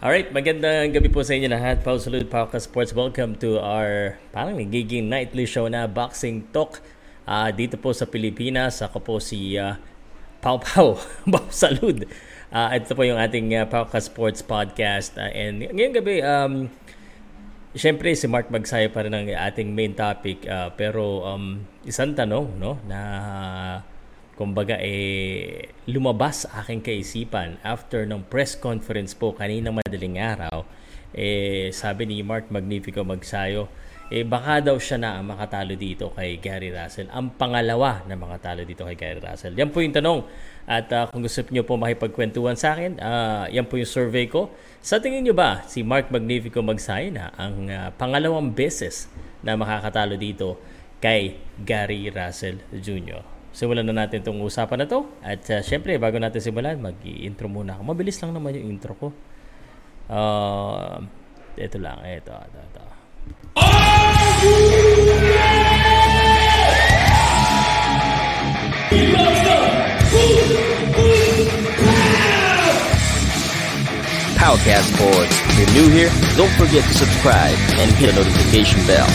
Alright, magandang gabi po sa inyo lahat. Pau Salute Pauka Sports. Welcome to our parang nagiging nightly show na Boxing Talk uh, dito po sa Pilipinas. Ako po si uh, Pau Pau, Pau Salud. Uh, ito po yung ating uh, Pauka Sports Podcast. Uh, and ngayong gabi, um, Siyempre, si Mark Magsayo pa rin ang ating main topic. Uh, pero um, isang tanong no, na kumbaga eh lumabas sa aking kaisipan after ng press conference po kanina madaling araw eh sabi ni Mark Magnifico Magsayo eh baka daw siya na ang makatalo dito kay Gary Russell. Ang pangalawa na makatalo dito kay Gary Russell. Yan po yung tanong. At uh, kung gusto niyo po makipagkwentuhan sa akin uh, yan po yung survey ko. Sa tingin niyo ba si Mark Magnifico Magsayo na ang uh, pangalawang beses na makakatalo dito kay Gary Russell Jr simulan na natin itong usapan na to. At uh, syempre, bago natin simulan, mag-intro muna ako. Mabilis lang naman yung intro ko. Uh, ito lang, ito, ito, ito. Powercast Sports. If you're new here, don't forget to subscribe and hit the notification bell.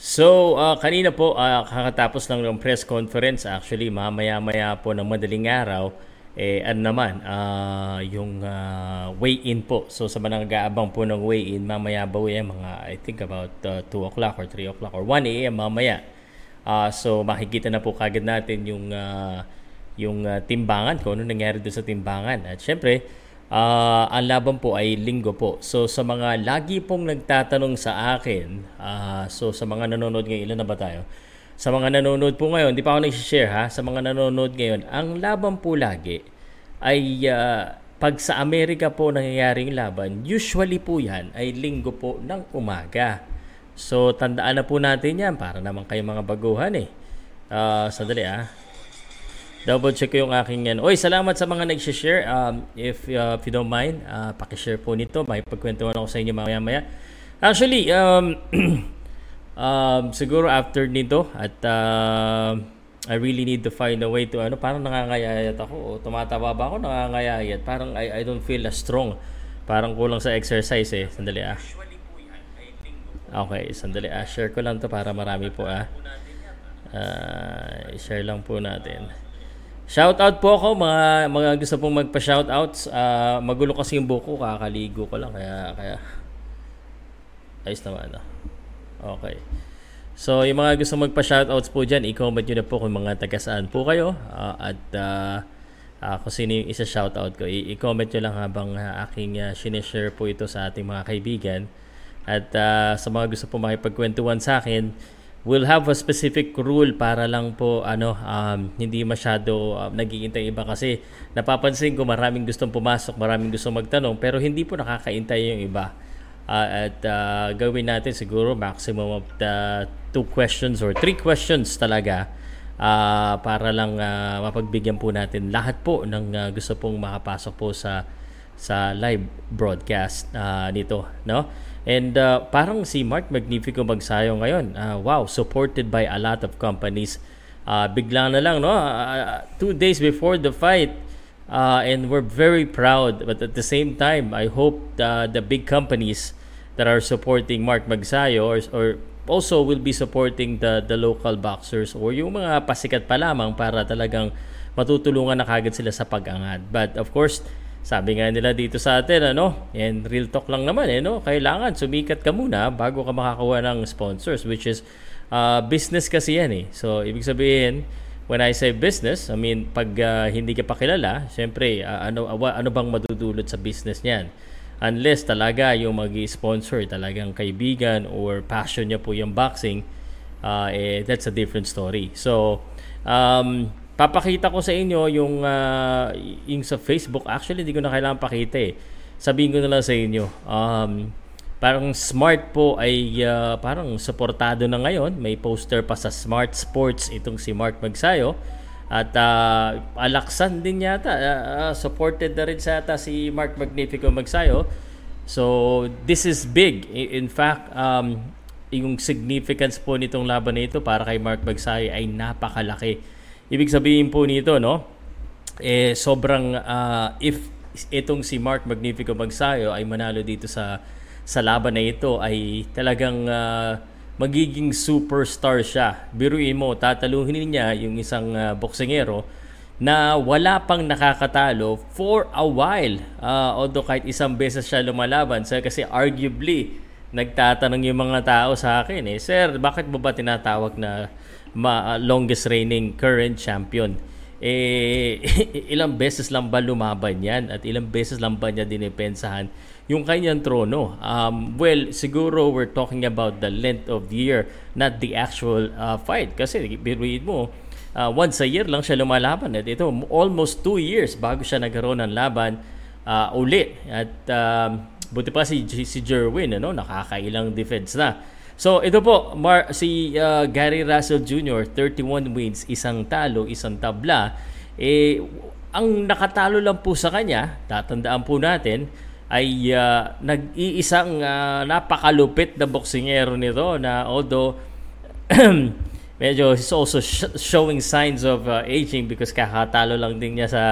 So, uh, kanina po, uh, kakatapos lang ng press conference, actually, mamaya-maya po ng madaling araw, eh, ano naman, uh, yung uh, weigh-in po. So, sa mga nag-aabang po ng weigh-in, mamaya ba yan, mga, I think about uh, 2 o'clock or 3 o'clock or 1 a.m. mamaya. Uh, so, makikita na po kagad natin yung, uh, yung uh, timbangan, kung ano nangyari doon sa timbangan. At syempre, Uh, ang laban po ay linggo po. So sa mga lagi pong nagtatanong sa akin, uh, so sa mga nanonood ngayon, ilan na ba tayo? Sa mga nanonood po ngayon, di pa ako nag-share ha, sa mga nanonood ngayon, ang laban po lagi ay uh, pag sa Amerika po nangyayaring laban, usually po yan ay linggo po ng umaga. So tandaan na po natin yan para naman kayo mga baguhan eh. Uh, sandali ah. Double check ko yung aking yan. Oy, salamat sa mga nag-share. Um, if, uh, if you don't mind, uh, pakishare po nito. May pagkwentuhan ako sa inyo mamaya-maya. Actually, um, um, siguro after nito at uh, I really need to find a way to ano, parang nangangayayat ako o tumataba ba ako nangangayayat. Parang I, I don't feel as strong. Parang kulang sa exercise eh. Sandali ah. Okay, sandali ah. Share ko lang to para marami po ah. Uh, share lang po natin. Shoutout po ako mga mga gusto pong magpa-shoutouts. Uh, magulo kasi yung buko, kakaligo ko lang kaya kaya ayos naman no. Okay. So, yung mga gusto magpa-shoutouts po diyan, i-comment niyo na po kung mga taga saan po kayo uh, at uh, uh, kung sino yung isa shoutout ko. I- comment niyo lang habang uh, aking uh, sinishare po ito sa ating mga kaibigan. At uh, sa mga gusto po makipagkwentuhan sa akin, we'll have a specific rule para lang po ano um, hindi masyado uh, nagiintay iba kasi napapansin ko maraming gustong pumasok, maraming gustong magtanong pero hindi po nakakaintay yung iba. Uh, at uh, gawin natin siguro maximum of the two questions or three questions talaga uh, para lang uh, mapagbigyan po natin lahat po ng uh, gusto pong makapasok po sa sa live broadcast uh, nito, no? And uh, parang si Mark Magnifico magsayo ngayon. Uh, wow, supported by a lot of companies. Uh, bigla na lang, no? Uh, two days before the fight, uh, and we're very proud. But at the same time, I hope uh, the big companies that are supporting Mark Magsayo or, or also will be supporting the the local boxers or yung mga pasikat pa lamang para talagang matutulungan na kagad sila sa pag-angat. But of course, sabi nga nila dito sa atin, ano, and real talk lang naman, eh, no? Kailangan sumikat ka muna bago ka makakuha ng sponsors, which is uh, business kasi yan eh. So, ibig sabihin, when I say business, I mean, pag uh, hindi ka pa kilala, syempre, uh, ano, uh, ano bang madudulot sa business niyan? Unless talaga yung mag sponsor talagang kaibigan or passion niya po yung boxing, uh, eh, that's a different story. So, um, papakita ko sa inyo yung, uh, yung sa Facebook. Actually, hindi ko na kailangan pakita eh. Sabihin ko na lang sa inyo. Um, parang Smart po ay uh, parang suportado na ngayon. May poster pa sa Smart Sports itong si Mark Magsayo. At uh, Alaksan din yata. Uh, supported na rin sa yata si Mark Magnifico Magsayo. So, this is big. In fact, um, yung significance po nitong laban na ito para kay Mark Magsayo ay napakalaki Ibig sabihin po nito, no? eh sobrang uh, if itong si Mark Magnifico Magsayo ay manalo dito sa sa laban na ito ay talagang uh, magiging superstar siya. Biruin mo, tataluhin niya yung isang uh, boksingero na wala pang nakakatalo for a while. Uh, although kahit isang beses siya lumalaban, so, kasi arguably, nagtatanong yung mga tao sa akin eh, Sir, bakit mo ba tinatawag na ma- uh, longest reigning current champion? Eh, ilang beses lang ba lumaban yan at ilang beses lang ba niya dinipensahan yung kanyang trono? Um, well, siguro we're talking about the length of the year, not the actual uh, fight. Kasi, biruin mo, uh, once a year lang siya lumalaban. At ito, almost two years bago siya nagkaroon ng laban uh, uli. At um, buti pa si, si Jerwin, ano, nakakailang defense na. So ito po, Mar- si uh, Gary Russell Jr., 31 wins, isang talo, isang tabla. Eh, ang nakatalo lang po sa kanya, tatandaan po natin, ay uh, nag-iisang uh, napakalupit na boksingero nito na although medyo he's also sh- showing signs of uh, aging because kakatalo lang din niya sa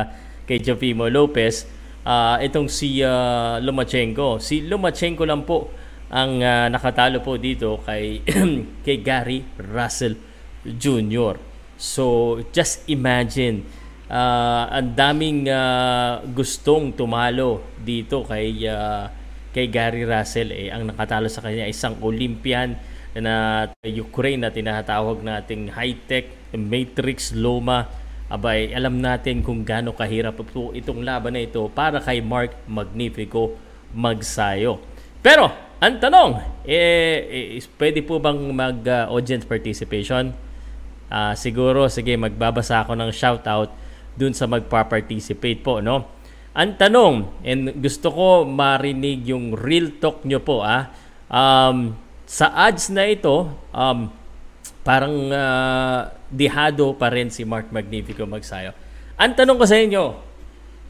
kay Jovimo Lopez. Uh, itong si uh, Lomachenko. Si Lomachenko lang po ang uh, nakatalo po dito kay kay Gary Russell Jr. So just imagine uh, ang daming uh, gustong tumalo dito kay uh, kay Gary Russell eh ang nakatalo sa kanya isang Olympian na Ukraine na tinatawag nating high-tech matrix Loma abay alam natin kung gaano kahirap po itong laban na ito para kay Mark Magnifico magsayo. Pero ang tanong, eh, eh pwede po bang mag-audience participation? Uh, siguro, sige, magbabasa ako ng shoutout dun sa magpa-participate po, no? Ang tanong, and gusto ko marinig yung real talk nyo po, ah. Um, sa ads na ito, um, parang uh, dihado pa rin si Mark Magnifico magsayo. Ang tanong ko sa inyo,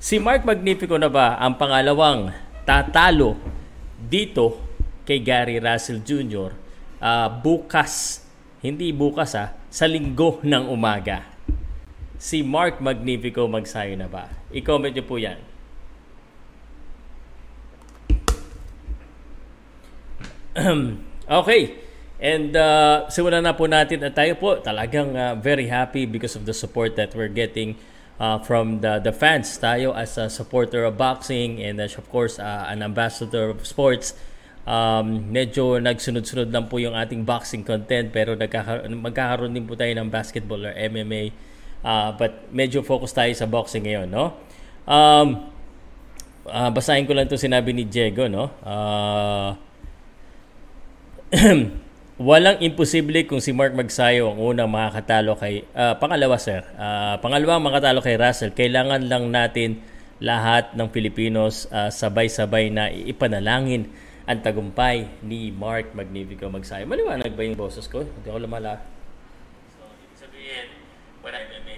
si Mark Magnifico na ba ang pangalawang tatalo dito kay Gary Russell Jr. Uh, bukas, hindi bukas ah, sa linggo ng umaga. Si Mark Magnifico magsayo na ba? I-comment nyo po yan. Okay. And uh, simulan na po natin at tayo po talagang uh, very happy because of the support that we're getting uh, from the, the fans. Tayo as a supporter of boxing and as of course uh, an ambassador of sports. Um, medyo nagsunod-sunod lang po yung ating boxing content pero nagkaka- magkakaroon din po tayo ng basketball or MMA. Uh, but medyo focus tayo sa boxing ngayon, no? Um, uh, basahin ko lang 'to sinabi ni Diego, no? Uh, walang imposible kung si Mark Magsayo ang unang makakatalo kay uh, pangalawa sir. Uh, pangalawang makatalo kay Russell, kailangan lang natin lahat ng Pilipinos uh, sabay-sabay na ipanalangin ang tagumpay ni Mark Magnifico Magsayo. Maliwanag ba yung boses ko? Hindi ako lumala. So, sabihin, when I MMA,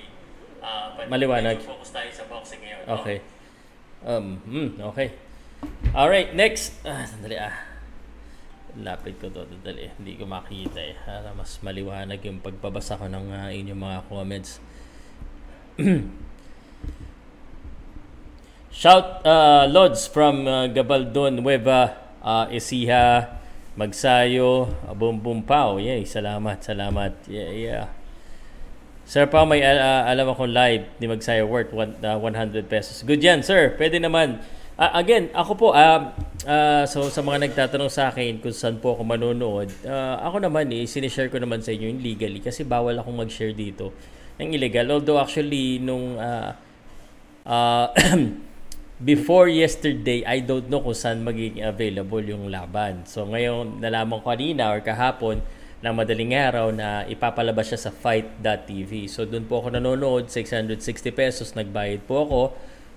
uh, Maliwanag. Focus tayo sa boxing ngayon. Okay. Um, hmm, okay. Alright, next. Ah, sandali ah lapit ko to dali hindi ko makita eh para mas maliwanag yung pagbabasa ko ng uh, inyong mga comments shout uh, Lods from uh, Gabaldon Nueva uh, Isiha Magsayo Bumbum Pao yay salamat salamat. Yeah, yeah. Sir Pao may uh, alam akong live ni Magsayo worth one, uh, 100 pesos. Good yan sir. Pwede naman. Uh, again, ako po, uh, uh, so sa mga nagtatanong sa akin kung saan po ako manonood, uh, ako naman eh, sinishare ko naman sa inyo yung legally kasi bawal akong mag-share dito ng illegal. Although actually, nung uh, uh, before yesterday, I don't know kung saan magiging available yung laban. So ngayon, nalaman ko kanina or kahapon, ng madaling araw na ipapalabas siya sa fight.tv. So doon po ako nanonood, 660 pesos, nagbayad po ako.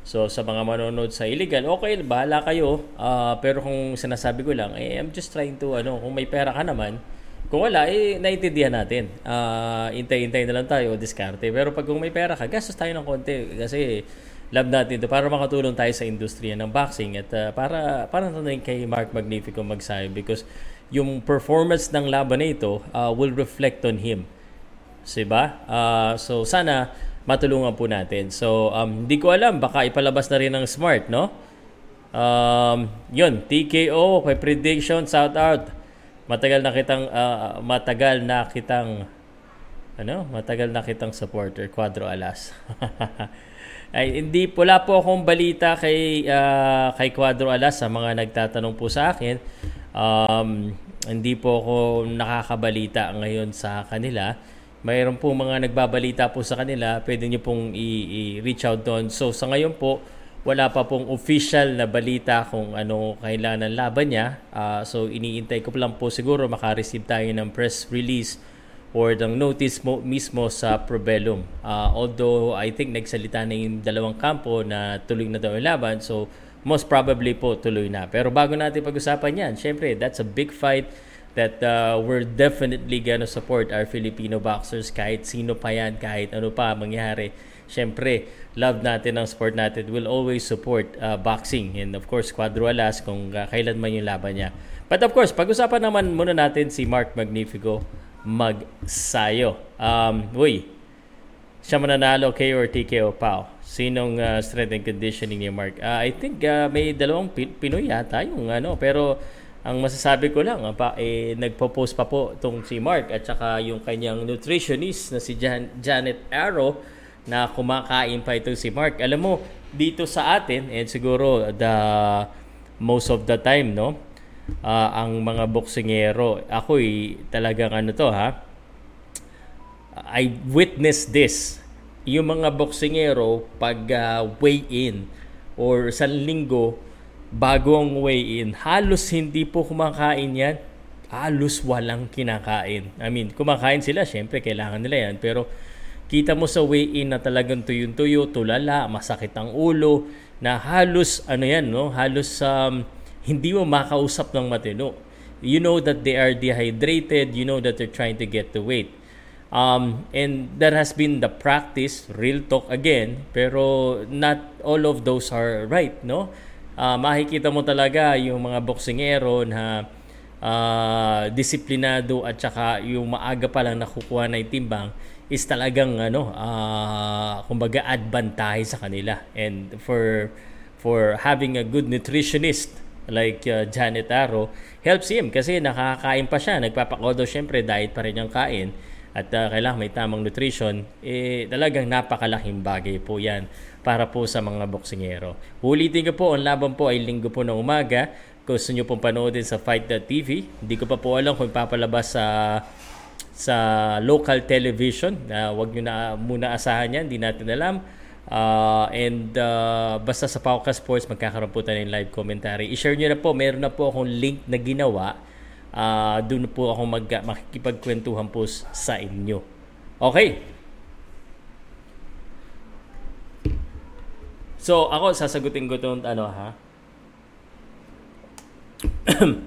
So sa mga manonood sa illegal, okay, bahala kayo. Uh, pero kung sinasabi ko lang, eh, I'm just trying to, ano, kung may pera ka naman, kung wala, eh, naintindihan natin. Uh, intay-intay na lang tayo, diskarte. Pero pag kung may pera ka, gastos tayo ng konti. Kasi love natin to para makatulong tayo sa industriya ng boxing at uh, para para na kay Mark Magnifico magsayo because yung performance ng laban na ito uh, will reflect on him. Diba? Uh, so sana matulungan po natin. So, um, hindi ko alam, baka ipalabas na rin ng smart, no? Um, yun, TKO, may prediction, shout out. Matagal na kitang, uh, matagal na kitang, ano, matagal na kitang supporter, Quadro Alas. Ay, hindi, wala po akong balita kay, uh, kay Quadro Alas sa mga nagtatanong po sa akin. Um, hindi po ako nakakabalita ngayon sa kanila. Mayroon po mga nagbabalita po sa kanila, pwede niyo pong i-reach out doon. So sa ngayon po, wala pa pong official na balita kung ano kailangan ng laban niya. Uh, so iniintay ko lang po siguro makareceive tayo ng press release or ng notice mo mismo sa Probellum. Uh, although I think nagsalita na yung dalawang kampo na tuloy na daw yung laban. So most probably po tuloy na. Pero bago natin pag-usapan yan, syempre that's a big fight that uh, we're definitely gonna support our Filipino boxers kahit sino pa yan, kahit ano pa mangyari. Siyempre, love natin ang sport natin. We'll always support uh, boxing and of course Quadro Alas kung uh, kailan man yung laban niya. But of course, pag-usapan naman muna natin si Mark Magnifico Magsayo. Um, uy, siya mananalo KO or TKO Pao. Sinong uh, strength and conditioning ni Mark? Uh, I think uh, may dalawang Pinoy yata yung ano, pero ang masasabi ko lang, pa, eh, nagpo-post pa po itong si Mark at saka yung kanyang nutritionist na si Jan- Janet Arrow na kumakain pa itong si Mark. Alam mo, dito sa atin, and siguro the most of the time, no, uh, ang mga boksingero, ako eh, talagang ano to ha, I witnessed this. Yung mga boksingero, pag uh, weigh-in or sa linggo, bago ang weigh-in, halos hindi po kumakain yan. Halos walang kinakain. I mean, kumakain sila, syempre kailangan nila yan. Pero kita mo sa weigh-in na talagang tuyong-tuyo, tulala, masakit ang ulo, na halos, ano yan, no? halos um, hindi mo makausap ng matino. You know that they are dehydrated, you know that they're trying to get the weight. Um, and that has been the practice, real talk again, pero not all of those are right, no? uh, makikita mo talaga yung mga boksingero na uh, disiplinado at saka yung maaga pa lang nakukuha na yung timbang is talagang ano uh, kumbaga advantage sa kanila and for for having a good nutritionist like uh, Janet Aro helps him kasi nakakain pa siya nagpapakodo syempre diet pa rin yung kain at uh, kailangan may tamang nutrition eh talagang napakalaking bagay po yan para po sa mga boksingero. Ulitin ko po, ang laban po ay linggo po ng umaga. Kung gusto nyo pong panoodin sa Fight.tv, hindi ko pa po alam kung papalabas sa sa local television. Uh, wag nyo na muna asahan yan, hindi natin alam. Uh, and uh, basta sa Pauka Sports, magkakaroon po tayo ng live commentary. I-share nyo na po, meron na po akong link na ginawa. Uh, doon po ako mag makikipagkwentuhan po sa inyo. Okay, So, ako, sasagutin ko itong ano, ha?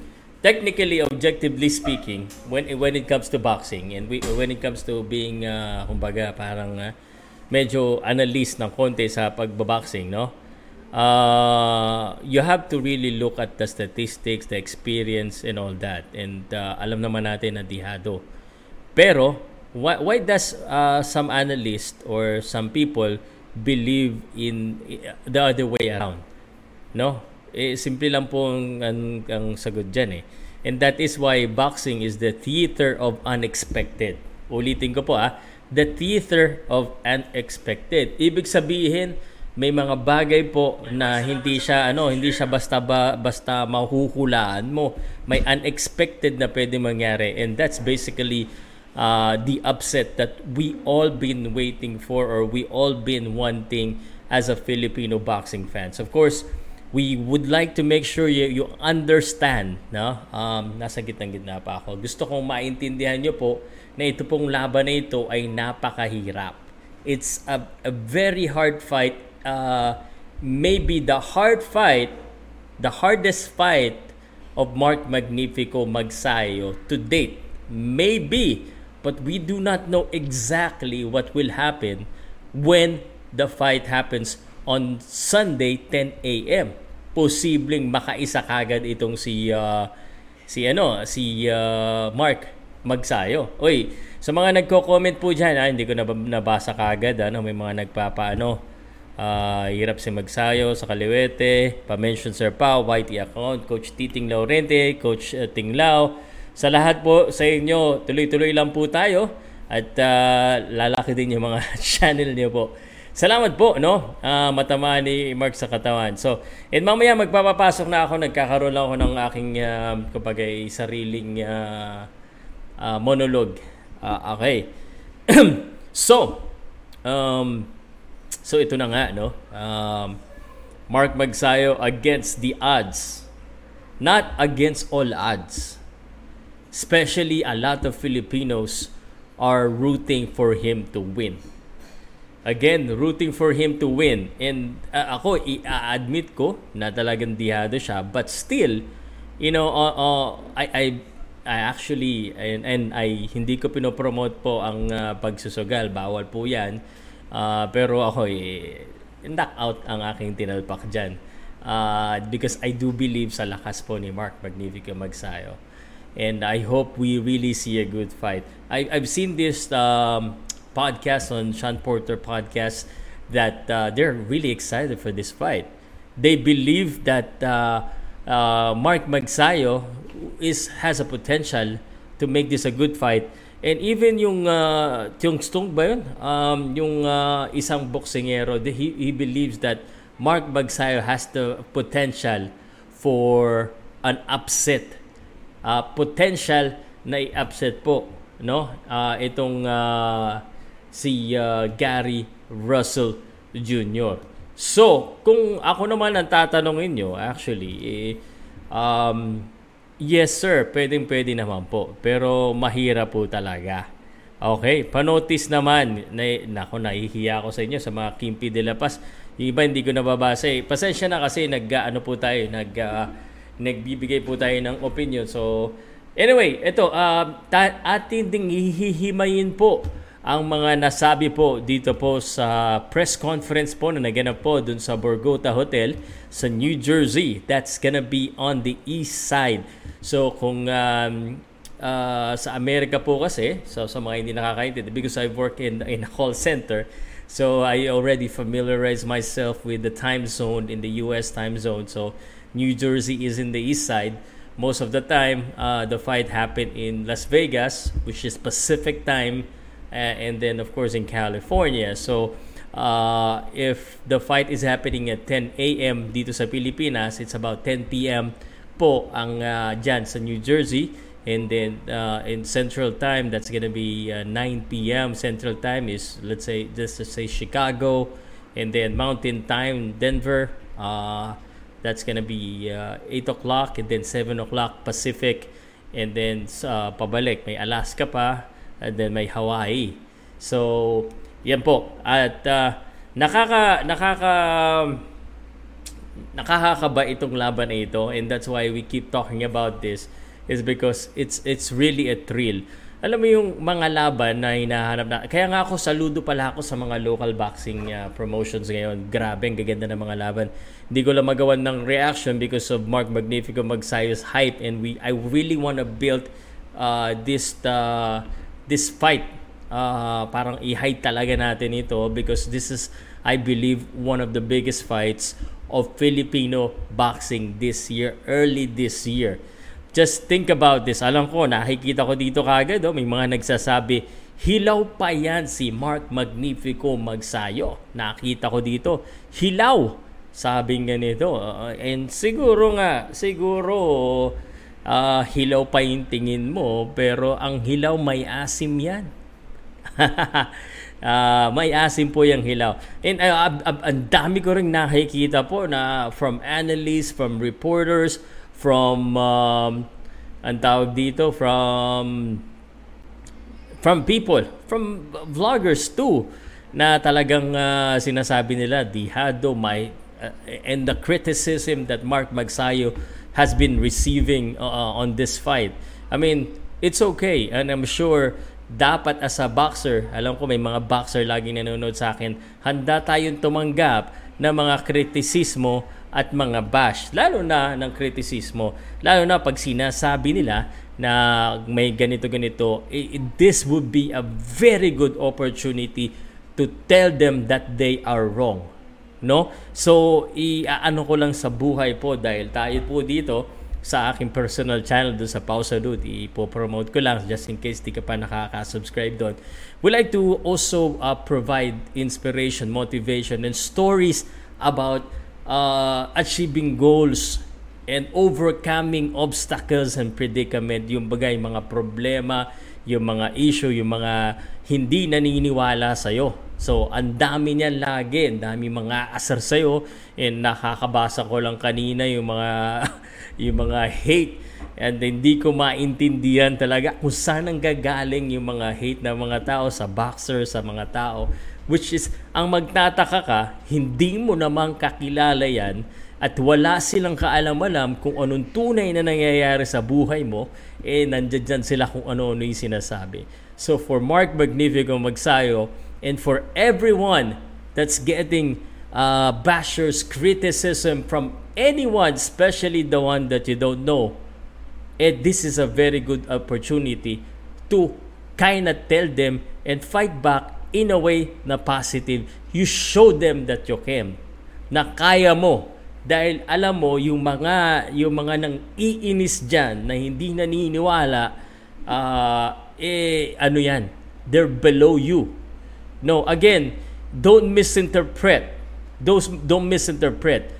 Technically, objectively speaking, when when it comes to boxing and we, when it comes to being, uh, kumbaga, parang uh, medyo analyst ng konti sa pagbaboxing, no? Uh, you have to really look at the statistics, the experience, and all that. And uh, alam naman natin na dihado. Pero, why why does uh, some analyst or some people believe in the other way around? No? Eh, simple lang po ang, ang, ang sagot dyan eh. And that is why boxing is the theater of unexpected. Ulitin ko po ah, the theater of unexpected. Ibig sabihin, may mga bagay po na hindi siya ano, hindi siya basta ba, basta mahuhulaan mo. May unexpected na pwede mangyari and that's basically uh, the upset that we all been waiting for or we all been wanting as a Filipino boxing fans. Of course, we would like to make sure you, you understand, no? Um, nasa gitnang-gitna pa ako. Gusto kong maintindihan nyo po na ito pong laban na ito ay napakahirap. It's a, a very hard fight. Uh, maybe the hard fight, the hardest fight of Mark Magnifico Magsayo to date. Maybe but we do not know exactly what will happen when the fight happens on Sunday 10 a.m. Posibleng makaisa kagad itong si uh, si ano si uh, Mark Magsayo. Uy, sa mga nagko-comment po dyan, ah, hindi ko na nabasa kagad, ano, may mga nagpapaano, uh, hirap si Magsayo sa Kaliwete, pa-mention Sir Pao, YT account, Coach Titing Laurente, Coach uh, Ting Lao. Sa lahat po sa inyo, tuloy-tuloy lang po tayo at uh, lalaki din yung mga channel niyo po. Salamat po, no? Uh, matama ni Mark sa katawan. So, and mamaya magpapapasok na ako, nagkakaroon lang ako ng aking, uh, kapag sariling uh, uh, monologue Uh, okay. so, um, so ito na nga, no? Um, Mark Magsayo against the odds. Not against all odds. Especially a lot of Filipinos are rooting for him to win. Again, rooting for him to win. And uh, ako, i-admit ko na talagang dihado siya. But still, you know, uh, uh, I, I I actually and, and I hindi ko pinopromote po ang uh, pagsusugal, bawal po 'yan. Uh, pero ako eh, knock out ang aking tinalpak diyan. Uh, because I do believe sa lakas po ni Mark Magnifico Magsayo. And I hope we really see a good fight. I, I've seen this um, podcast on Sean Porter podcast that uh, they're really excited for this fight. They believe that uh, uh, Mark Magsayo is has a potential to make this a good fight. And even yung uh, Tiong Stung ba yun? Um, yung uh, isang boksingero, he, he believes that Mark Magsayo has the potential for an upset. Uh, potential na i-upset po no uh, itong uh, si uh, Gary Russell Jr. So, kung ako naman ang tatanungin nyo, actually, eh, um, Yes sir, pwedeng pwede naman po. Pero mahirap po talaga. Okay, panotis naman. Na, nako, nahihiya ako sa inyo sa mga Kimpi de la Paz. Yung iba hindi ko nababasa eh. Pasensya na kasi nag, ano po tayo, nag, uh, nagbibigay po tayo ng opinion. So, anyway, ito, uh, ta- atin ding hihimayin po ang mga nasabi po dito po sa press conference po na naganap po dun sa Borgota Hotel sa New Jersey. That's gonna be on the east side. So kung um, uh, sa Amerika po kasi, so sa mga hindi nakakaintindi, because I work in, in a call center, so I already familiarize myself with the time zone in the US time zone. So New Jersey is in the east side. Most of the time, uh, the fight happened in Las Vegas, which is Pacific time and then of course in California. So uh, if the fight is happening at 10 a.m. dito sa Pilipinas, it's about 10 p.m. po ang uh, dyan sa New Jersey. And then uh, in Central Time, that's gonna be uh, 9 p.m. Central Time is let's say just to say Chicago, and then Mountain Time Denver. Uh, that's gonna be uh, 8 o'clock, and then 7 o'clock Pacific, and then uh, pabalik may Alaska pa and then may Hawaii. So, yan po. At uh, nakaka nakaka nakakakaba itong laban na ito and that's why we keep talking about this is because it's it's really a thrill. Alam mo yung mga laban na hinahanap na kaya nga ako saludo pala ako sa mga local boxing uh, promotions ngayon. Grabe, ang gaganda ng mga laban. Hindi ko lang magawan ng reaction because of Mark Magnifico Magsayos hype and we I really want to build uh, this uh, this fight. Uh, parang i-hide talaga natin ito because this is I believe one of the biggest fights of Filipino boxing this year early this year. Just think about this. Alam ko nakikita ko dito kagad oh, may mga nagsasabi hilaw pa yan si Mark Magnifico Magsayo. Nakita ko dito hilaw sabing ganito uh, and siguro nga siguro uh, hilaw pa yung tingin mo, pero ang hilaw may asim yan. uh, may asim po yung hilaw. And uh, uh, ang dami ko rin nakikita po na from analysts, from reporters, from um, ang tawag dito, from from people, from vloggers too, na talagang uh, sinasabi nila, dihado, my, uh, and the criticism that Mark Magsayo has been receiving uh, on this fight. I mean, it's okay and I'm sure dapat as a boxer, alam ko may mga boxer laging nanonood sa akin, handa tayong tumanggap ng mga kritisismo at mga bash, lalo na ng kritisismo, lalo na pag sinasabi nila na may ganito-ganito, this would be a very good opportunity to tell them that they are wrong. No? So, i-ano ko lang sa buhay po dahil tayo po dito sa aking personal channel doon sa Pausa Dude. Ipo-promote ko lang just in case di ka pa nakaka-subscribe doon. We like to also uh, provide inspiration, motivation, and stories about uh, achieving goals and overcoming obstacles and predicament, yung bagay, mga problema, yung mga issue, yung mga hindi naniniwala sa'yo. So, ang dami niyan lagi, ang dami mga asar sa'yo, and nakakabasa ko lang kanina yung mga, yung mga hate, and hindi ko maintindihan talaga kung saan ang gagaling yung mga hate ng mga tao sa boxer, sa mga tao, which is, ang magtataka ka, hindi mo namang kakilala yan, at wala silang kaalam-alam kung anong tunay na nangyayari sa buhay mo, eh nandiyan sila kung ano-ano yung sinasabi. So for Mark Magnifico Magsayo, and for everyone that's getting uh, bashers, criticism from anyone, especially the one that you don't know, eh, this is a very good opportunity to kind of tell them and fight back in a way na positive. You show them that you can, na kaya mo, dahil alam mo, yung mga, yung mga nang iinis dyan na hindi naniniwala, uh, eh, ano yan, they're below you. No, again, don't misinterpret. Those, don't misinterpret.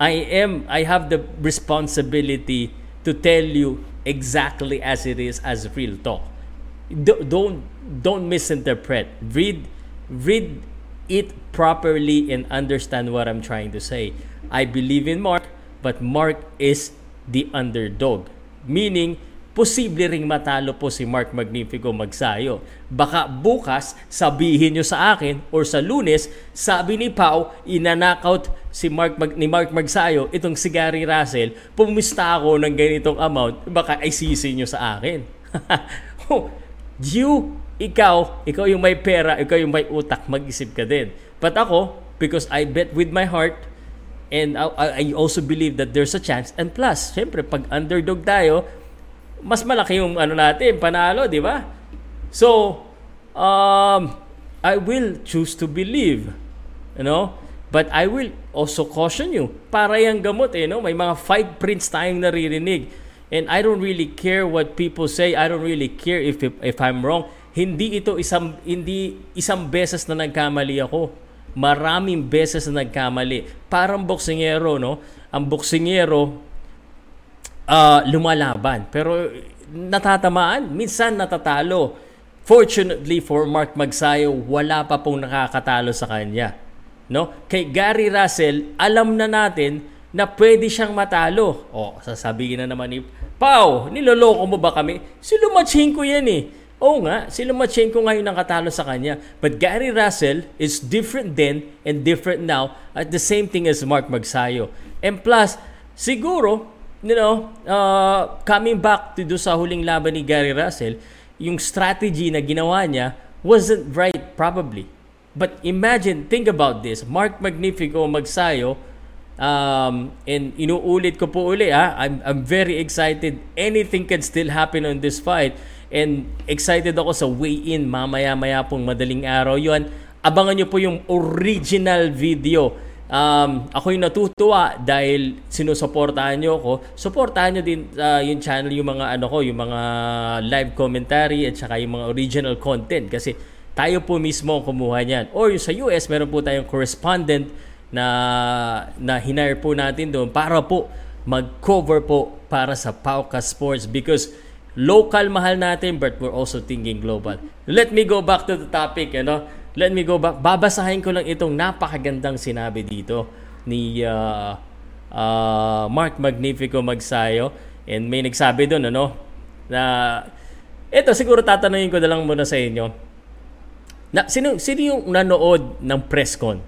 I am, I have the responsibility to tell you exactly as it is as real talk. Don't, don't misinterpret. Read, read it properly and understand what I'm trying to say. I believe in Mark, but Mark is the underdog. Meaning, posible ring matalo po si Mark Magnifico Magsayo. Baka bukas sabihin nyo sa akin or sa lunes, sabi ni Pau, inanakaut si Mark Mag, ni Mark Magsayo, itong si Gary Russell, pumista ako ng ganitong amount, baka ay sisi nyo sa akin. you, ikaw, ikaw yung may pera, ikaw yung may utak, mag-isip ka din. But ako, because I bet with my heart, And I also believe that there's a chance. And plus, syempre, pag underdog tayo, mas malaki yung ano natin, panalo, di ba? So, um, I will choose to believe. You know? But I will also caution you. Para yung gamot, eh, no? may mga five prints tayong naririnig. And I don't really care what people say. I don't really care if if I'm wrong. Hindi ito isang hindi isang beses na nagkamali ako maraming beses na nagkamali. Parang boksingero, no? Ang boksingero, uh, lumalaban. Pero natatamaan, minsan natatalo. Fortunately for Mark Magsayo, wala pa pong nakakatalo sa kanya. No? Kay Gary Russell, alam na natin na pwede siyang matalo. O, sasabihin na naman ni Pau, niloloko mo ba kami? Si Lumachenko yan eh. Oo nga, si Lomachenko ngayon ang katalo sa kanya. But Gary Russell is different then and different now at the same thing as Mark Magsayo. And plus, siguro, you know, uh, coming back to do sa huling laban ni Gary Russell, yung strategy na ginawa niya wasn't right probably. But imagine, think about this. Mark Magnifico Magsayo, um, and inuulit ko po uli, ah, I'm, I'm very excited. Anything can still happen on this fight. And excited ako sa weigh-in mamaya-maya pong madaling araw yon. Abangan nyo po yung original video. Um, ako yung natutuwa dahil sinusuportahan nyo ako. Suportahan nyo din uh, yung channel, yung mga ano ko, yung mga live commentary at saka yung mga original content. Kasi tayo po mismo kumuha niyan. Or yung sa US, meron po tayong correspondent na, na hinire po natin doon para po mag-cover po para sa Pauka Sports because local mahal natin but we're also thinking global. Let me go back to the topic, you know. Let me go back. Babasahin ko lang itong napakagandang sinabi dito ni uh, uh, Mark Magnifico Magsayo and may nagsabi doon ano na ito siguro tatanungin ko na lang muna sa inyo. Na, sino, sino yung nanood ng press con?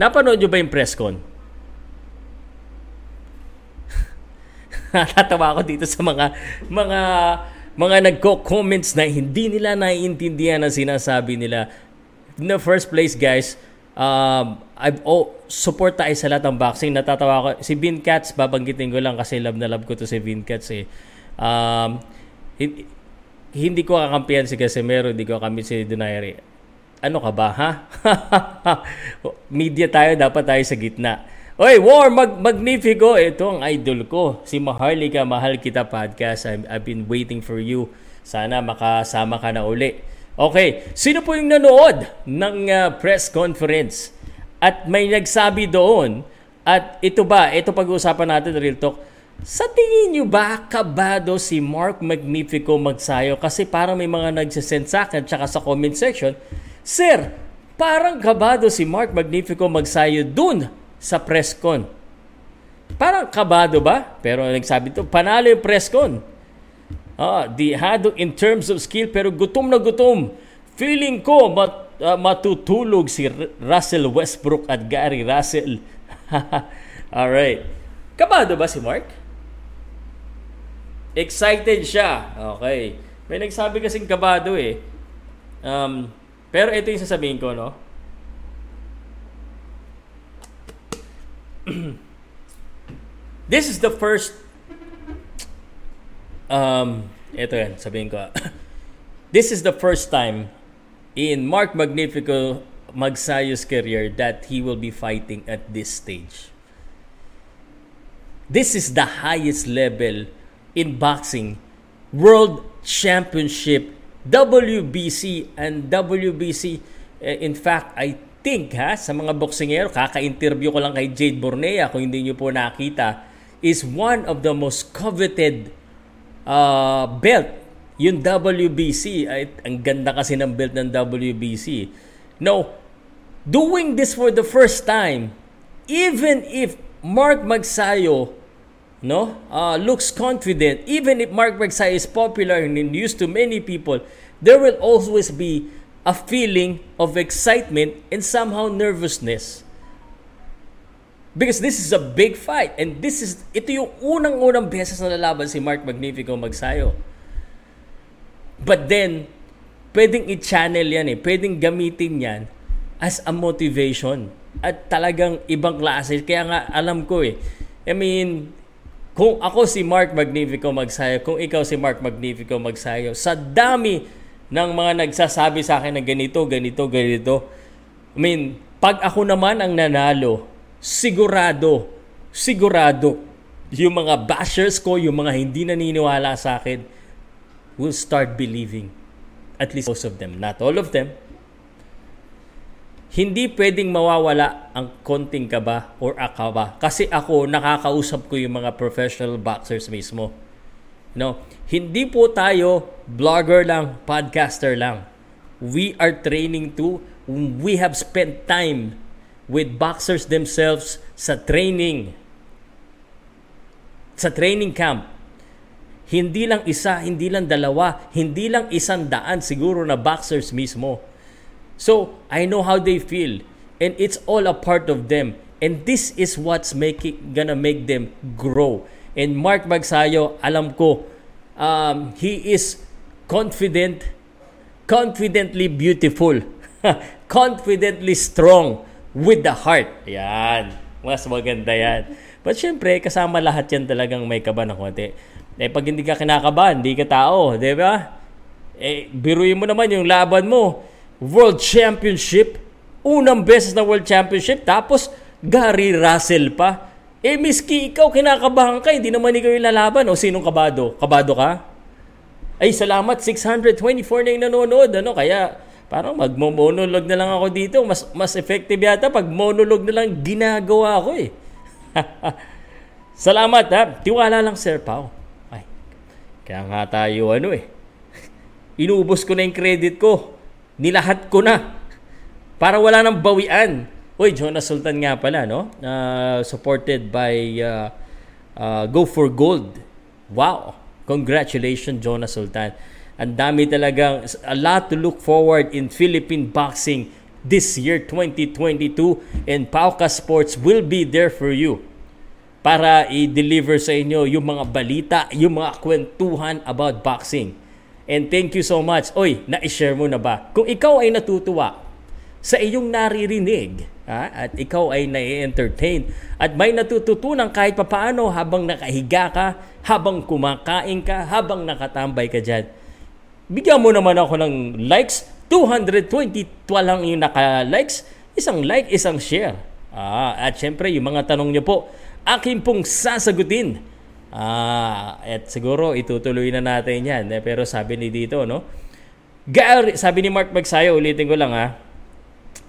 Napanood nyo ba yung press con? Ako dito sa mga mga mga nagko-comments na hindi nila naiintindihan ang sinasabi nila. In the first place, guys, um, I've oh, support tayo sa lahat ng boxing. Natatawa ko. Si Vin Cats, babanggitin ko lang kasi love na love ko to si Vin Cats eh. Um, hindi, hindi ko kakampihan si Casemiro, hindi ko kami si Donaire. Ano ka ba, ha? Media tayo, dapat tayo sa gitna. Oy, War, mag magnifico. Ito ang idol ko. Si Maharlika, Mahal Kita Podcast. I've, I've been waiting for you. Sana makasama ka na uli. Okay, sino po yung nanood ng uh, press conference? At may nagsabi doon, at ito ba, ito pag-uusapan natin, Real Talk, sa tingin nyo ba kabado si Mark Magnifico magsayo? Kasi parang may mga nagsisend sa akin tsaka sa comment section, Sir, parang kabado si Mark Magnifico magsayo dun sa press con. Parang kabado ba? Pero nagsabi to, panalo yung press con. Ah, di hado in terms of skill pero gutom na gutom. Feeling ko mat, uh, matutulog si Russell Westbrook at Gary Russell. All right. Kabado ba si Mark? Excited siya. Okay. May nagsabi kasing kabado eh. Um, pero ito yung sasabihin ko, no? This is the first um ito yan, sabihin ko. This is the first time in Mark Magnifico Magsayo's career that he will be fighting at this stage. This is the highest level in boxing. World Championship, WBC, and WBC. Eh, in fact, I think ha, sa mga boksingero, kaka-interview ko lang kay Jade Bornea, kung hindi nyo po nakita, is one of the most coveted uh, belt. Yung WBC, ay, ang ganda kasi ng belt ng WBC. No, doing this for the first time, even if Mark Magsayo no, uh, looks confident, even if Mark Magsayo is popular and used to many people, there will always be a feeling of excitement and somehow nervousness. Because this is a big fight and this is ito yung unang-unang beses na lalaban si Mark Magnifico magsayo. But then pwedeng i-channel yan eh, pwedeng gamitin yan as a motivation at talagang ibang klase. Kaya nga alam ko eh. I mean, kung ako si Mark Magnifico magsayo, kung ikaw si Mark Magnifico magsayo, sa dami ng mga nagsasabi sa akin na ganito, ganito, ganito. I mean, pag ako naman ang nanalo, sigurado, sigurado, yung mga bashers ko, yung mga hindi naniniwala sa akin, will start believing. At least most of them. Not all of them. Hindi pwedeng mawawala ang konting kaba or akaba. Kasi ako, nakakausap ko yung mga professional boxers mismo. No, hindi po tayo blogger lang, podcaster lang. We are training to we have spent time with boxers themselves sa training. Sa training camp. Hindi lang isa, hindi lang dalawa, hindi lang isang daan siguro na boxers mismo. So, I know how they feel and it's all a part of them. And this is what's making gonna make them grow. And Mark Magsayo, alam ko, um, he is confident, confidently beautiful, confidently strong with the heart. Yan. Mas maganda yan. But syempre, kasama lahat yan talagang may kaba ng konti. Eh, pag hindi ka kinakabahan, hindi ka tao. Di ba? Eh, biruin mo naman yung laban mo. World Championship. Unang beses na World Championship. Tapos, Gary Russell pa. Eh, miski ikaw, kinakabahan ka, hindi naman ikaw yung lalaban. O sinong kabado? Kabado ka? Ay, salamat, 624 na yung nanonood. Ano? Kaya, parang magmo-monolog na lang ako dito. Mas, mas effective yata pag monolog na lang ginagawa ko eh. salamat ha. Tiwala lang, Sir Pao. Ay, kaya nga tayo ano eh. Inubos ko na yung credit ko. Nilahat ko na. Para wala nang bawian. Uy, Jonas Sultan nga pala, no? Uh, supported by uh, uh, Go for Gold. Wow! Congratulations, Jonas Sultan. Ang dami talagang, a lot to look forward in Philippine boxing this year, 2022. And Pauka Sports will be there for you para i-deliver sa inyo yung mga balita, yung mga kwentuhan about boxing. And thank you so much. Oy, na-share mo na ba? Kung ikaw ay natutuwa sa iyong naririnig, Ha? At ikaw ay nai-entertain. At may natututunan kahit papaano habang nakahiga ka, habang kumakain ka, habang nakatambay ka dyan. Bigyan mo naman ako ng likes. 220 lang yung naka-likes. Isang like, isang share. Ah, at syempre, yung mga tanong niyo po, akin pong sasagutin. Ah, at siguro itutuloy na natin yan. Eh, pero sabi ni dito, no? Gary, sabi ni Mark Magsayo, ulitin ko lang ha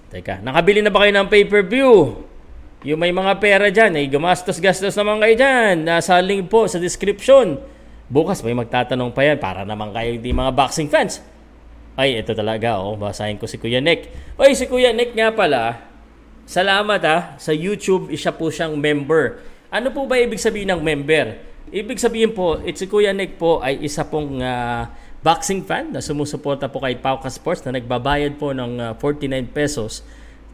Teka, nakabili na ba kayo ng pay-per-view? Yung may mga pera dyan, ay gumastos-gastos naman kayo dyan. Nasa link po sa description. Bukas may magtatanong pa yan para naman kayo di mga boxing fans. Ay, ito talaga, oh. Basahin ko si Kuya Nick. Oy, si Kuya Nick nga pala. Salamat ha. Sa YouTube, isa po siyang member. Ano po ba ibig sabihin ng member? Ibig sabihin po, it's si Kuya Nick po ay isa pong uh, boxing fan na sumusuporta po kay Pauka Sports na nagbabayad po ng uh, 49 pesos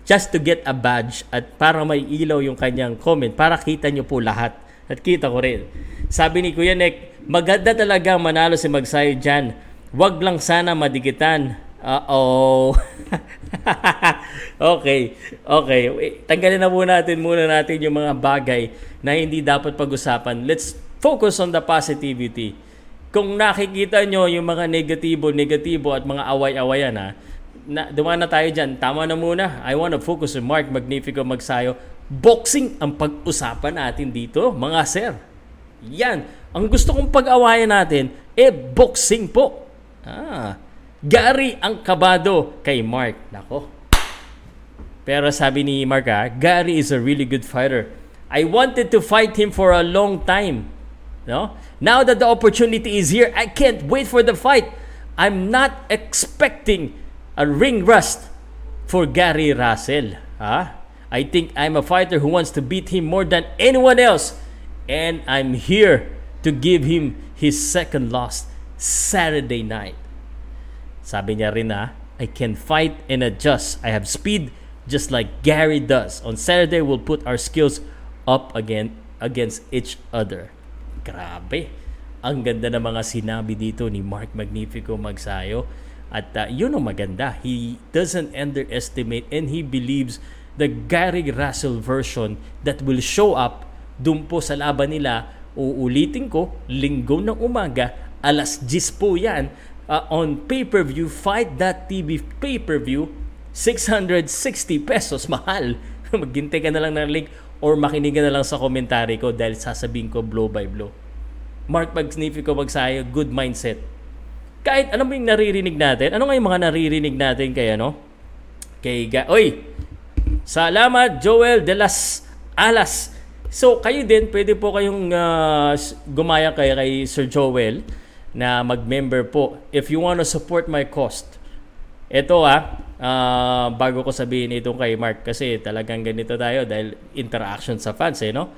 just to get a badge at para may ilaw yung kanyang comment para kita nyo po lahat. At kita ko rin. Sabi ni Kuya Nick, maganda talaga manalo si Magsayo dyan. Wag lang sana madikitan. Uh-oh. okay. Okay. Tanggalin na muna natin muna natin yung mga bagay na hindi dapat pag-usapan. Let's focus on the positivity kung nakikita nyo yung mga negatibo, negatibo at mga away-awayan ha, na, dumaan na tayo dyan. Tama na muna. I want to focus on Mark Magnifico Magsayo. Boxing ang pag-usapan natin dito, mga sir. Yan. Ang gusto kong pag-awayan natin, eh, boxing po. Ah, Gary ang kabado kay Mark. Nako. Pero sabi ni Mark ha, Gary is a really good fighter. I wanted to fight him for a long time. No? Now that the opportunity is here, I can't wait for the fight. I'm not expecting a ring rust for Gary Russell. Huh? I think I'm a fighter who wants to beat him more than anyone else. And I'm here to give him his second loss Saturday night. Sabi niya rin na, I can fight and adjust. I have speed just like Gary does. On Saturday, we'll put our skills up again against each other. Grabe. Ang ganda ng mga sinabi dito ni Mark Magnifico Magsayo. At uh, yun ang maganda. He doesn't underestimate and he believes the Gary Russell version that will show up dun po sa laban nila. Uulitin ko, linggo ng umaga, alas 10 po yan, uh, on pay-per-view, fight.tv pay-per-view, 660 pesos, mahal. Maghintay ka na lang ng link or makinig na lang sa komentary ko dahil sasabihin ko blow by blow. Mark Magnifico Magsayo, good mindset. Kahit ano yung naririnig natin, ano nga yung mga naririnig natin kay ano? Kay Ga- Oy! Salamat Joel de las Alas. So kayo din, pwede po kayong uh, gumaya kay, kay Sir Joel na mag-member po if you want to support my cost. Ito ah, uh, bago ko sabihin ito kay Mark kasi talagang ganito tayo dahil interaction sa fans eh, no?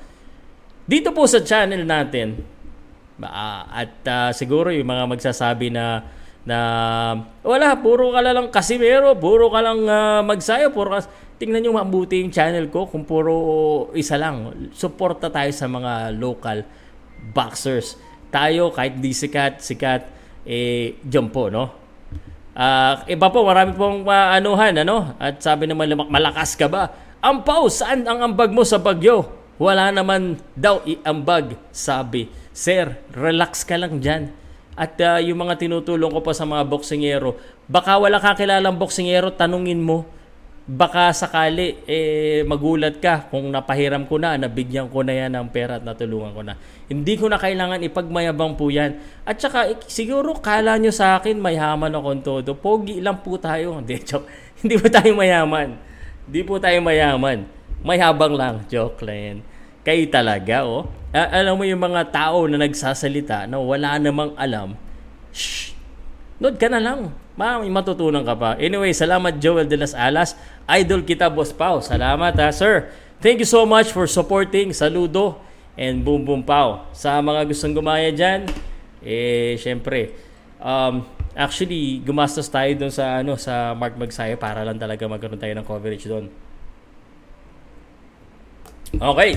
Dito po sa channel natin, uh, at uh, siguro yung mga magsasabi na na wala, puro ka lang kasimero, puro ka lang uh, magsayo, puro ka, tingnan nyo mabuti yung channel ko kung puro isa lang. Suporta tayo sa mga local boxers. Tayo, kahit di sikat, sikat, eh, dyan po, no? Uh, iba po, marami pong uh, ano? At sabi naman, malakas ka ba? Ampaw, saan ang ambag mo sa bagyo? Wala naman daw iambag, sabi. Sir, relax ka lang dyan. At uh, yung mga tinutulong ko pa sa mga boksingero, baka wala kakilalang boksingero, tanungin mo baka sakali eh magulat ka kung napahiram ko na, nabigyan ko na yan ng pera at natulungan ko na. Hindi ko na kailangan ipagmayabang po yan. At saka eh, siguro kala nyo sa akin mayaman ako todo. Pogi lang po tayo. Hindi, joke. Hindi po tayo mayaman. Hindi po tayo mayaman. Mayabang lang. Joke lang. Kayo talaga, oh. A- alam mo yung mga tao na nagsasalita na wala namang alam. Shh! Nod ka na lang. Ma, may matutunan ka pa. Anyway, salamat Joel de las Alas. Idol kita, Boss Pau. Salamat ha, sir. Thank you so much for supporting. Saludo and boom boom Pau. Sa mga gustong gumaya dyan, eh, syempre, um, actually, gumastos tayo doon sa, ano, sa Mark Magsayo para lang talaga magkaroon tayo ng coverage doon. Okay.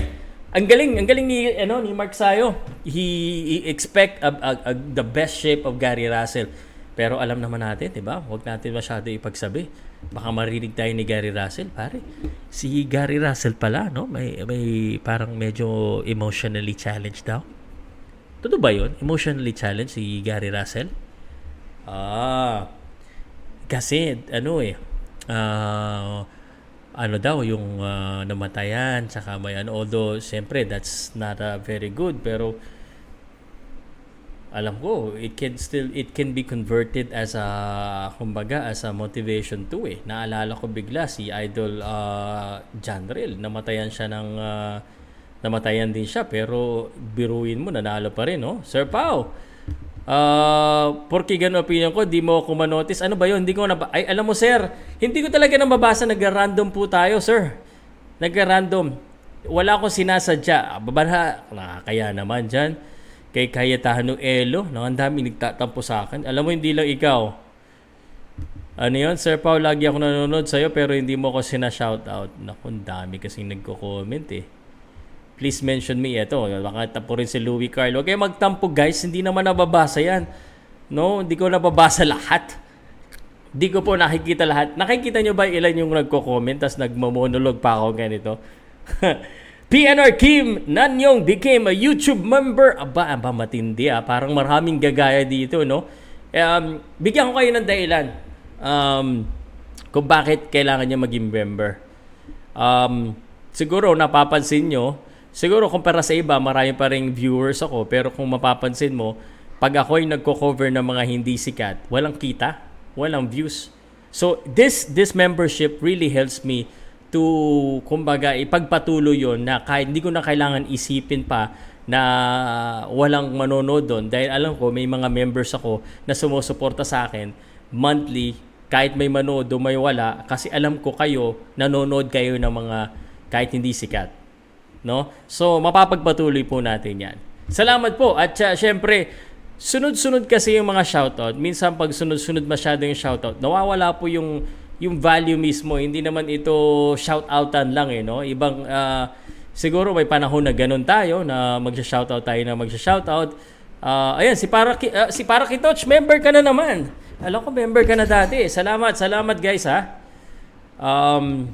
Ang galing, ang galing ni ano ni Mark Sayo. He, he expect a, a, a, the best shape of Gary Russell. Pero alam naman natin, 'di ba? Huwag natin masyado ipagsabi. Baka marinig tayo ni Gary Russell, pare. Si Gary Russell pala, no? May may parang medyo emotionally challenged daw. Totoo ba 'yon? Emotionally challenged si Gary Russell? Ah. Kasi ano eh, uh, ano daw yung uh, namatayan saka may ano although siyempre that's not uh, very good pero alam ko it can still it can be converted as a kumbaga as a motivation too eh naalala ko bigla si idol uh, Janril namatayan siya ng uh, namatayan din siya pero biruin mo nanalo pa rin no Sir Pau Uh, porque ganun opinion ko, di mo ako manotice. Ano ba yun? Hindi ko na Ay, alam mo sir, hindi ko talaga nababasa. Nag-random po tayo, sir. Nag-random. Wala akong sinasadya. Babaha, nakakaya naman dyan. Kay Cayetano Elo, no, ang dami nagtatampo sa akin. Alam mo, hindi lang ikaw. Ano yun? Sir Paul, lagi ako nanonood sa'yo pero hindi mo ako sina-shoutout. Naku, ang dami kasing nagko-comment eh please mention me. Ito, baka tapo rin si Louis Carlo. Okay, magtampo guys, hindi naman nababasa yan. No, hindi ko nababasa lahat. Hindi ko po nakikita lahat. Nakikita nyo ba ilan yung nagko-comment tapos nagmo-monologue pa ako ganito? PNR Kim Nanyong became a YouTube member. Aba, aba matindi ah. Parang maraming gagaya dito, no? Um, bigyan ko kayo ng dahilan um, kung bakit kailangan niya maging member. Um, siguro napapansin nyo, Siguro kumpara sa iba, marami pa ring viewers ako. Pero kung mapapansin mo, pag ako ay nagko-cover ng mga hindi sikat, walang kita, walang views. So this this membership really helps me to kumbaga ipagpatuloy yon na kahit hindi ko na kailangan isipin pa na walang manonood doon dahil alam ko may mga members ako na sumusuporta sa akin monthly kahit may manood o may wala kasi alam ko kayo nanonood kayo ng mga kahit hindi sikat no? So mapapagpatuloy po natin 'yan. Salamat po at uh, syempre sunod-sunod kasi yung mga shoutout. Minsan pag sunod-sunod masyado yung shoutout, nawawala po yung yung value mismo. Hindi naman ito shoutoutan lang eh, no? Ibang uh, siguro may panahon na ganun tayo na magsha-shoutout tayo na magsha-shoutout. Uh, ayan, si para uh, si para Kitoch, member ka na naman. Alam ko member ka na dati. Salamat, salamat guys ha. Um,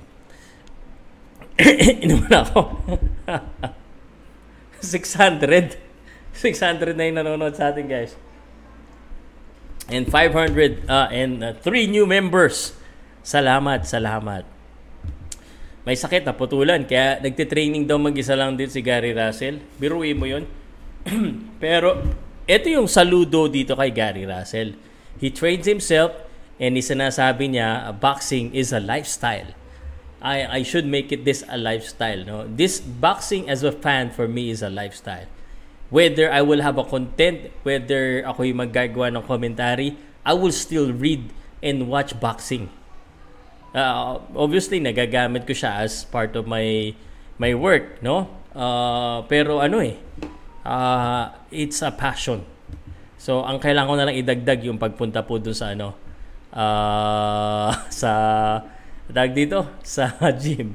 Inuman ako. 600. 600 na yung nanonood sa atin, guys. And 500 uh, and uh, 3 new members. Salamat, salamat. May sakit na putulan kaya nagte-training daw mag-isa lang din si Gary Russell. Biruin mo 'yon. Pero ito yung saludo dito kay Gary Russell. He trains himself and isinasabi niya boxing is a lifestyle. I I should make it this a lifestyle. No, this boxing as a fan for me is a lifestyle. Whether I will have a content, whether ako yung maggagawa ng commentary, I will still read and watch boxing. Uh, obviously, nagagamit ko siya as part of my my work, no? Uh, pero ano eh, uh, it's a passion. So, ang kailangan ko na lang idagdag yung pagpunta po dun sa ano, uh, sa Tag dito sa gym.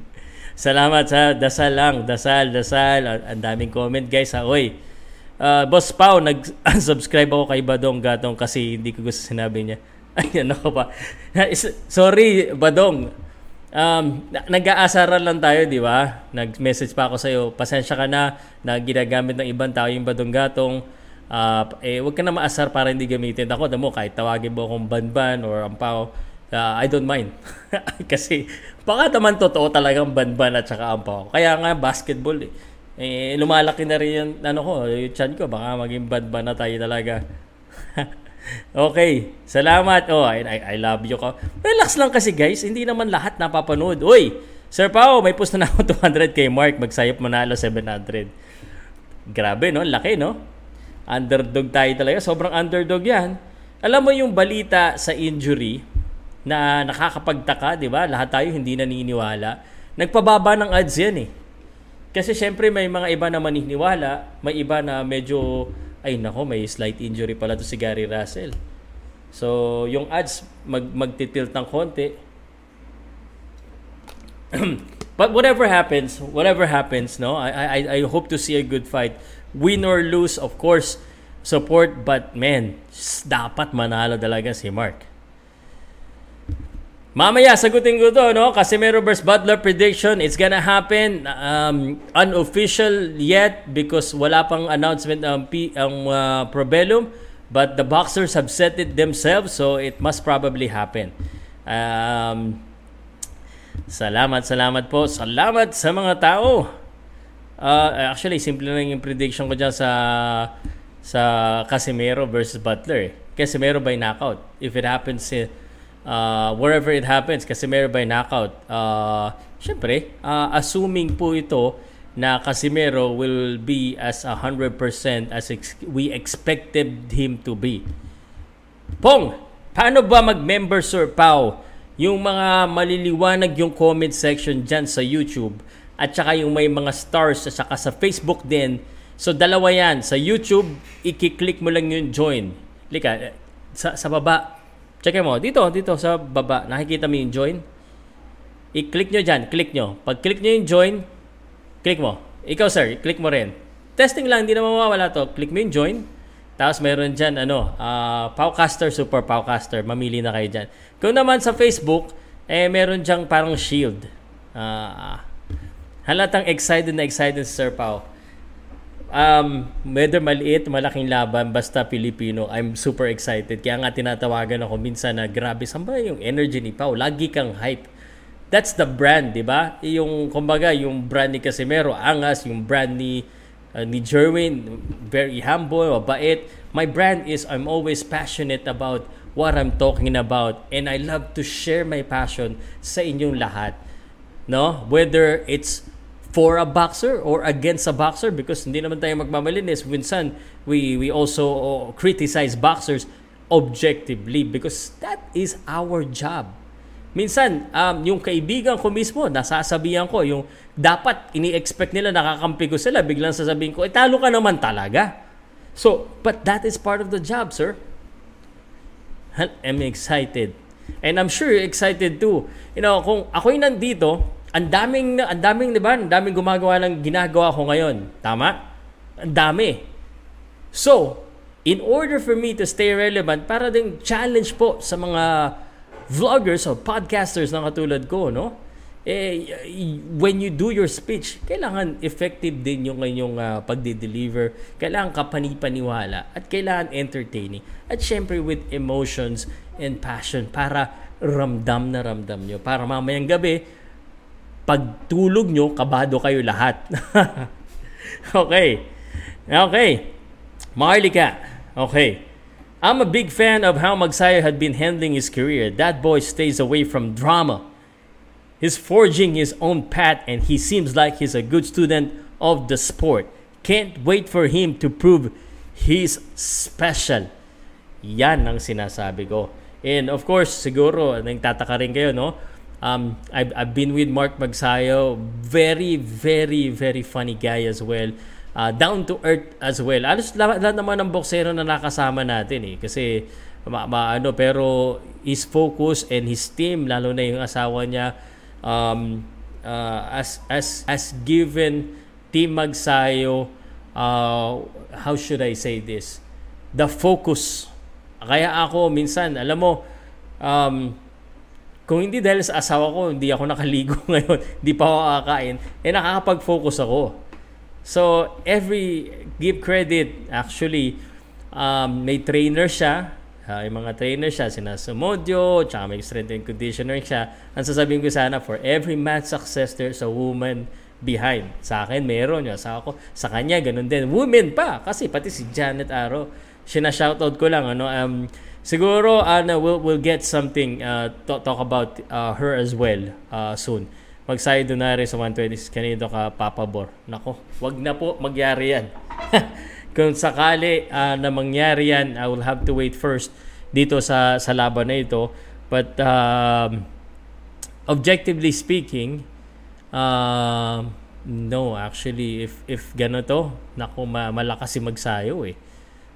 Salamat sa dasal lang, dasal, dasal. Ang daming comment guys ha. Oy, uh, Boss Pau, nag-subscribe ako kay Badong Gatong kasi hindi ko gusto sinabi niya. Ayun ako pa. Sorry, Badong. Um, nag-aasaran lang tayo, di ba? Nag-message pa ako sa iyo. Pasensya ka na na ginagamit ng ibang tao yung Badong Gatong. Uh, eh, wag ka na maasar para hindi gamitin ako. Damo, kahit tawagin mo akong Banban or Ampaw uh, I don't mind. Kasi baka naman totoo talagang banban at saka ampaw. Kaya nga basketball eh. eh lumalaki na rin yung ano ko, yung chan ko baka maging banban na tayo talaga. okay, salamat. Oh, I, I, I love you. Relax lang kasi guys, hindi naman lahat napapanood. Uy, Sir Pao, may post na ako 200k mark, magsayop manalo 700. Grabe no, laki no. Underdog tayo talaga, sobrang underdog 'yan. Alam mo yung balita sa injury, na nakakapagtaka, di ba? Lahat tayo hindi naniniwala. Nagpababa ng ads yan eh. Kasi syempre may mga iba na maniniwala, may iba na medyo, ay nako, may slight injury pala to si Gary Russell. So, yung ads mag magtitilt ng konti. But whatever happens, whatever happens, no, I, I, I hope to see a good fight. Win or lose, of course, support but man, dapat manalo talaga si Mark. Mamaya, sagutin ko to, no? Casemiro versus Butler prediction. It's gonna happen. Um, unofficial yet because wala pang announcement ang, P, ang uh, Probellum. But the boxers have set it themselves, so it must probably happen. Um, salamat, salamat po. Salamat sa mga tao. Uh, actually, simple lang yung prediction ko dyan sa sa Casemiro versus Butler. Casemiro by knockout. If it happens, eh, uh, wherever it happens, Casemiro by knockout. Uh, Siyempre, uh, assuming po ito na Casemiro will be as 100% as ex- we expected him to be. Pong, paano ba mag-member Sir Pau? Yung mga maliliwanag yung comment section dyan sa YouTube at saka yung may mga stars at saka sa Facebook din. So dalawa yan. Sa YouTube, i-click mo lang yung join. Lika, sa, sa baba, Check mo. Dito, dito sa baba. Nakikita mo yung join? I-click nyo dyan. Click nyo. Pag click nyo yung join, click mo. Ikaw sir, click mo rin. Testing lang, hindi na mawawala to. Click mo yung join. Tapos meron dyan, ano, uh, Powcaster, Super Powcaster. Mamili na kayo dyan. Kung naman sa Facebook, eh, meron dyan parang shield. Uh, halatang excited na excited si Sir Pau um, whether maliit, malaking laban, basta Pilipino, I'm super excited. Kaya nga tinatawagan ako minsan na grabe, saan yung energy ni Pau? Lagi kang hype. That's the brand, di ba? Yung, kumbaga, yung brand ni Casimero, angas, yung brand ni, uh, ni Jerwin, very humble, mabait. My brand is, I'm always passionate about what I'm talking about and I love to share my passion sa inyong lahat. No? Whether it's for a boxer or against a boxer because hindi naman tayo magmamalinis. Minsan, we, we also uh, criticize boxers objectively because that is our job. Minsan, um, yung kaibigan ko mismo, nasasabihan ko, yung dapat ini-expect nila nakakampi ko sila, biglang sasabihin ko, eh talo ka naman talaga. So, but that is part of the job, sir. I'm excited. And I'm sure you're excited too. You know, kung ako'y nandito, ang daming, ang daming, di ba? Ang daming gumagawa ng ginagawa ko ngayon. Tama? Ang dami. So, in order for me to stay relevant, para ding challenge po sa mga vloggers o podcasters na katulad ko, no? Eh, when you do your speech, kailangan effective din yung inyong uh, pagde-deliver. Kailangan kapanipaniwala at kailangan entertaining. At syempre with emotions and passion para ramdam na ramdam nyo. Para mamayang gabi, pagtulog nyo, kabado kayo lahat. okay. Okay. Marlika. Okay. I'm a big fan of how Magsayo had been handling his career. That boy stays away from drama. He's forging his own path and he seems like he's a good student of the sport. Can't wait for him to prove he's special. Yan ang sinasabi ko. And of course, siguro, nagtataka rin kayo, no? Um, I've, I've been with Mark Magsayo. Very, very, very funny guy as well. Uh, down to earth as well. Alos lahat, lahat naman ng boksero na nakasama natin eh. Kasi ma, ma, ano, pero his focus and his team, lalo na yung asawa niya, um, uh, as, as, as given Team Magsayo, uh, how should I say this? The focus. Kaya ako minsan, alam mo, um, kung hindi dahil sa asawa ko, hindi ako nakaligo ngayon, hindi pa ako kakain, eh nakakapag-focus ako. So, every, give credit, actually, um, may trainer siya, uh, yung mga trainer siya, sina Sumodio, tsaka may strength and conditioner siya. Ang sasabihin ko sana, for every man's success, there's a woman behind. Sa akin, meron yun. Sa ako, sa kanya, ganun din. Women pa, kasi pati si Janet Aro, sina-shoutout ko lang, ano, um, Siguro, ano, we'll, we'll get something, uh, talk, talk about uh, her as well uh, soon. Magsayo doon na rin sa 120 kanino ka papabor. Nako, wag na po magyari yan. Kung sakali uh, na mangyari yan, I will have to wait first dito sa, sa laban na ito. But, um, objectively speaking, uh, no, actually, if, if ganito, nako, ma, malakas si magsayo eh.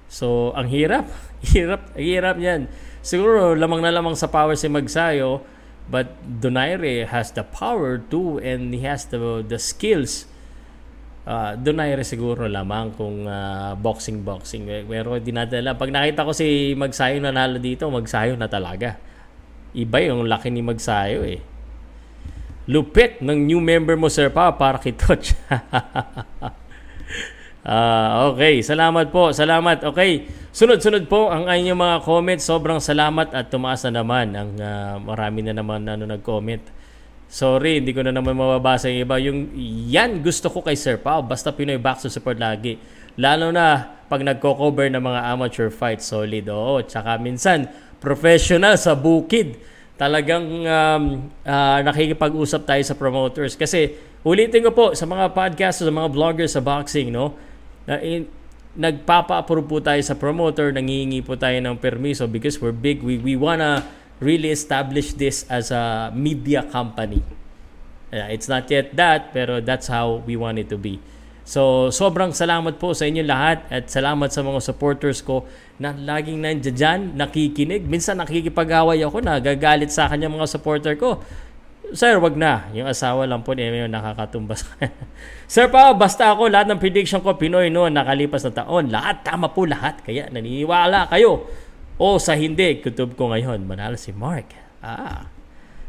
So, ang hirap. hirap, hirap yan. Siguro, lamang na lamang sa power si Magsayo, but Donaire has the power too and he has the, the skills. uh, donaire siguro lamang kung uh, boxing boxing pero dinadala pag nakita ko si Magsayo nanalo dito Magsayo na talaga iba yung laki ni Magsayo eh lupit ng new member mo sir pa para kay Uh, okay, salamat po. Salamat. Okay. Sunod-sunod po ang inyong mga comments. Sobrang salamat at tumaas na naman. Ang uh, marami na naman ano nag-comment. Sorry, hindi ko na naman mababasa yung iba. Yung yan gusto ko kay Sir Pao. Basta Pinoy boxer support lagi. Lalo na pag nagko-cover ng mga amateur fight, solid. Oo, tsaka minsan professional sa bukid. Talagang um, uh, nakikipag-usap tayo sa promoters. Kasi ulitin ko po sa mga podcast, sa mga vloggers sa boxing, no? Na in, nagpapa-approve po tayo sa promoter, nangihingi po tayo ng permiso because we're big. We, we wanna really establish this as a media company. Uh, it's not yet that, pero that's how we want it to be. So, sobrang salamat po sa inyo lahat at salamat sa mga supporters ko na laging nandiyan dyan, nakikinig. Minsan nakikipag-away ako, nagagalit sa akin yung mga supporter ko. Sir, wag na. Yung asawa lang po niya yung nakakatumbas. Sir pa, basta ako, lahat ng prediction ko, Pinoy noon, nakalipas na taon. Lahat, tama po lahat. Kaya naniniwala kayo. O sa hindi, kutub ko ngayon, manalo si Mark. Ah.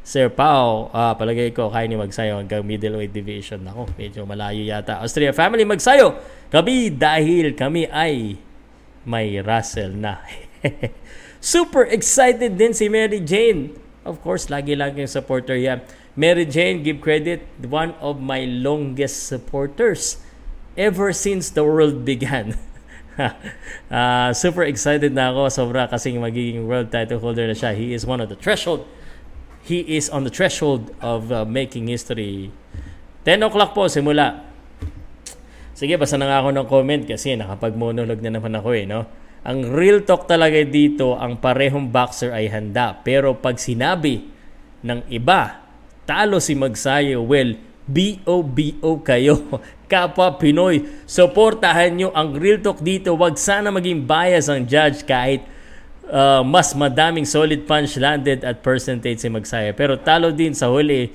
Sir Pao, ah, palagay ko kaya ni magsayo hanggang middleweight division. Ako, medyo malayo yata. Austria family magsayo. Kami dahil kami ay may Russell na. Super excited din si Mary Jane. Of course, lagi-lagi yung supporter yan. Mary Jane, give credit, one of my longest supporters ever since the world began. uh, super excited na ako. Sobra kasing magiging world title holder na siya. He is one of the threshold. He is on the threshold of uh, making history. 10 o'clock po, simula. Sige, basta na nga ako ng comment kasi nakapag-monolog na naman ako eh, no? Ang real talk talaga dito, ang parehong boxer ay handa. Pero pag sinabi ng iba, talo si Magsayo, well, B-O-B-O kayo. Kapwa Pinoy, suportahan nyo ang Real Talk dito. Wag sana maging bias ang judge kahit uh, mas madaming solid punch landed at percentage si Magsaya. Pero talo din sa huli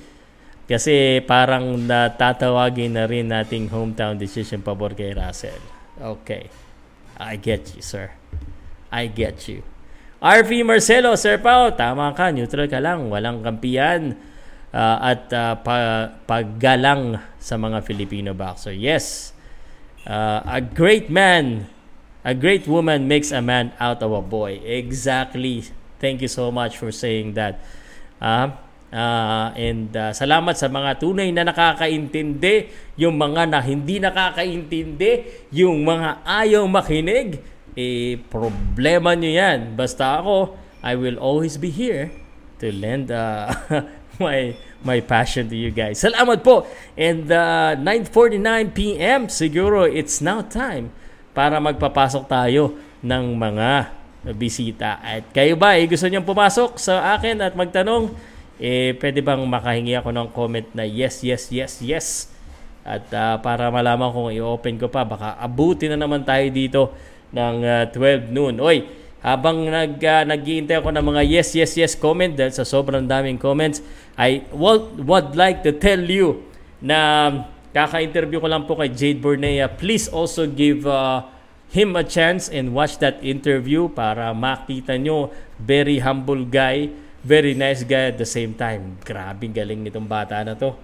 kasi parang natatawagin na rin nating hometown decision pabor kay Russell. Okay. I get you, sir. I get you. RV Marcelo, Sir Pao, tama ka. Neutral ka lang. Walang kampiyan uh, at uh, pa, paggalang sa mga Filipino boxer. Yes, uh, a great man, a great woman makes a man out of a boy. Exactly. Thank you so much for saying that. Uh, uh, and uh, salamat sa mga tunay na nakakaintindi, yung mga na hindi nakakaintindi, yung mga ayaw makinig, eh, problema nyo yan. Basta ako, I will always be here to lend uh, my my passion to you guys. Salamat po. And uh, 9:49 PM siguro it's now time para magpapasok tayo ng mga bisita. At kayo ba, eh, gusto niyong pumasok sa akin at magtanong? Eh, pwede bang makahingi ako ng comment na yes, yes, yes, yes? At uh, para malaman kung i-open ko pa, baka abuti na naman tayo dito ng uh, 12 noon. Oy, habang nag, uh, nag-iintay ako ng mga yes, yes, yes comment dahil sa sobrang daming comments, I would, would like to tell you na kaka-interview ko lang po kay Jade Bornea. Please also give uh, him a chance and watch that interview para makita nyo very humble guy, very nice guy at the same time. Grabe galing nitong bata na to.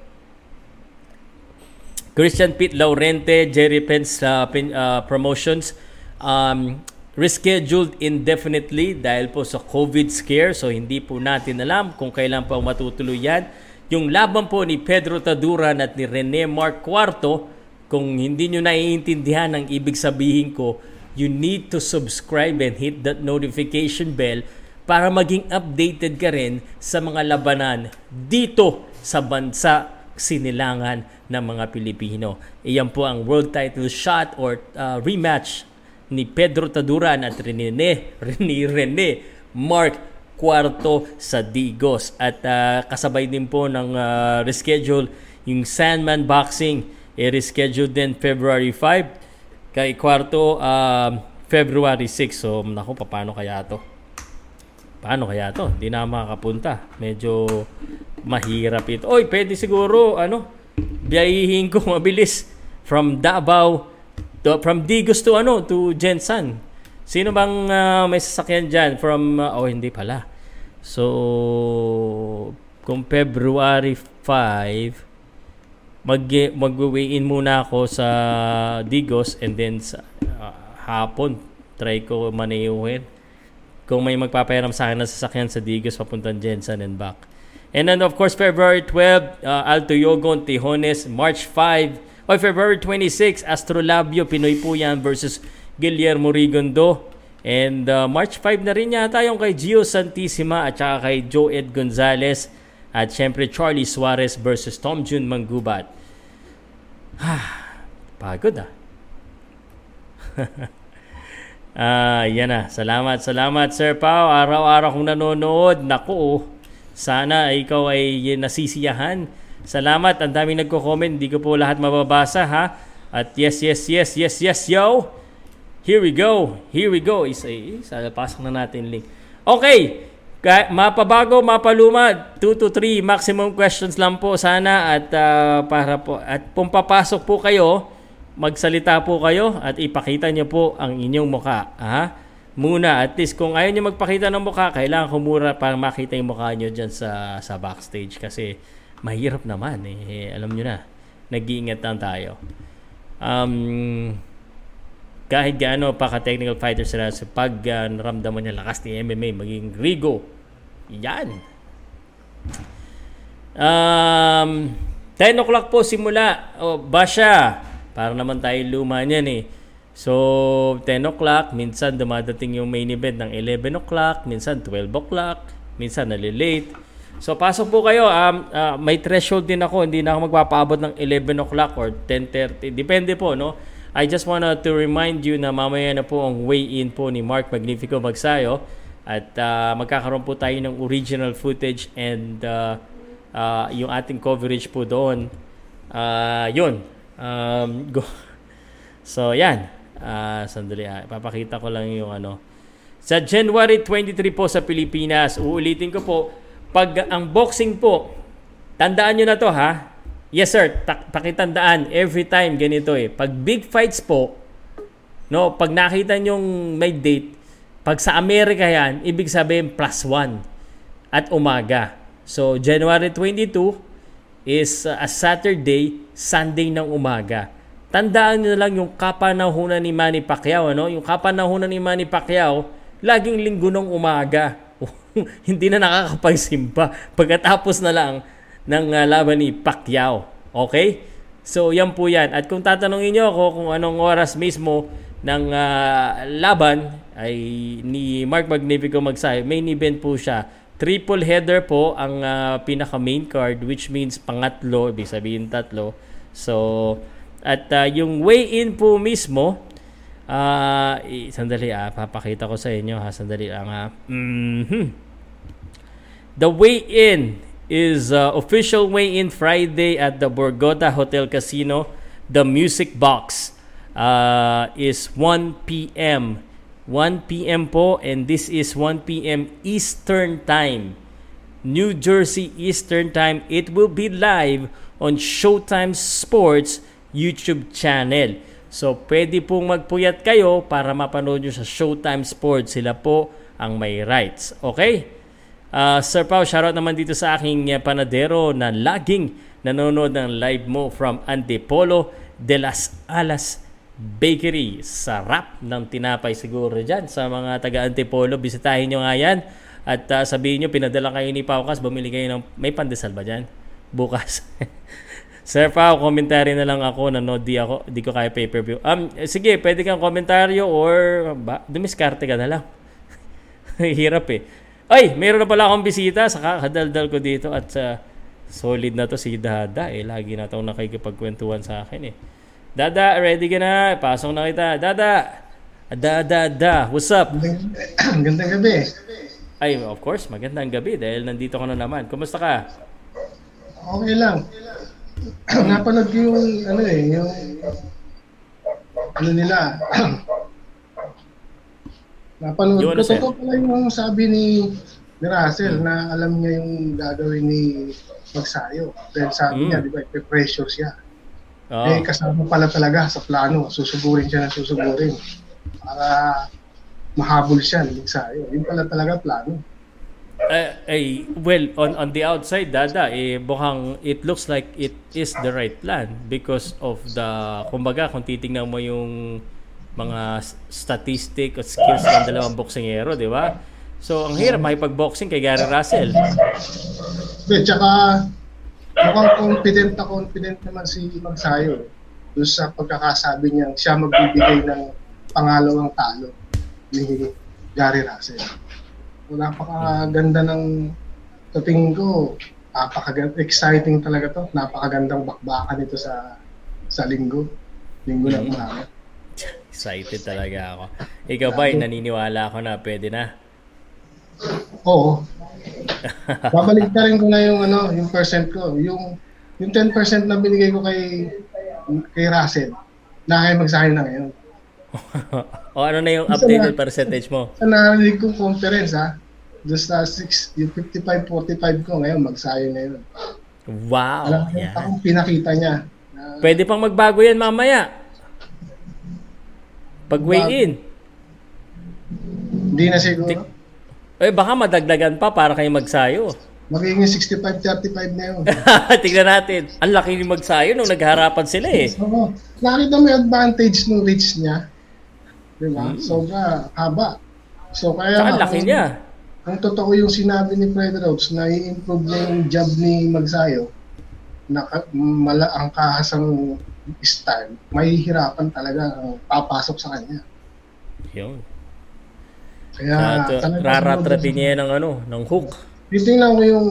Christian Pete Laurente, Jerry Pence uh, uh, Promotions. Um, rescheduled indefinitely dahil po sa COVID scare. So hindi po natin alam kung kailan po matutuloy yan. Yung laban po ni Pedro Taduran at ni Rene Mark Cuarto, kung hindi nyo naiintindihan ang ibig sabihin ko, you need to subscribe and hit that notification bell para maging updated ka rin sa mga labanan dito sa bansa sinilangan ng mga Pilipino. Iyan po ang world title shot or uh, rematch ni Pedro Taduran at Rene, Rene, Rene Mark Cuarto sa Digos. At uh, kasabay din po ng uh, reschedule yung Sandman Boxing. I-reschedule din February 5. Kay Cuarto, uh, February 6. So, naku, paano kaya to? Paano kaya to? Hindi na makakapunta. Medyo mahirap ito. Oy, pwede siguro, ano, biyahihin ko mabilis from Davao, to, from Digos to ano, to Jensan. Sino bang uh, may sasakyan dyan from, uh, oh hindi pala. So, kung February 5, mag mag-weigh in muna ako sa Digos and then sa uh, hapon try ko manayuhin kung may magpapayaram sa akin na sasakyan sa Digos papuntang Jensen and back. And then of course February 12, uh, Alto Yogon, Tijones, March 5, o February 26, Astrolabio, Pinoy po yan versus Guillermo Rigondo. And uh, March 5 na rin yata yung kay Gio Santissima at saka kay Joe Ed Gonzalez at syempre Charlie Suarez versus Tom June Manggubat. Pagod ah. Ah, yan na. Salamat, salamat Sir Pao. Araw-araw kong nanonood. Naku, oh. sana ikaw ay nasisiyahan. Salamat. Ang daming nagko-comment. Hindi ko po lahat mababasa ha. At yes, yes, yes, yes, yes, yo. Here we go. Here we go. Isa, isa pasok na natin link. Okay. Mapabago, mapaluma, 2 to 3 maximum questions lang po sana at uh, para po at kung papasok po kayo, magsalita po kayo at ipakita niyo po ang inyong mukha. Ha? Muna, at least kung ayaw niyo magpakita ng mukha, kailangan kumura para makita yung mukha niyo dyan sa, sa backstage kasi mahirap naman. Eh, alam niyo na, nag-iingat lang tayo. Um, kahit gaano pa ka-technical fighter sila sa pag uh, naramdaman niya lakas ni MMA, maging Rigo. Yan. Um, 10 o'clock po simula. O, oh, Basha. Para naman tayo luma niyan eh. So, 10 o'clock, minsan dumadating yung main event ng 11 o'clock, minsan 12 o'clock, minsan nalilate. So, pasok po kayo. Um, uh, may threshold din ako. Hindi na ako magpapaabot ng 11 o'clock or 10.30. Depende po, no? I just wanna to remind you na mamaya na po ang weigh-in po ni Mark Magnifico Magsayo at uh, magkakaroon po tayo ng original footage and uh, uh, yung ating coverage po doon. Uh, yun, Um, go. So, yan. Uh, sandali. Ah. Papakita ko lang yung ano. Sa January 23 po sa Pilipinas, uulitin ko po, pag ang boxing po, tandaan nyo na to ha. Yes sir, tak- pakitandaan every time ganito eh. Pag big fights po, no, pag nakita nyo may date, pag sa Amerika yan, ibig sabihin plus one at umaga. So, January 22, is uh, a Saturday, Sunday ng umaga. Tandaan niyo lang yung kapanahunan ni Manny Pacquiao, ano? Yung kapanahunan ni Manny Pacquiao, laging linggo ng umaga. Hindi na nakakapagsimba pagkatapos na lang ng uh, laban ni Pacquiao. Okay? So, yan po yan. At kung tatanungin niyo ako kung anong oras mismo ng uh, laban ay ni Mark Magnifico Magsay, main event po siya Triple header po ang uh, pinaka main card which means pangatlo, ibig sabihin tatlo. So at uh, yung weigh-in po mismo uh, sandali ah, papakita ko sa inyo ha, sandali lang ha. Mm-hmm. The weigh-in is uh, official weigh-in Friday at the Borgota Hotel Casino. The Music Box uh, is 1 p.m. 1 p.m. po and this is 1 p.m. Eastern Time. New Jersey Eastern Time. It will be live on Showtime Sports YouTube channel. So, pwede pong magpuyat kayo para mapanood nyo sa Showtime Sports. Sila po ang may rights. Okay? Uh, Sir Pao, shoutout naman dito sa aking uh, panadero na laging nanonood ng live mo from Antipolo de las Alas, Bakery. Sarap ng tinapay siguro dyan sa mga taga Antipolo. Bisitahin nyo nga yan. At uh, sabihin nyo, pinadala kayo ni Paukas, bumili kayo ng... May pandesal ba dyan? Bukas. Sir Pao, komentary na lang ako no, di ako, di ko kaya pay-per-view. Um, sige, pwede kang komentaryo or ba, dumiskarte ka na lang. Hirap eh. Ay, meron na pala akong bisita sa kakadaldal ko dito at sa uh, solid na to si Dada eh. Lagi na itong nakikipagkwentuhan sa akin eh. Dada, ready ka na? Pasok na kita. Dada! Dada, da. What's up? Gandang gabi. Ay, of course, magandang gabi dahil nandito ka na naman. Kumusta ka? Okay lang. Napanood ko yung, ano eh, yung, ano nila, napanood ko. Totoo pala yung sabi ni, ni Russell hmm. na alam niya yung gagawin ni Magsayo. Dahil sabi hmm. niya, di ba, ipe-pressure siya. Oh. Eh, kasama pala talaga sa plano. Susugurin siya na susugurin. Para mahabol siya ng Ligsayo. Yun pala talaga plano. Uh, ay, well, on on the outside, Dada, eh, mukhang it looks like it is the right plan because of the, kumbaga, kung titingnan mo yung mga statistic at skills ng dalawang boksingero, di ba? So, ang hirap makipag-boxing kay Gary Russell. Eh, tsaka, mukhang confident na confident naman si Magsayo doon sa pagkakasabi niya siya magbibigay ng pangalawang talo ni Gary Russell. So, napakaganda ng sa tingin ko, napakaganda, exciting talaga to. Napakagandang bakbakan ito sa sa linggo. Linggo mm-hmm. umaga. Excited talaga ako. Ikaw ba, naniniwala ako na pwede na? Oo. Babalik na rin ko na yung ano, yung percent ko. Yung yung 10% na binigay ko kay kay Russell, na kaya magsahin na ngayon. o ano na yung updated na, percentage mo? Sa narinig kong conference ha, doon sa 6, yung 55-45 ko ngayon, magsahin na yun. Wow! Alam yeah. akong pinakita niya. Na, Pwede pang magbago yan mamaya. Pag weigh in. Hindi na siguro. Eh, baka madagdagan pa para kayo magsayo. Magiging 65-35 na yun. Tingnan natin. Ang laki ni magsayo nung nagharapan sila eh. Oo. Nakita mo yung advantage ng reach niya. Di ba? Hmm. Sobra haba. So kaya... Saka laki niya. Kung totoo yung sinabi ni Fred Rhodes na i-improve na yung job ni Magsayo, na mala ang kahasang style, mahihirapan talaga ang papasok sa kanya. Yun. Kaya uh, raratratin niya ng ano, ng hook. Titingnan ko yung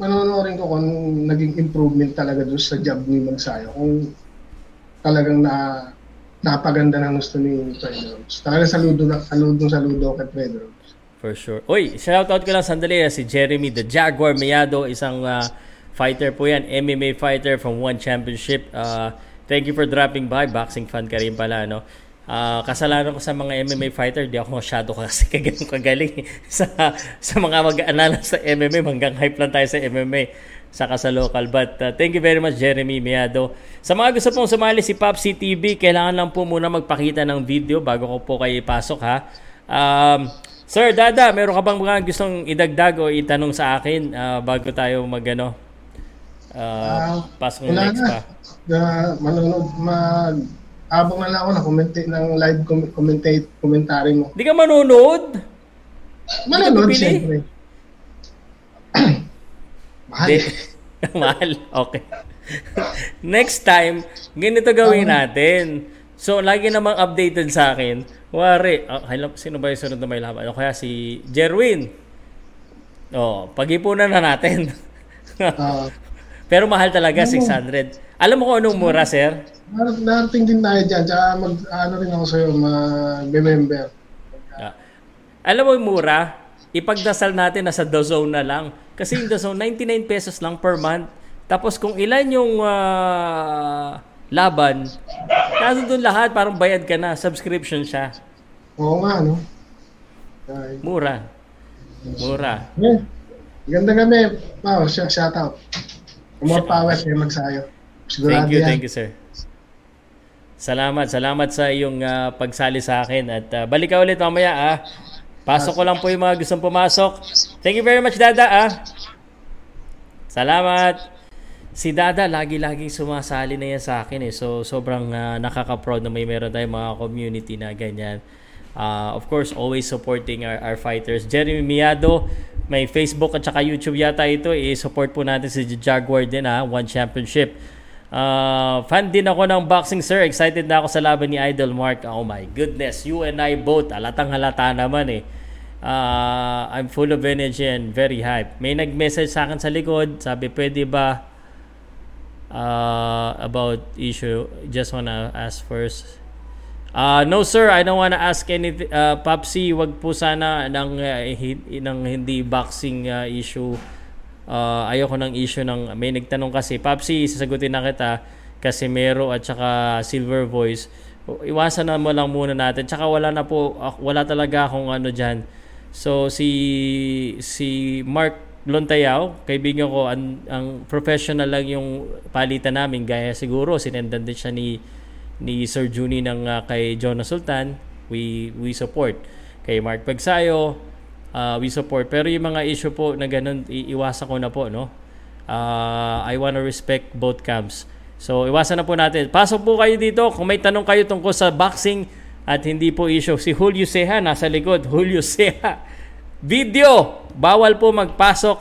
manonorin ko kung naging improvement talaga doon sa job ni Magsayo. Kung talagang na napaganda ng gusto ni Pedro. Talaga saludo na saludo saludo kay Pedro. For sure. Oy, shout out ko lang sandali si Jeremy the Jaguar Mayado, isang uh, fighter po yan, MMA fighter from One Championship. Uh, thank you for dropping by. Boxing fan ka rin pala, no? Uh, kasalanan ko sa mga MMA fighter, di ako masyado kasi kagaling kagaling sa sa mga mag-aalala sa MMA, hanggang hype lang tayo sa MMA saka sa local. But uh, thank you very much Jeremy Miado. Sa mga gusto pong sumali si Popsi TV, kailangan lang po muna magpakita ng video bago ko po kayo ipasok ha. Um, Sir Dada, meron ka bang mga gustong idagdag o itanong sa akin uh, bago tayo magano? Uh, uh, pasok ng next pa. Uh, manonood, mag habang na lang ako na comment ng live com- commentate commentary mo. Di ka manonood? Manonood siyempre. Mahal. Mahal. Okay. Next time, ganito gawin natin. So, lagi namang updated sa akin. Wari, oh, sino ba yung sunod na may laban? O kaya si Jerwin. Oh, pag-ipunan na natin. uh, Pero mahal talaga, 600. Alam mo kung anong mura, sir? Narating din tayo dyan. Tsaka mag, ano rin ako sa'yo, mag-member. Yeah. Alam mo yung mura? Ipagdasal natin na sa Zone na lang. Kasi yung Zone, 99 pesos lang per month. Tapos kung ilan yung uh, laban, nasa doon lahat, parang bayad ka na. Subscription siya. Oo nga, no? Ay. Mura. Mura. Eh, ganda kami. Wow, shout out. Power kayo magsayo. Sigurado thank you, yan. thank you, sir. Salamat, salamat sa iyong uh, pagsali sa akin at uh, balik ka ulit mamaya ah. Pasok ko lang po yung mga gustong pumasok. Thank you very much Dada ah. Salamat. Si Dada lagi-laging sumasali na yan sa akin eh. So sobrang uh, nakaka-proud na may meron tayong mga community na ganyan. Uh, of course, always supporting our, our fighters. Jeremy Miado, may Facebook at saka YouTube yata ito. I-support po natin si Jaguar din ha, One Championship. Uh, fan din ako ng boxing, sir. Excited na ako sa laban ni Idol Mark. Oh my goodness, you and I both. Alatang halata naman eh. Uh, I'm full of energy and very hype. May nag-message sa akin sa likod. Sabi, pwede ba uh, about issue? Just wanna ask first. Uh, no sir, I don't wanna ask anything. Uh, Popsi, wag po sana ng, uh, ng hindi boxing uh, issue uh, ayoko ng issue ng may nagtanong kasi Papsi sasagutin na kita kasi Mero at saka Silver Voice iwasan na mo lang muna natin tsaka wala na po wala talaga akong ano diyan so si si Mark Lontayaw, kaibigan ko, ang, ang professional lang yung palitan namin. Gaya siguro, sinendan din siya ni, ni Sir Juni ng uh, kay Jonas Sultan. We, we support. Kay Mark Pagsayo, uh, we support. Pero yung mga issue po na ganun, iiwasan ko na po, no? Uh, I wanna respect both camps. So, iwasan na po natin. Pasok po kayo dito kung may tanong kayo tungkol sa boxing at hindi po issue. Si Julio Seha nasa likod. Julio Seha. Video! Bawal po magpasok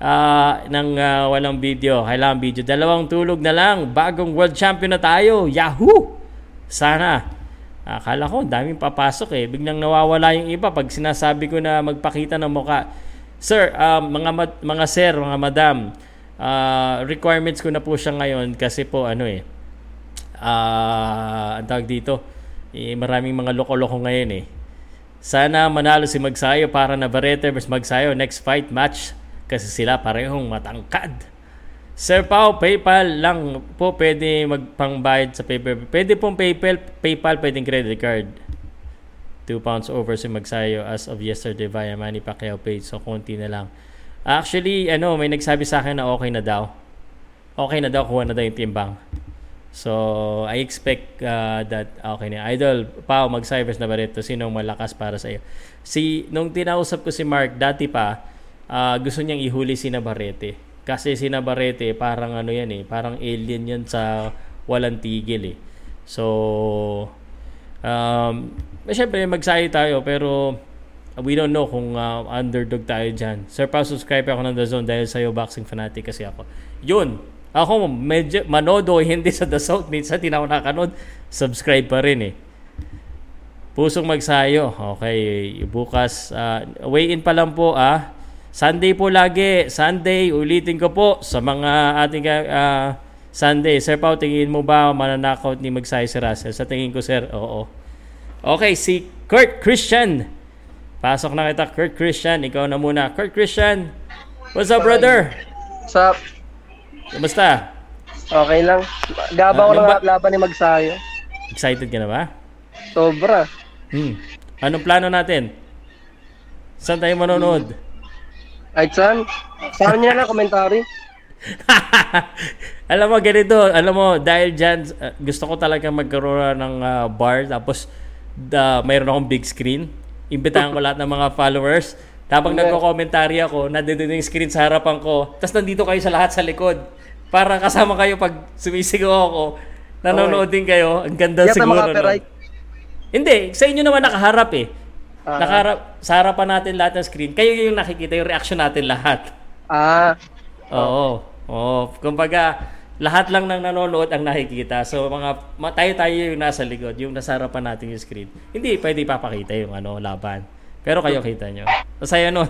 uh, ng uh, walang video. Kailangan video. Dalawang tulog na lang. Bagong world champion na tayo. Yahoo! Sana. Akala ko, daming papasok eh. Biglang nawawala yung iba pag sinasabi ko na magpakita ng muka. Sir, uh, mga, mga sir, mga madam, uh, requirements ko na po siya ngayon kasi po ano eh uh, ang tawag dito eh, maraming mga loko-loko ngayon eh sana manalo si Magsayo para na Barrete vs Magsayo next fight match kasi sila parehong matangkad Sir Pao, PayPal lang po pwede magpangbayad sa PayPal. Pwede pong PayPal, PayPal pwedeng credit card. 2 pounds over si Magsayo as of yesterday via Manny Pacquiao page. So, konti na lang. Actually, ano, may nagsabi sa akin na okay na daw. Okay na daw, kuha na daw yung timbang. So, I expect uh, that okay na. Idol, Pao, mag-cybers na ba rito? Sinong malakas para sa iyo? Si, nung tinausap ko si Mark, dati pa, uh, gusto niyang ihuli si Navarrete. Kasi si Navarrete, parang ano yan eh, parang alien yan sa walang tigil eh. So, um, syempre, magsayo tayo, pero we don't know kung uh, underdog tayo dyan. Sir pa subscribe ako ng The Zone dahil sa'yo boxing fanatic kasi ako. Yun, ako medyo manodo hindi sa The Zone. Minsan ako nakanood. Subscribe pa rin eh. Pusong magsayo. Okay, bukas. Uh, weigh in pa lang po ah. Sunday po lagi. Sunday, ulitin ko po sa mga ating uh, Sunday. Sir Pao, tingin mo ba mananakaut ni Magsayo si Russell? Sa tingin ko, sir, oo. Okay, si Kurt Christian. Pasok na kita, Kurt Christian. Ikaw na muna. Kurt Christian, what's up, brother? What's up? Kumusta? Okay lang. Gaba ko uh, ng ba- laban ni Magsayo. Excited ka na ba? Sobra. Hmm. Anong plano natin? Saan tayo manonood? Ay, saan? Saan niya na komentary? alam mo, ganito. Alam mo, dahil dyan, uh, gusto ko talaga magkaroon ng uh, bar. Tapos, the, mayroon akong big screen imbitahan ko lahat ng mga followers. Tapos nagko-commentary ako, nandito yung screen sa harapan ko. Tapos nandito kayo sa lahat sa likod. Para kasama kayo pag sumisigaw ako. Nanonood din kayo. Ang ganda Yata siguro. No? Hindi, sa inyo naman nakaharap eh. Uh, nakaharap, sa harapan natin lahat ng screen. Kayo yung nakikita yung reaction natin lahat. Ah. Oo. Oo. Kumbaga, lahat lang ng nanonood ang nakikita. So mga tayo-tayo yung nasa likod, yung nasa harapan natin yung screen. Hindi pwede ipapakita yung ano laban. Pero kayo kita nyo. Masaya nun.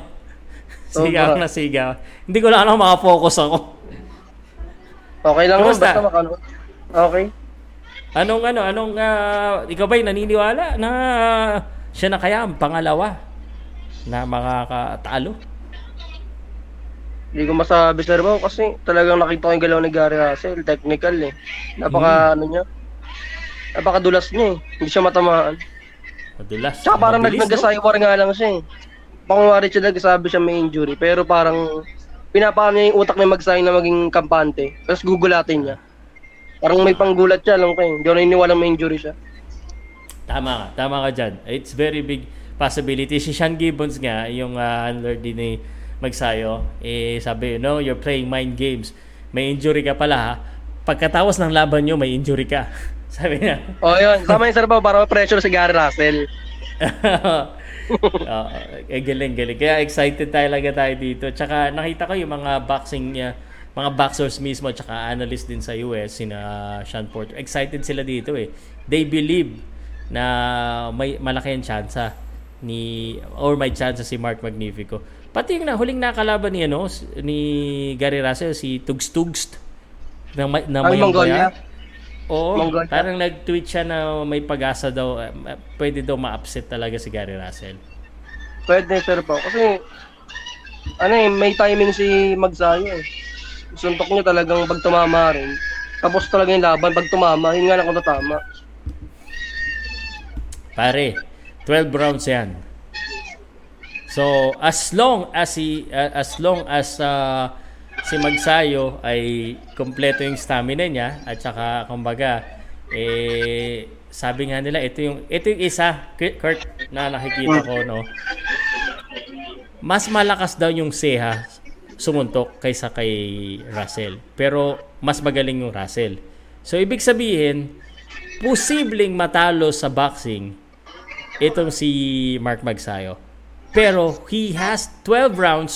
sigaw na sigaw. Hindi ko lang ano makafocus ako. Okay lang Kamusta? basta makano. Okay. Anong ano, anong uh, ikaw ba'y naniniwala na siya na kaya ang pangalawa na makakatalo? Hindi ko masabi sir mo kasi talagang nakita ko yung galaw ni Gary Russell, technical eh. Napaka mm. ano niya. Napaka dulas niya eh. Hindi siya matamaan. Madulas. Tsaka parang nag nagsasaywar nga lang siya eh. Pangwari siya nagsasabi siya may injury pero parang pinapaano niya yung utak niya magsayang na maging kampante. Tapos gugulatin niya. Parang may panggulat siya, alam ko eh. Hindi ko naniniwala may injury siya. Tama ka, tama ka dyan. It's very big possibility. Si Sean Gibbons nga, yung uh, handler din ni magsayo, eh sabi, no, you're playing mind games. May injury ka pala ha. Pagkatapos ng laban nyo, may injury ka. sabi niya. oh, yun. Tama yung sarap para pressure si Gary Russell. uh, eh, galing, galing. Kaya excited talaga tayo dito. Tsaka nakita ko yung mga boxing niya, mga boxers mismo, tsaka analyst din sa US, sina Sean Porter. Excited sila dito eh. They believe na may malaki ang tsansa ni or may chance si Mark Magnifico. Pati yung na, huling nakalaban ni, ano, ni Gary Russell, si Tugs Tugs ng, ng Ang Mongolia? Oo, Mongolia. parang nag-tweet siya na may pag-asa daw, uh, pwede daw ma-upset talaga si Gary Russell. Pwede, sir po. Kasi, ano eh, may timing si Magsayo eh. Suntok niya talagang pag tumama rin. Tapos talaga yung laban, pag tumama, yun nga lang kung tatama. Pare, 12 rounds yan. So, as long as si uh, as long as uh, si Magsayo ay kompleto yung stamina niya at saka kumbaga eh sabi nga nila ito yung ito yung isa Kurt na nakikita ko no. Mas malakas daw yung Seha sumuntok kaysa kay Russell. Pero mas magaling yung Russell. So ibig sabihin, posibleng matalo sa boxing itong si Mark Magsayo. Pero he has 12 rounds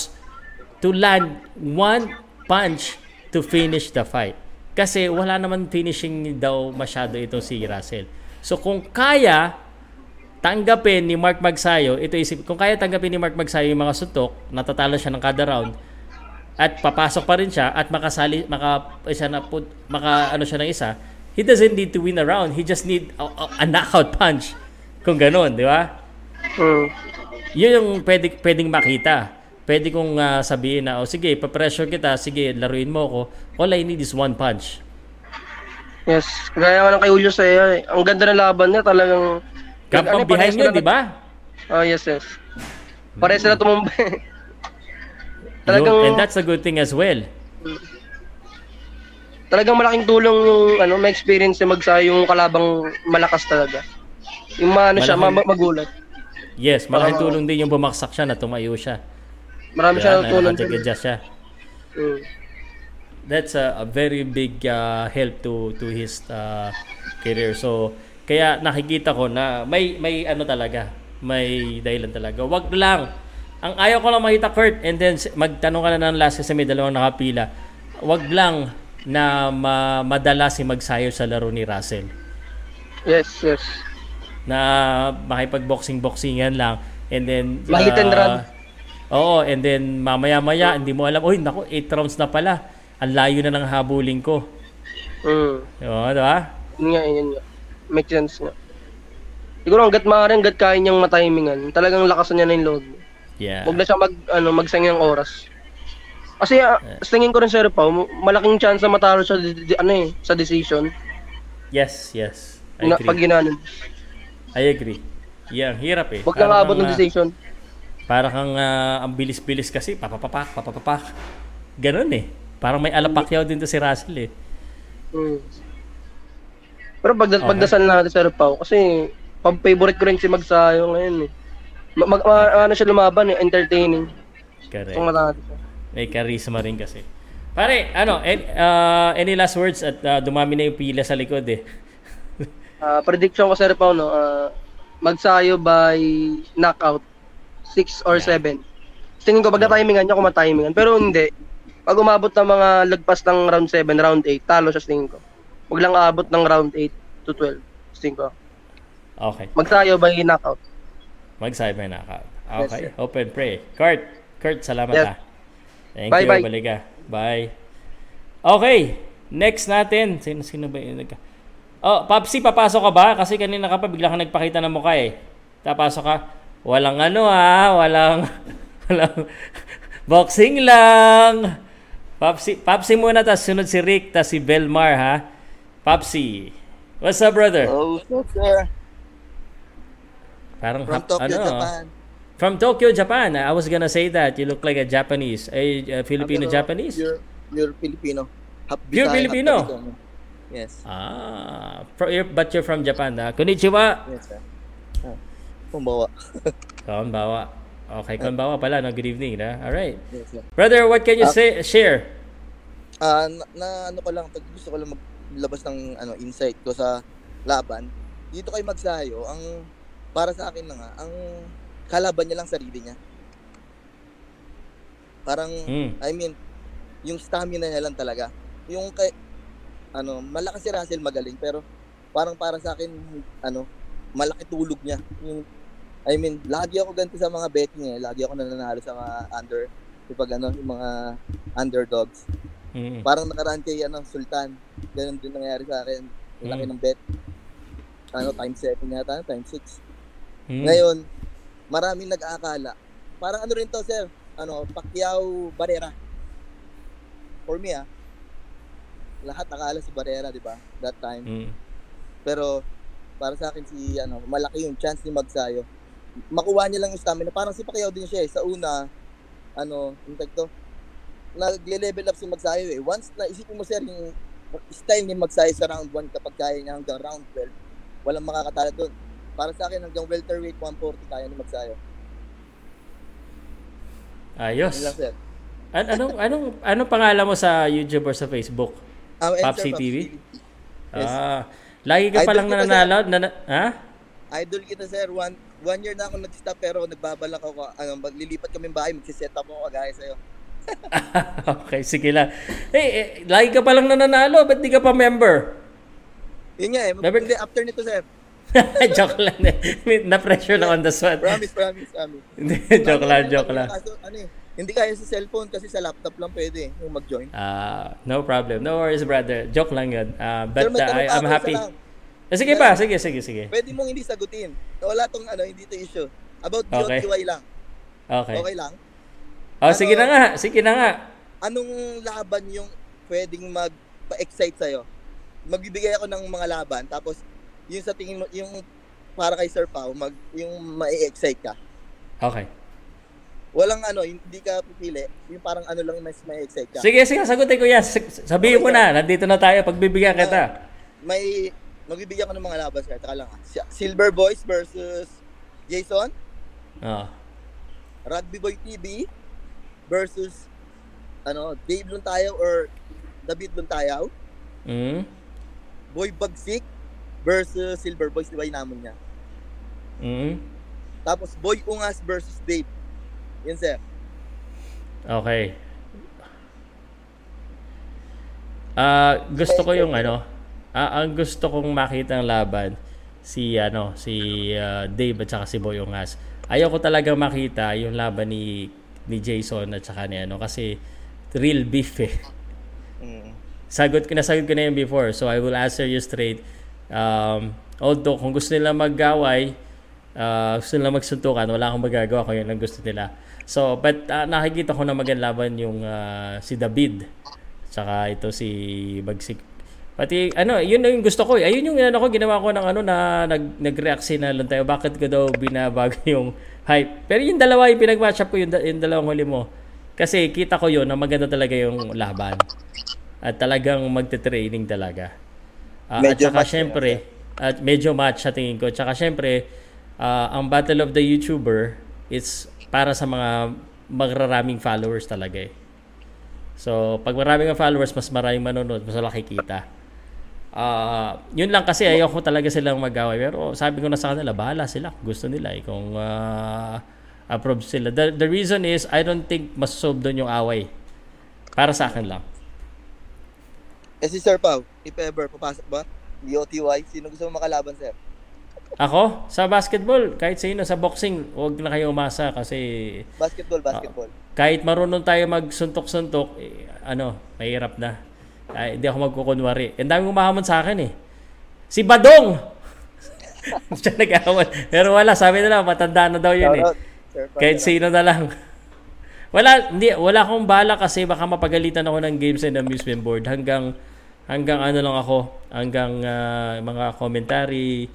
to land one punch to finish the fight. Kasi wala naman finishing daw masyado itong si Russell. So kung kaya tanggapin ni Mark Magsayo, ito isip, kung kaya tanggapin ni Mark Magsayo yung mga sutok, natatalo siya ng kada round, at papasok pa rin siya at makasali maka isa na put, maka ano siya ng isa, he doesn't need to win a round. He just need a, a, a knockout punch. Kung ganoon, di ba? Mm. Yun yung pwede, pwedeng makita. Pwede kong uh, sabihin na, oh sige, pa-pressure kita, sige, laruin mo ako. All I need is one punch. Yes, kaya nga ng kay Julio Saya, eh. ang ganda ng laban niya talagang... Kampang ano, behind niya, di ba? Oh, yes, yes. Pare sila tumumba. Yun, and that's a good thing as well. talagang malaking tulong yung ano, may experience niya magsayo yung kalabang malakas talaga. Yung maano siya, Malaking- ma- magulat. Yes, malaking Oo. tulong din yung bumaksak siya na tumayo siya. Marami Kaya siya natulong. nakapag-adjust siya. Mm. That's a, a very big uh, help to to his uh, career. So, kaya nakikita ko na may may ano talaga, may dahilan talaga. Wag lang. Ang ayaw ko lang makita Kurt and then magtanong ka na ng last kasi may dalawang nakapila. Wag lang na ma- madala si magsayo sa laro ni Russell. Yes, yes. Na makipag-boxing-boxingan lang and then uh, Mahit and run. Oo, and then mamaya-maya hindi mo alam, oy, nako, 8 rounds na pala. Ang layo na ng habulin ko. Mm. Oo, di ba? Yun nga, yun nga. Make sense nga. Siguro hanggat maaari, hanggat kaya niyang matimingan, talagang lakasan niya na yung load. Yeah. Huwag na siya mag, ano, magsayang ng oras. Kasi uh, sa tingin ko rin Sir Pao, malaking chance na matalo siya ano eh, sa decision. Yes, yes. I Na, pag agree. ginanon. I agree. Yeah, ang hirap eh. Huwag ng ah, decision. Para kang ah, ang bilis-bilis kasi, papapapak, papapapak. Ganun eh. Parang may alapakyaw din to si Russell eh. Mm. Pero pagda- Okay. pagdasal natin Sir Pao, kasi pang-favorite ko rin si Magsayo ngayon eh. Ma- mag, ma- ano siya lumaban eh, entertaining. Correct. Kung natin. May charisma rin kasi. Pare, ano, any, ah, any last words at ah, dumami na yung pila sa likod eh. Ah, prediction ko Sir Pao, no, ah, Magsayo by knockout. 6 or 7. Tingin ko pag na-timingan niya, kung matimingan. Pero hindi. Pag umabot ng mga lagpas ng round 7, round 8, talo siya sa tingin ko. Huwag lang aabot ng round 8 to 12. sa tingin ko. Okay. Magsayo by knockout. Mag-side by knockout. Yes, Okay. sir. Open pray. Kurt, Kurt, salamat Yes. ha. Thank Bye, you. bye. Baliga. Bye. Okay. Next natin. Sino, sino ba yun? Nagka- Oh, Papsi, papasok ka ba? Kasi kanina ka pa bigla ka nagpakita ng mukha eh. Tapasok ka. Walang ano ah. Walang, walang, boxing lang. Papsi, Papsi muna, tas sunod si Rick, tas si Belmar ha. Papsi. What's up, brother? Oh, so sir. Parang From Tokyo, ano, Japan. From Tokyo, Japan. I was gonna say that. You look like a Japanese. A uh, Filipino-Japanese? Pure, pure Filipino. Half half Filipino? Filipino. Yes. Ah, but you're from Japan. Ah. Konnichiwa. Yes, sir. Ah, kumbawa. Konbawa. Okay, konbawa pala. No? Good evening. Na? All right. yes, sir. Brother, what can you Ah. say share? Ah, na, na ano ko lang, gusto ko lang maglabas ng ano insight ko sa laban. Dito kay Magsayo, ang para sa akin lang ah, ang kalaban niya lang sarili niya. Parang Hmm. I mean, yung stamina niya lang talaga. Yung kay ano, malakas si Russell magaling pero parang para sa akin ano, malaki tulog niya. Yung I mean, lagi ako ganito sa mga betting eh. Lagi ako nananalo sa mga under kapag ano, yung mga underdogs. Mm. Parang nakaraan kay ano, Sultan. Ganun din nangyari sa akin. Laki Mm. ng bet. Ano, time 7 yata, time 6. Mm. Ngayon, maraming nag-aakala. Parang ano rin to, sir? Ano, Pacquiao Barrera. For me, ah. Lahat nakala si Barrera, di ba? That time. Mm. Pero, para sa akin si, ano, malaki yung chance ni Magsayo makuha niya lang yung stamina. Parang si Pacquiao din siya eh. Sa una, ano, yung tag to, nagle-level up si Magsayo eh. Once na isipin mo sir, yung style ni Magsayo sa round 1 kapag kaya niya hanggang round 12, walang makakatalo doon. Para sa akin, hanggang welterweight 140 kaya ni Magsayo. Ayos. Yun lang sir. An- anong, anong, anong pangalan mo sa YouTube or sa Facebook? Um, sir, TV? Yes. Ah, lagi ka Idol palang kita, sir. nananalo? Na, ha? Idol kita sir, one, one year na ako nag-stop pero nagbabalak ako, ano, maglilipat kami bahay, magsiset up ako kagaya sa'yo. okay, sige lang. Eh, eh, lagi ka palang nananalo. Ba't di ka pa member? Yun nga eh, Never- hindi, after nito sir. joke lang. eh. Na-pressure na on the spot. Promise, promise, promise. Hindi, joke lang, joke lang. Kaso, ano eh, hindi kaya sa cellphone kasi sa laptop lang pwede eh, yung mag-join. Ah, no problem. No worries, brother. Joke lang yun. Ah, Sir, but uh, tanong I, I'm happy. Eh, sige pa, sige, sige, sige. Pwede mong hindi sagutin. Wala tong ano, hindi to issue. About Okay. DOTY lang. Okay. Okay lang? Oh, sige Ano? na nga, sige na nga. Anong laban yung pwedeng magpa-excite sa'yo? Magbibigay ako ng mga laban, tapos yung sa tingin mo, yung para kay Sir Pao, mag, yung ma-excite ka. Okay. Walang ano, hindi ka pipili. Yung parang ano lang mas ma-excite ka. Sige, sige, sagutin ko yan. Sabihin mo na, nandito na tayo, pagbibigyan kita. May, magbibigyan ko ng mga laban, sir. Taka lang. ah. Si- Silver Boys versus Jason. Oh. Rugby Boy TV versus ano, Dave Luntayaw or David Luntayaw. Mm. Boy Bagsik versus Silver Boys, di ba inamon niya? Mm. Tapos Boy Ungas versus Dave. Yun, sir. Okay. Ah, gusto ko yung ano, ah, ang gusto kong makita ng laban si ano, si ah, Dave at saka si Boy Ungas. Ayoko talaga makita yung laban ni ni Jason at saka ni ano kasi real beef eh. Mm. Sagot ko na sagot ko na yun before. So I will answer you straight. Um, although kung gusto nila mag-away, uh, gusto nila magsuntukan, wala akong magagawa kung yun ang gusto nila. So, but uh, nakikita ko na magandang yung uh, si David. Tsaka ito si Bagsik. Pati ano, yun yung gusto ko. eh. Ayun yung ano ko ginawa ko ng ano na nag nag-react si na tayo. Bakit ko daw binabago yung hype. Pero yung dalawa yung pinag-match up ko yung, yung dalawang huli mo. Kasi kita ko yun na maganda talaga yung laban. At talagang magte-training talaga. At Medyo saka match syempre, at medyo match sa tingin ko. Tsaka syempre, ah, ang Battle of the YouTuber it's para sa mga magraraming followers talaga eh. So, pag maraming ang followers, mas maraming manonood, mas malaki kita. Ah, yun lang kasi ayoko talaga silang mag-away. Pero sabi ko na sa kanila, bahala sila. Gusto nila eh. Kung ah, approve sila. The, the reason is, I don't think masosolve doon yung away. Para sa akin lang. Eh si Sir Pao, if ever, papasok ba? DOTY, sino gusto mo makalaban, sir? Ako, sa basketball, kahit sino, sa boxing, huwag na kayo umasa kasi Basketball, basketball. kahit marunong tayo magsuntok-suntok, eh, ano, mahirap na. Ay, hindi ako magkukunwari. Ang dami umahamon sa akin eh. Si Badong! Siya nag-awan. Pero wala, sabi nila, matanda na daw yun eh. Kahit sino na lang. Wala, hindi, wala akong bala kasi baka mapagalitan ako ng games and amusement board hanggang hanggang ano lang ako, hanggang ah, mga commentary,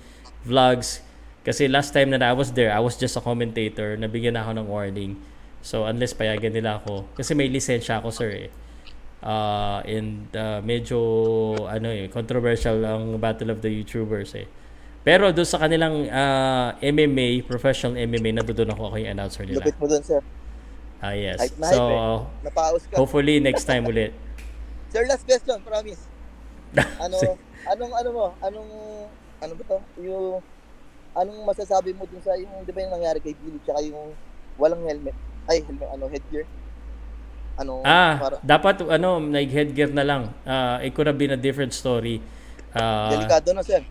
vlogs. Kasi last time na I was there, I was just a commentator, nabigyan na ako ng warning. So unless payagan nila ako, kasi may lisensya ako sir eh. Ah, and ah, medyo ano eh, controversial ang Battle of the YouTubers eh. Pero doon sa kanilang ah, MMA, professional MMA, nandoon ako ako yung announcer nila. Lupit mo dun, sir. Ah, yes. Hype na So, hype eh. Ka. hopefully next time ulit. Sir, last question, promise. Ano, anong, ano mo, anong, ano ba to? Yung, anong masasabi mo dun sa, yung, di ba yung nangyari kay Billy, tsaka yung walang helmet, ay, helmet, ano, headgear? Ano, Ah, para, dapat ano, nag-headgear na lang. Ah, it could have been a different story. Ah, delikado na, sir.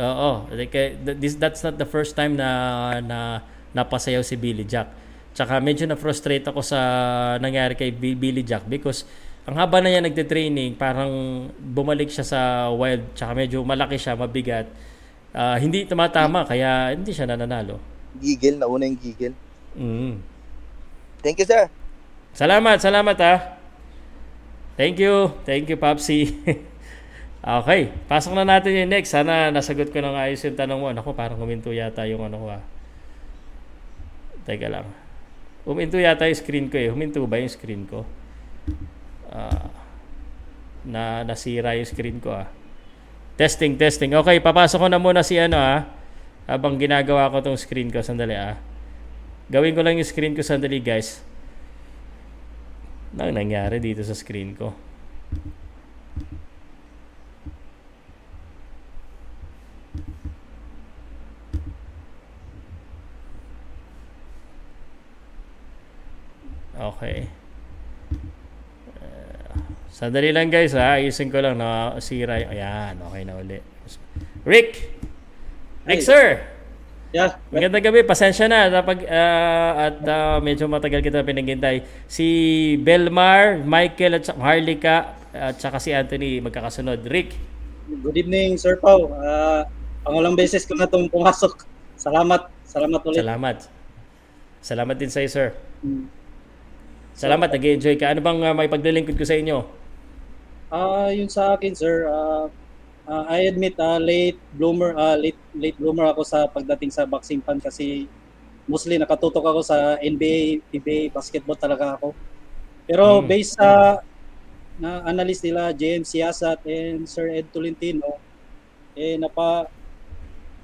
Oo, like eh, th- this that's not the first time na na napasayaw si Billy Jack. Tsaka medyo na frustrate ako sa nangyari kay Bi- Billy Jack because ang haba na niya nagte-training, parang bumalik siya sa wild, tsaka medyo malaki siya, mabigat. Ah, hindi tumatama kaya hindi siya nananalo. Gigil, nauna yung gigil. Mm. Thank you, sir. Salamat, salamat ah. Thank you. Thank you, Popsi. okay, pasok na natin yung next. Sana nasagot ko ng ayos yung tanong mo. Naku, parang huminto yata yung ano ko ah. Teka lang. Huminto yata yung screen ko eh. Huminto ba yung screen ko? Ah, na nasira yung screen ko ah. Testing, testing. Okay, papasok ko na muna si ano ah. Habang ginagawa ko tong screen ko. Sandali ah. Gawin ko lang yung screen ko sandali guys. Ano nangyari dito sa screen ko? Okay. Uh, sandali lang guys ha. Ayusin ko lang na sira. Ayan, okay na uli. Rick! Rick Ay. sir! Yeah. Magandang gabi, pasensya na napag, ah, at ah, medyo matagal kita pinaghintay. Si Belmar, Michael at Harlika at saka si Anthony magkakasunod. Rick, Good evening, Sir Pau. Uh, pangulang beses ko na itong pumasok. Salamat. Salamat ulit. salamat. Salamat din sa iyo, sir. Mm. Salamat, nag-enjoy ka. Ano bang uh, may paglilingkod ko sa inyo? Ah, yun sa akin, sir. ah, ah, I admit ah, late bloomer, ah, late late bloomer ako sa pagdating sa boxing fan kasi mostly nakatutok ako sa NBA, PBA, basketball talaga ako. Pero Mm. based sa na analyst nila James Siasat and Sir Ed Tolentino eh napa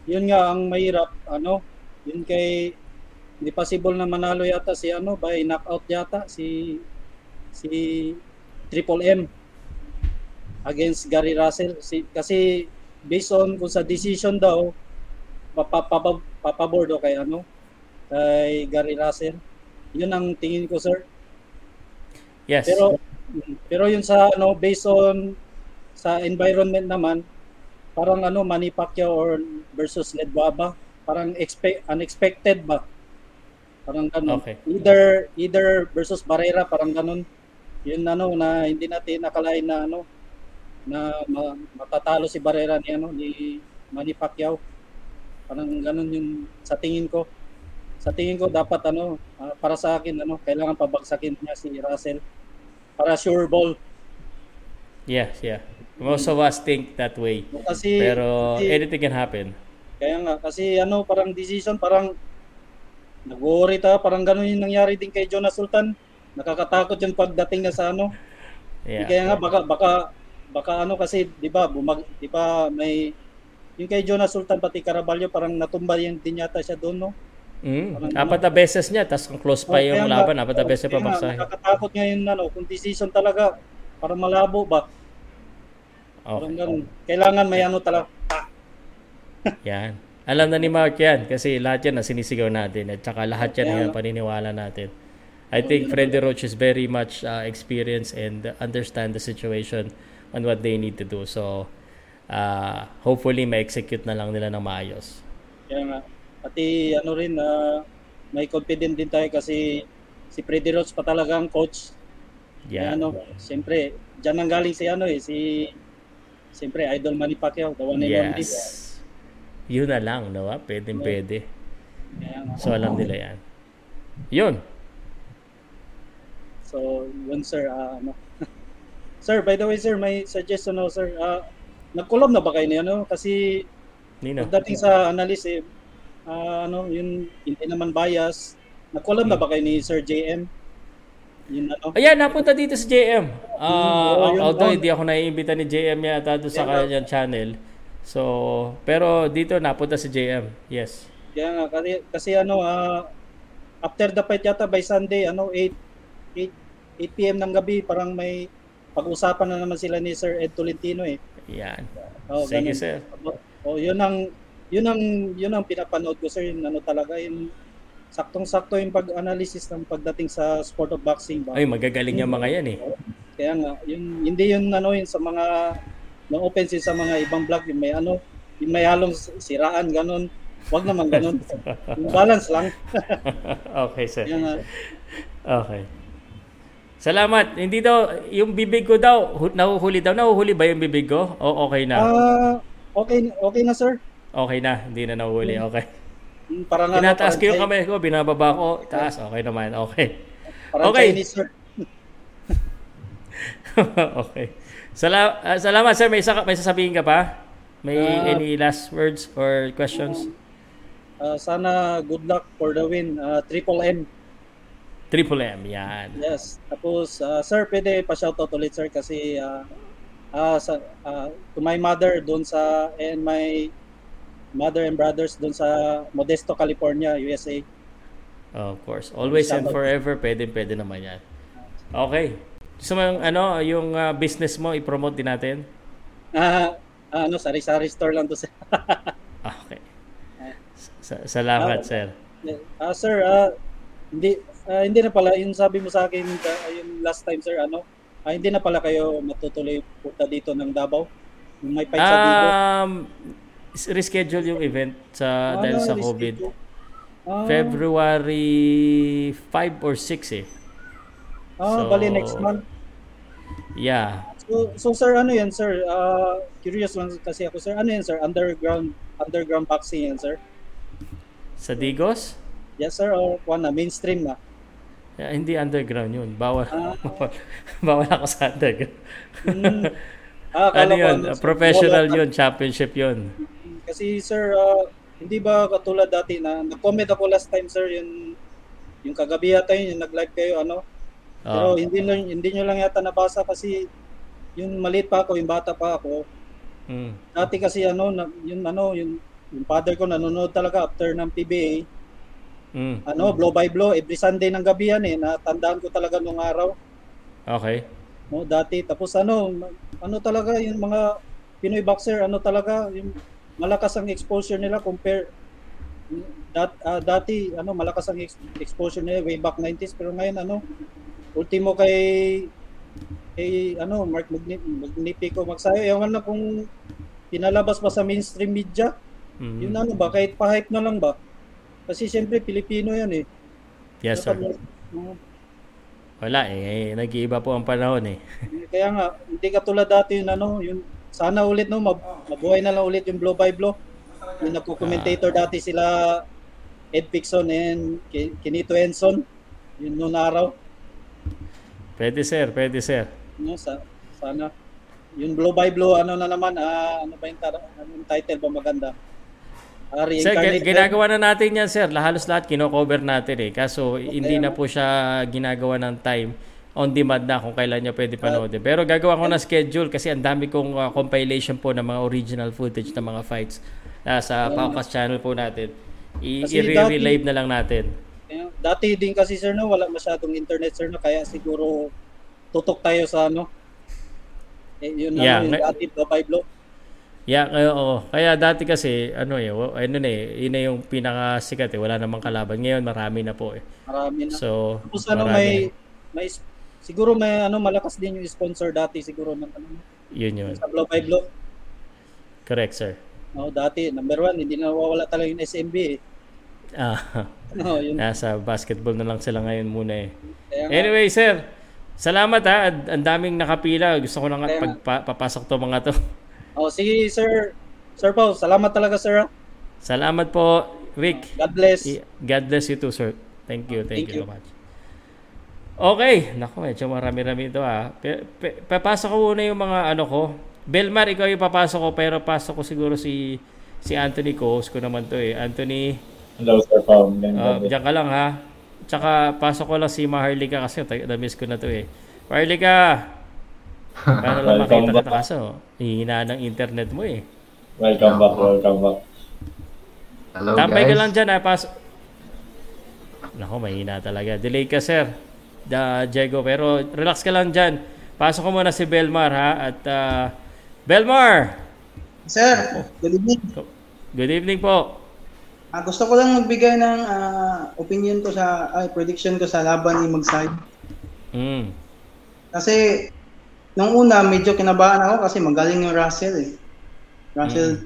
yun nga ang mahirap ano yun kay hindi possible na manalo yata si ano by knockout yata si si Triple M against Gary Russell. Si, kasi based on kung sa decision daw papapabor papabor daw kay ano kay Gary Russell. Yun ang tingin ko sir. Yes. pero pero yun sa ano based on sa environment naman parang ano Manny Pacquiao or versus Led Waba parang expect unexpected ba? Parang ganun. Okay. either either versus Barrera parang ganun. Yun ano na hindi natin nakalain na ano na ma- matatalo si Barrera ni ano ni Manny Pacquiao parang ganun yung sa tingin ko sa tingin ko dapat ano ah, para sa akin ano kailangan pabagsakin niya si Russell para sure ball Yes, yeah. Most of us think that way. kasi Pero kasi- anything can happen. kaya nga kasi ano parang decision parang nag-worry ta parang ganun yung nangyari din kay Jonas Sultan nakakatakot yung pagdating na sa ano Yeah. kaya nga baka baka baka ano kasi 'di ba bumag 'di ba may yung kay Jonas Sultan pati Caraballo parang natumba yung din yata siya doon no Mm, apat na beses niya, tapos kung close pa Oh, yung nga- laban, apat na beses pa kaya nga, baksahin. nakakatakot ngayon ano kung decision talaga parang malabo ba parang Okay. ganun kailangan may ano talaga Yan. Alam na ni Mark yan kasi lahat yan na sinisigaw natin at saka lahat yan yung nga. paniniwala natin. I think Freddy Roach is very much uh, experienced and understand the situation on what they need to do. So, uh, hopefully ma-execute na lang nila ng maayos. Kaya nga, pati ano rin na may confident din tayo kasi si Freddy Roach pa talaga ang coach. Yeah. Kaya ano, siyempre, dyan ang galing si ano eh, si siyempre Idol Manny Pacquiao, the one and only. Yun na lang, no? ah? Pwede, pwede. Kaya nga. So, alam nila yan. Yun. So, yun sir, ah, ano. Sir, by the way sir, may suggestion ako sir. Uh, nag-collab na ba kayo niya, ano? Kasi Nino. pagdating sa analyst eh, ah, ano, yun, hindi naman bias. Nag-collab na ba kayo ni Sir JM? Yun ano? Ayan, napunta dito si JM. Uh, oo, yun, although hindi ako naiimbita ni JM yata doon sa nga. kanyang channel. So, pero dito napunta si JM. Yes. Nga, kasi, kasi ano, ah, after the fight yata by Sunday, ano, 8, 8, 8 p.m. ng gabi, parang may pag-usapan na naman sila ni Sir Ed Tolentino eh. Yan. Oh, Sige, ganun. sir. Oh, yun ang, yun ang, yun ang pinapanood ko sir, yung ano talaga, yung saktong-sakto yung pag-analysis ng pagdating sa sport of boxing ba. Ay, magagaling yung mga yan eh. Kaya nga, yun, hindi yun ano yun sa mga no offense yun sa mga ibang vlog yung may ano, yung may halong siraan ganun. Wag naman ganun. Yung balance lang. okay, sir. Kaya nga, Okay. Salamat. Hindi daw, yung bibig ko daw, hu- nahuhuli daw. Nahuhuli ba yung bibig ko? O okay na? ah, okay, okay na sir. Okay na. Hindi na nahuhuli. Okay. Hmm, Parang ano, Tinataas ko yung kamay ko, binababa ko, taas. Okay naman. Okay. Parang Okay. Chinese sir. okay. Sala- ah, salamat sir. May, isa, may sasabihin ka pa? May Ah. any last words or questions? Ah, sana good luck for the win. Ah, triple M. Triple M, yan. Yes. Tapos, ah, sir, pwede pa-shoutout ulit, sir, kasi ah, ah, sa, ah, to my mother doon sa, and my mother and brothers doon sa Modesto, California, USA. Of course. Always and forever, pwede, pwede naman yan. Okay. Gusto mo yung, ano, yung ah, business mo, i-promote din natin? Ah, ah, ano, sari-sari store lang to, sir. Okay. Sa- salamat, sir. Ah, sir, ah, hindi ah, hindi na pala yung sabi mo sa akin ah, yung last time sir ano, ah, hindi na pala kayo matutuloy punta dito ng Davao. Yung may fight sa dito. Um, reschedule yung event sa dahil sa COVID. Ah, February 5 or 6 eh. ah, so- bali next month. Yeah. So, so sir, ano yan sir? Ah, curious lang kasi ako sir. Ano yan sir? Underground underground boxing yan sir? Sa Digos? Yes sir, or kuha na, mainstream na. Yeah, hindi underground yun. Bawal. Ah. bawal ako sa underground. Hmm. Ah, ano yun? sir, Professional yun. Championship yun. Kasi sir, ah, hindi ba katulad dati na nag-comment ako last time sir yung yung kagabi yata yun, yung nag-live kayo ano. Pero Oh. hindi hindi niyo lang yata nabasa kasi yung maliit pa ako, yung bata pa ako. Mm. Dati kasi ano, yung ano, yung yung father ko nanonood talaga after ng PBA. Mm. Ano, blow by blow every Sunday ng gabi yan eh. Natandaan ko talaga nung araw. Okay. No, dati tapos ano, ano talaga yung mga Pinoy boxer, ano talaga yung malakas ang exposure nila compare dat, ah, dati ano malakas ang ex- exposure nila way back 90s pero ngayon ano ultimo kay kay ano Mark Magni- Magnifico Magsayo yung ano kung pinalabas pa sa mainstream media Mm. yun ano ba kahit pa-hype na lang ba kasi siyempre Pilipino yan eh Yes, sir. Oo. Wala eh. Nag-iiba po ang panahon eh. Kaya nga, hindi katulad dati yung ano, yung sana ulit no, mab- mabuhay na lang ulit yung blow by blow. Yung nagko-commentator dati sila Ed Pixon and Ki- Kinito Enson. Yun noong araw. Pwede, sir. Pwede, sir. No, sa, sana. Yung blow by blow, ano na naman, ah, ano ba yung, tar- anong title ba maganda? Ah, Sir, ginagawa na natin yan, sir. Halos lahat kino-cover natin eh. Kaso hindi na po siya ginagawa ng time on demand na kung kailan niya pwede panoodin. Pero gagawa ko na schedule kasi ang dami kong uh, compilation po ng mga original footage ng mga fights uh, sa Paukas channel po natin. I- Kasi I-relive na lang natin. Dati din kasi sir no, wala masyadong internet sir no, kaya siguro tutok tayo sa ano. Eh, yun Yeah, ano, yung dati. Yeah, kaya, oo. Kaya dati kasi, ano eh, ano na eh, yun na yung pinakasikat eh. Wala namang kalaban. Ngayon, marami na po eh. Marami na. So, Tapos ano may may siguro may ano malakas din yung sponsor dati siguro ng ano Yun yun. sa blow by blow. Correct, sir. No, dati number one hindi na nawawala talaga yung SMB eh. Ah, No, yun. nasa basketball na lang sila ngayon muna eh. Kaya nga, Anyway, sir. Salamat ha. Ang ang daming nakapila. Gusto ko na nga Kaya nga. pagpapasok to mga to. oh, sige sir. Sir Paul, salamat talaga sir. Salamat po, Rick. God bless. God bless you too, sir. Thank you. Thank, Thank you you. so much. Okay. Naku, medyo marami-rami ito ah. Pe- pe- papasok ko muna yung mga ano ko. Belmar, ikaw yung papasok ko. Pero pasok ko siguro si si Anthony ko. Host ko naman to eh. Anthony, Hello, Sir Paul. uh, diyan ka lang ha. Tsaka pasok ko lang si Maharlika kasi na-miss ko na to eh. Maharlika! Paano lang Welcome makita back. kita kaso? Hihina ng internet mo eh. Welcome back, welcome back. Hello Tambay guys. ka lang dyan ha. Pasok. Nako, mahina talaga. Delay ka sir. Da, Diego. Pero relax ka lang dyan. Pasok ko muna si Belmar ha. At ah, Belmar! Sir, good evening. Good evening po. Ah, gusto ko lang magbigay ng ah, opinion ko sa, ay, prediction ko sa laban ni Magsay. Mm. Kasi, nung una, medyo kinabahan ako kasi magaling yung Russell eh. Russell,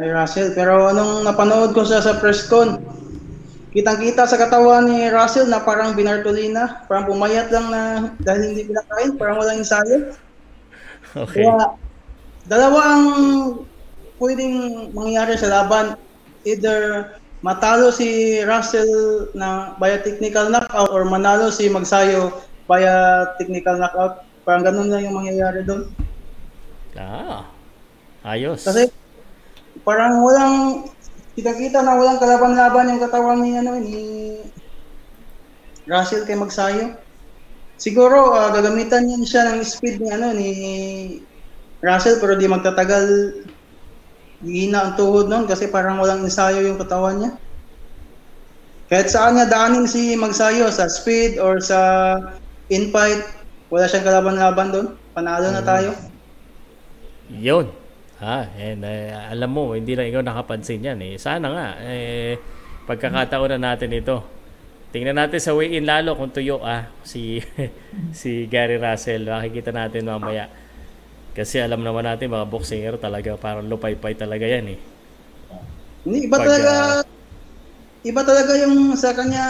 ay Russell. Pero nung napanood ko siya sa press con, kitang-kita sa katawan ni Russell na parang binartolina, parang pumayat lang na dahil hindi pinakain, parang walang ensayo. Okay. Kaya, dalawa ang pwedeng mangyari sa laban. Either matalo si Russell na via technical knockout or manalo si Magsayo via technical knockout. Parang ganun lang yung mangyayari doon. Ah. Ayos. Kasi parang walang kita-kita na walang kalaban-laban yung katawan ni ano ni Russell kay Magsayo. Siguro ah, gagamitan niya siya ng speed ni ano ni Russell pero di magtatagal hihina ang tuhod noon kasi parang walang ensayo yung katawan niya. Kahit saan niya daanin si Magsayo sa speed or sa in-fight, wala siyang kalaban-laban doon. Panalo na tayo. Yun. Ha, and eh, alam mo, hindi lang ikaw nakapansin yan eh. Sana nga, eh, pagkakataon na natin ito. Tingnan natin sa weigh-in lalo kung tuyo ah, si, si Gary Russell. Makikita natin mamaya. Kasi alam naman natin, mga boxinger talaga, parang lupay-pay talaga yan eh. Hindi, iba Pag, talaga, ah, iba talaga yung sa kanya,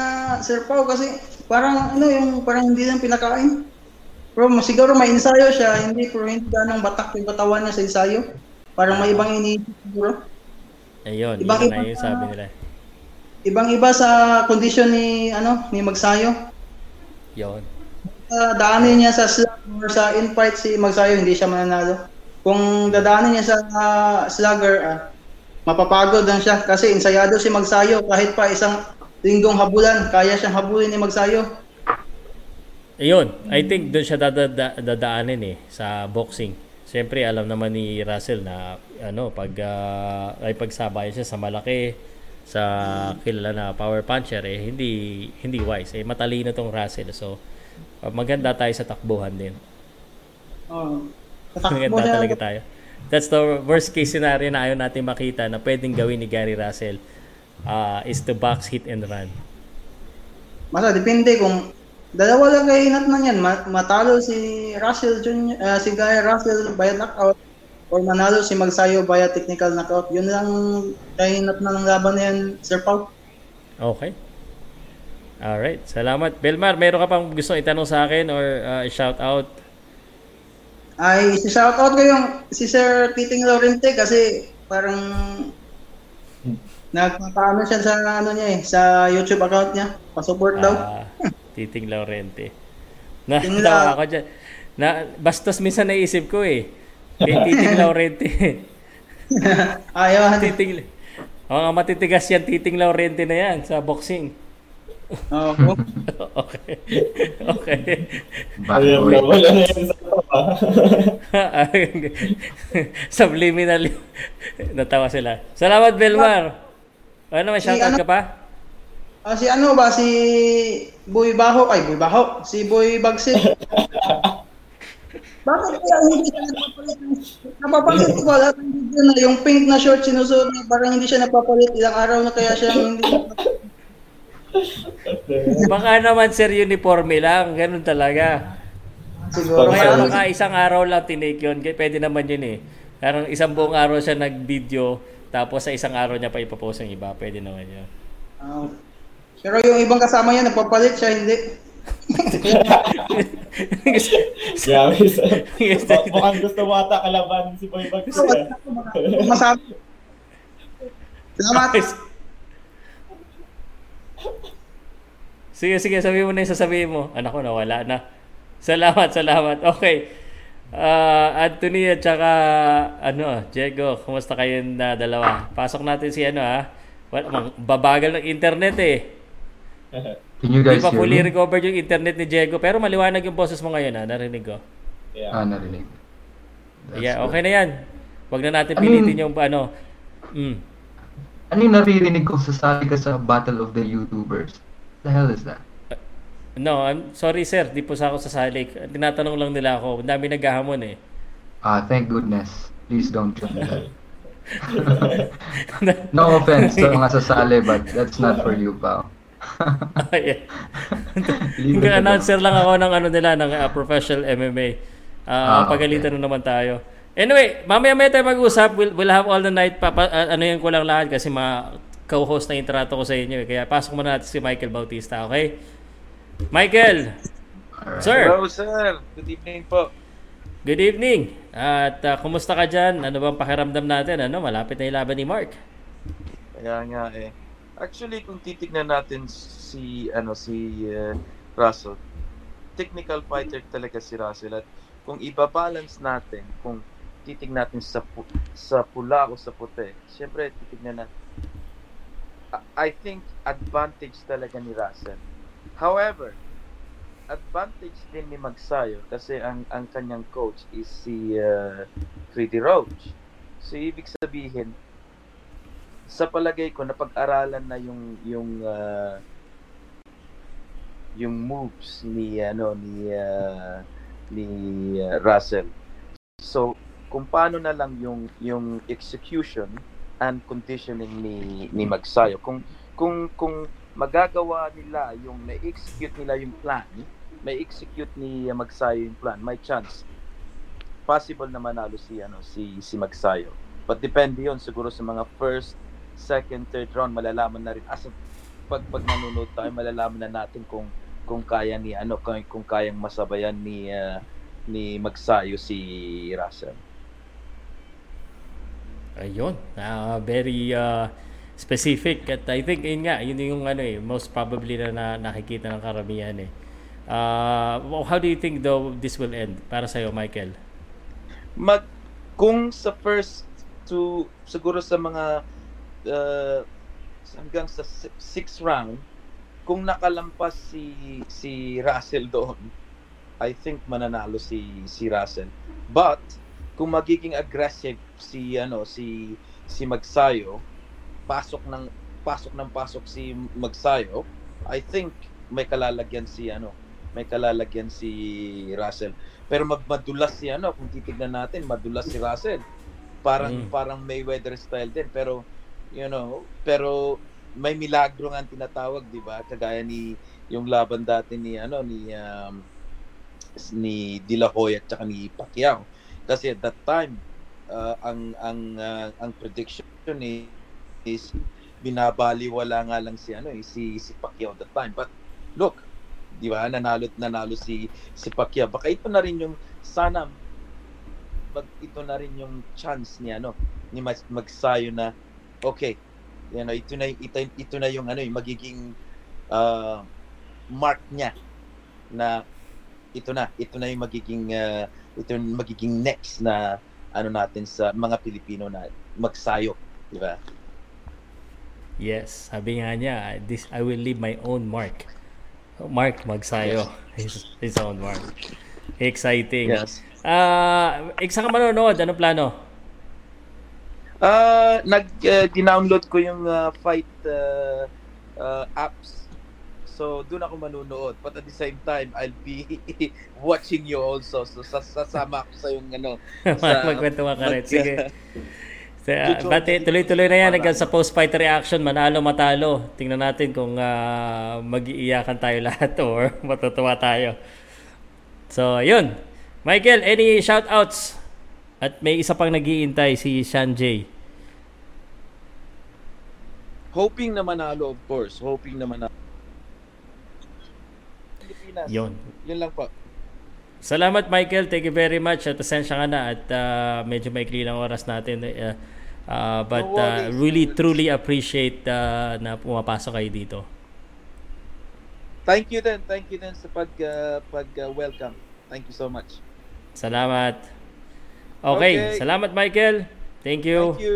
Sir Pao, kasi parang, ano, yung parang hindi lang pinakain. Pero siguro may ensayo siya, hindi, pero hindi ganang batak yung katawan niya sa ensayo. Parang may ibang iniisip siguro. Ayun, Ibang- yun na yung sabi nila. Ibang-iba sa kondisyon ni, ano, ni Magsayo. Yun. Uh, daanin niya sa slugger or sa in-fight si Magsayo, hindi siya mananalo. Kung dadaanin niya sa ah, slugger, ah, mapapagod lang siya kasi ensayado si Magsayo kahit pa isang linggong habulan, kaya siyang habulin ni Magsayo. Ayun, I think doon siya dadada, dadaanin eh sa boxing. Siyempre alam naman ni Russell na ano pag ah, ay pagsabayan siya sa malaki sa kilala na power puncher eh hindi hindi wise eh matalino tong Russell so ah, maganda tayo sa takbuhan din. Oh. Maganda talaga tayo. That's the worst case scenario na ayaw natin makita na pwedeng gawin ni Gary Russell ah, is to box hit and run. Masa depende kung dalawa lang kay hinat na yan, ma- matalo si Russell Jr., ah, si Guy Russell via knockout or manalo si Magsayo via technical knockout. Yun lang kay hinat na ng laban na yan, Sir Pao. Okay. Alright. Salamat. Belmar, meron ka pang gusto itanong sa akin or uh, shout out? Ay, si shoutout ko yung si Sir Titing Lorente kasi parang nagpapaano siya sa ano niya eh, sa YouTube account niya. Pa-support daw. Ah, Titing Laurente. Na, Tingla- tawa ako dyan. Na, bastos minsan naisip ko eh. Ti- Titing Laurente. Ayaw. titing, mga matitigas yan, Titing Laurente na yan sa boxing. Oo. okay. Okay. Ayun, wala na pa. Subliminal. Natawa sila. Salamat, Belmar. Ano, may shoutout ano- ka pa? Ah, si ano ba si Boy Baho ay Boy Baho, si Boy Bagsit. Bakit kaya hindi siya napapalit? Napapalit ko lahat ng video na yung pink na short sinusuot niya parang hindi siya napapalit ilang araw na kaya siya hindi Baka naman sir uniforme lang. Ganun talaga. siguro Kaya baka isang araw lang tinake yun. Kaya Pwede naman yun eh. Parang isang buong araw siya nag-video tapos sa isang araw niya pa ipapost yung iba. Pwede naman yun. Ah, pero yung ibang kasama niya nagpapalit siya hindi. Grabe. Mukhang gusto mo ata kalaban si Boy Bags. Masabi. Salamat. Sige, sige, sabihin mo na yung sasabihin mo. Anak ko, nawala na. Salamat, salamat. Okay. Ah, Anthony at saka ano, Diego, kumusta kayong na dalawa? Pasok natin si ano ha. Well, mang- babagal ng internet eh. Can you Hindi guys pa hear fully me? recovered yung internet ni Diego pero maliwanag yung boses mo ngayon ha, narinig ko. Yeah. Ah, narinig. That's Yeah, good. okay na yan. Wag na natin I mean- pilitin yung ano. Mm. Ano yung naririnig ko sasali ka sa Battle of the YouTubers? The hell is that? No, I'm sorry sir, di po sa ako sasali. Tinatanong lang nila ako. Ang dami naghahamon eh. Ah, thank goodness. Please don't join that. no offense sa mga sasali, but that's not for you, pal. yeah. Hanggang announcer lang ako ng ano nila ng uh, professional MMA. Ah, Ah, pagalitan okay. na naman tayo. Anyway, mamaya may tayo mag-usap. We'll, we'll have all the night. Papa, uh, ano yan ko lang lahat kasi mga co-host na intrato ko sa inyo. eh. Kaya pasok muna natin si Michael Bautista, okay? Michael, Alright. sir, Hello, sir. Good evening po. good evening. At uh, kumusta ka dyan? Ano bang pakiramdam natin? Ano, malapit na yung laban ni Mark. Kaya nga eh. Actually, kung titignan natin si ano si eh, Russell, technical fighter talaga si Russell at kung iba-balance natin, kung titignan natin sa pu- sa pula o sa puti, syempre titignan natin I think advantage talaga ni Russell. However, advantage din ni Magsayo kasi ang ang kanyang coach is si uh, Freddie Roach. So ibig sabihin sa palagay ko napag-aralan na yung yung uh, yung moves ni ano ni uh, ni uh, Russell. So kung paano na lang yung yung execution and conditioning ni ni Magsayo. Kung kung kung magagawa nila yung na-execute nila yung plan may execute ni Magsayo yung plan may chance. Possible na manalo si ano si si Magsayo. But depende yon siguro sa mga first second third round malalaman na rin as a, pag pag nanonood tayo malalaman na natin kung kung kaya ni ano kung, kung kayang masabayan ni uh, ni Magsayo si Russell Ayun, uh, very uh, specific at I think yun nga, yun yung ano eh, most probably na, na nakikita ng karamihan eh. Uh, how do you think though this will end para sa iyo, Michael? Mag kung sa first to siguro sa mga uh, hanggang sa sixth round kung nakalampas si si Russell doon I think mananalo si si Russell but kung magiging aggressive si ano si si Magsayo, pasok ng pasok ng pasok si Magsayo, I think may kalalagyan si ano, may kalalagyan si Russell. Pero magmadulas si ano, kung titignan natin, madulas si Russell. Parang mm. parang Mayweather style din, pero you know, pero may milagro nga tinatawag, 'di ba? Kagaya ni yung laban dati ni ano ni um, ni De La at saka ni Pacquiao. Kasi at that time uh, ang ang uh, ang prediction ni is binabaliwala nga lang si ano eh, si si Pacquiao at that time. But look di ba? Nanalo nanalo si si Pacquiao. Baka ito na rin yung sana pag ito na rin yung chance ni ano ni mag, magsayo na okay you know ito na ito, ito na yung ano yung magiging uh, mark niya na ito na ito na yung magiging uh, ito yung magiging next na ano natin sa mga Pilipino na magsayo, di ba? Yes, sabi nga niya, this I will leave my own mark. Mark magsayo, yes. his, his own mark. Exciting. Yes. Uh, isa ka manonood, ano plano? Uh, nag uh, ko yung uh, fight uh, uh, apps So, doon ako manunood. But at the same time, I'll be watching you also. So, sasama ako sa yung ano. Sa, Magkwentuhan ka rin. Sige. So, uh, bati, tuloy-tuloy na yan hanggang sa post-fight reaction, manalo, matalo. Tingnan natin kung uh, mag-iiyakan tayo lahat or matutuwa tayo. So, yun. Michael, any shout-outs? At may isa pang nag-iintay, si Sanjay. Hoping na manalo, of course. Hoping na manalo. Pilipinas. Yun. Yun lang po. Salamat Michael, thank you very much at asensya ka na at uh, medyo maikli lang oras natin uh, uh, but uh, really truly appreciate uh, na pumapasok kayo dito. Thank you din, thank you din sa pag uh, pag uh, welcome. Thank you so much. Salamat. Okay, okay. salamat Michael. Thank you. Thank you.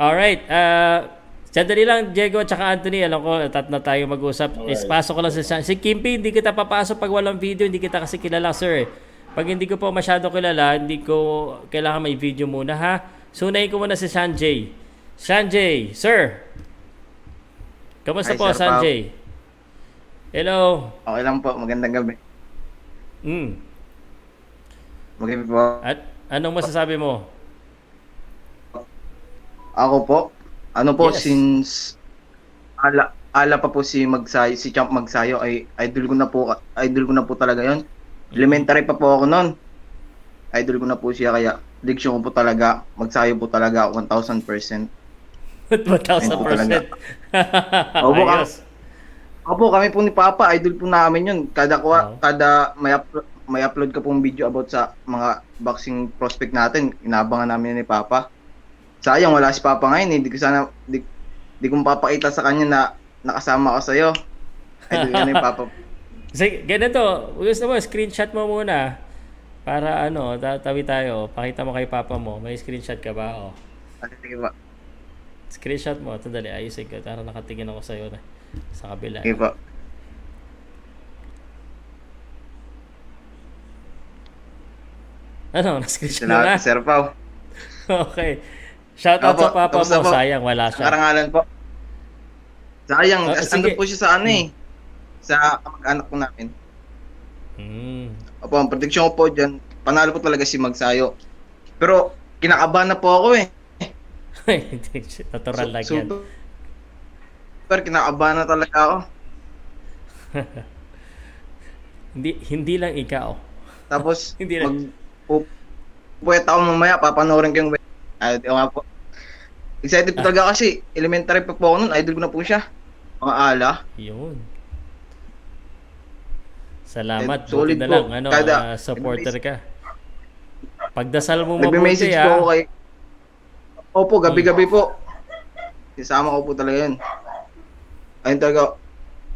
All right. Uh, Sandali lang, Diego at saka Anthony. Alam ko, tat na tayo mag-usap. Right. Ispasok ko lang sa... Si Kimpi, hindi kita papasok pag walang video. Hindi kita kasi kilala, sir. Pag hindi ko po masyado kilala, hindi ko kailangan may video muna, ha? Sunayin ko muna si Sanjay. Sanjay, sir. Kamusta Hi, po, sir, Sanjay? Pao. Hello. Okay lang po. Magandang gabi. Mm. Magabi po. At anong masasabi mo? Ako po, ano po, yes. since ala, ala pa po si Magsayo, si Champ Magsayo, ay idol ko na po, idol ko na po talaga yon Elementary pa po ako noon. Idol ko na po siya, kaya diction ko po talaga, Magsayo po talaga 1,000%. 1,000%? Opo, kami, opo, kami po ni Papa, idol po namin yun. Kada, kuha, kada may, may upload ka pong video about sa mga boxing prospect natin, inabangan namin ni Papa sayang wala si Papa ngayon, hindi eh. ko sana di, di ko papakita sa kanya na nakasama ko sa iyo. Ay, di yung Papa. Sige, ganito, gusto mo screenshot mo muna para ano, tatawi tayo. Pakita mo kay Papa mo. May screenshot ka ba? Oh. Sige ba? Screenshot mo. Ito dali. Ayusin ko. Tara nakatingin ako sa'yo na. Sa kabila. Okay po. Ano? Na-screenshot mo na? Sir Pao. okay. Shoutout Opo, sa papa mo. po. Sayang, wala siya. Karangalan po. Sayang, kasi sige. andun po siya sa ano eh. Sa kamag-anak po namin. Hmm. Opo, ang prediction ko po dyan, panalo po talaga si Magsayo. Pero, kinakabahan na po ako eh. Natural lang yan. Super, kinakabahan na talaga ako. hindi, hindi lang ikaw. Tapos, Hindi mag, pu- puwet ako mamaya, papanoorin ko yung Ay, di ko nga po. Excited po talaga kasi, elementary pa po ako nun, idol ko na po siya. Mga ala. Yun. Salamat. Eh, solid Buti na po. lang. Ano, Kada- ah, supporter ka. Pagdasal mo mabuti po ako ah. kay... Opo, gabi-gabi po. Isama ko po talaga yun. Ayun talaga.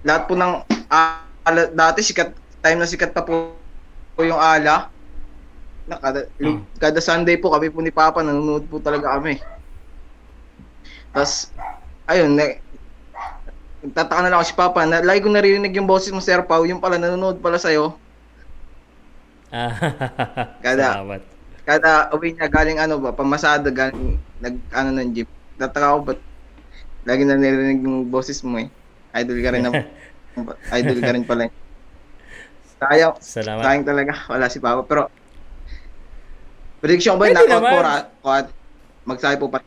Lahat po ng ah, ala, dati sikat, time na sikat pa po, po yung ala. Na kada, Hmm. kada Sunday po kami po ni Papa nanonood po talaga kami. Tapos, ayun, na, nagtataka na lang ako si Papa, na, lagi ko naririnig yung boses mo, Sir Pau, yung pala nanonood pala sa'yo. Ah, Kada, Salamat. kada uwi niya galing ano ba, pamasada galing nag ano ng jeep. Tataka ako ba't lagi na narinig yung boses mo eh. Idol ka rin na, idol ka rin pala. Sayang, Salamat. sayang talaga. Wala si Papa. Pero, prediction ba Pwede knockout naman. po? at magsabi po pa.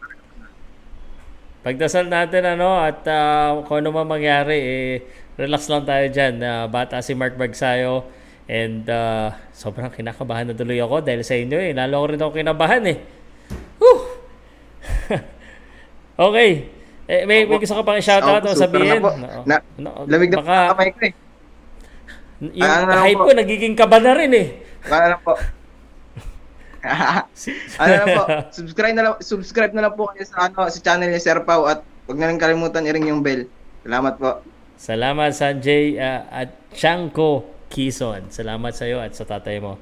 Pagdasal natin ano at ah, kung ano man mangyari eh relax lang tayo diyan. bata si Mark Bagsayo and ah, sobrang kinakabahan na tuloy ako dahil sa inyo eh. Lalo ko rin ako kinabahan eh. Whew! okay. Eh, may, may gusto ka pang i-shoutout Ako, o sabihin? na Na, no, lamig na baka, kamay ko eh. yung Ano hype ko nagiging kaba na rin eh. Ano po. ano lang po, subscribe na lang, subscribe na lang po kayo sa ano sa channel ni Sir Pau at huwag na rin kalimutan i-ring yung bell. Salamat po. Salamat Sanjay ah, at Chanko Kison. Salamat sa iyo at sa tatay mo.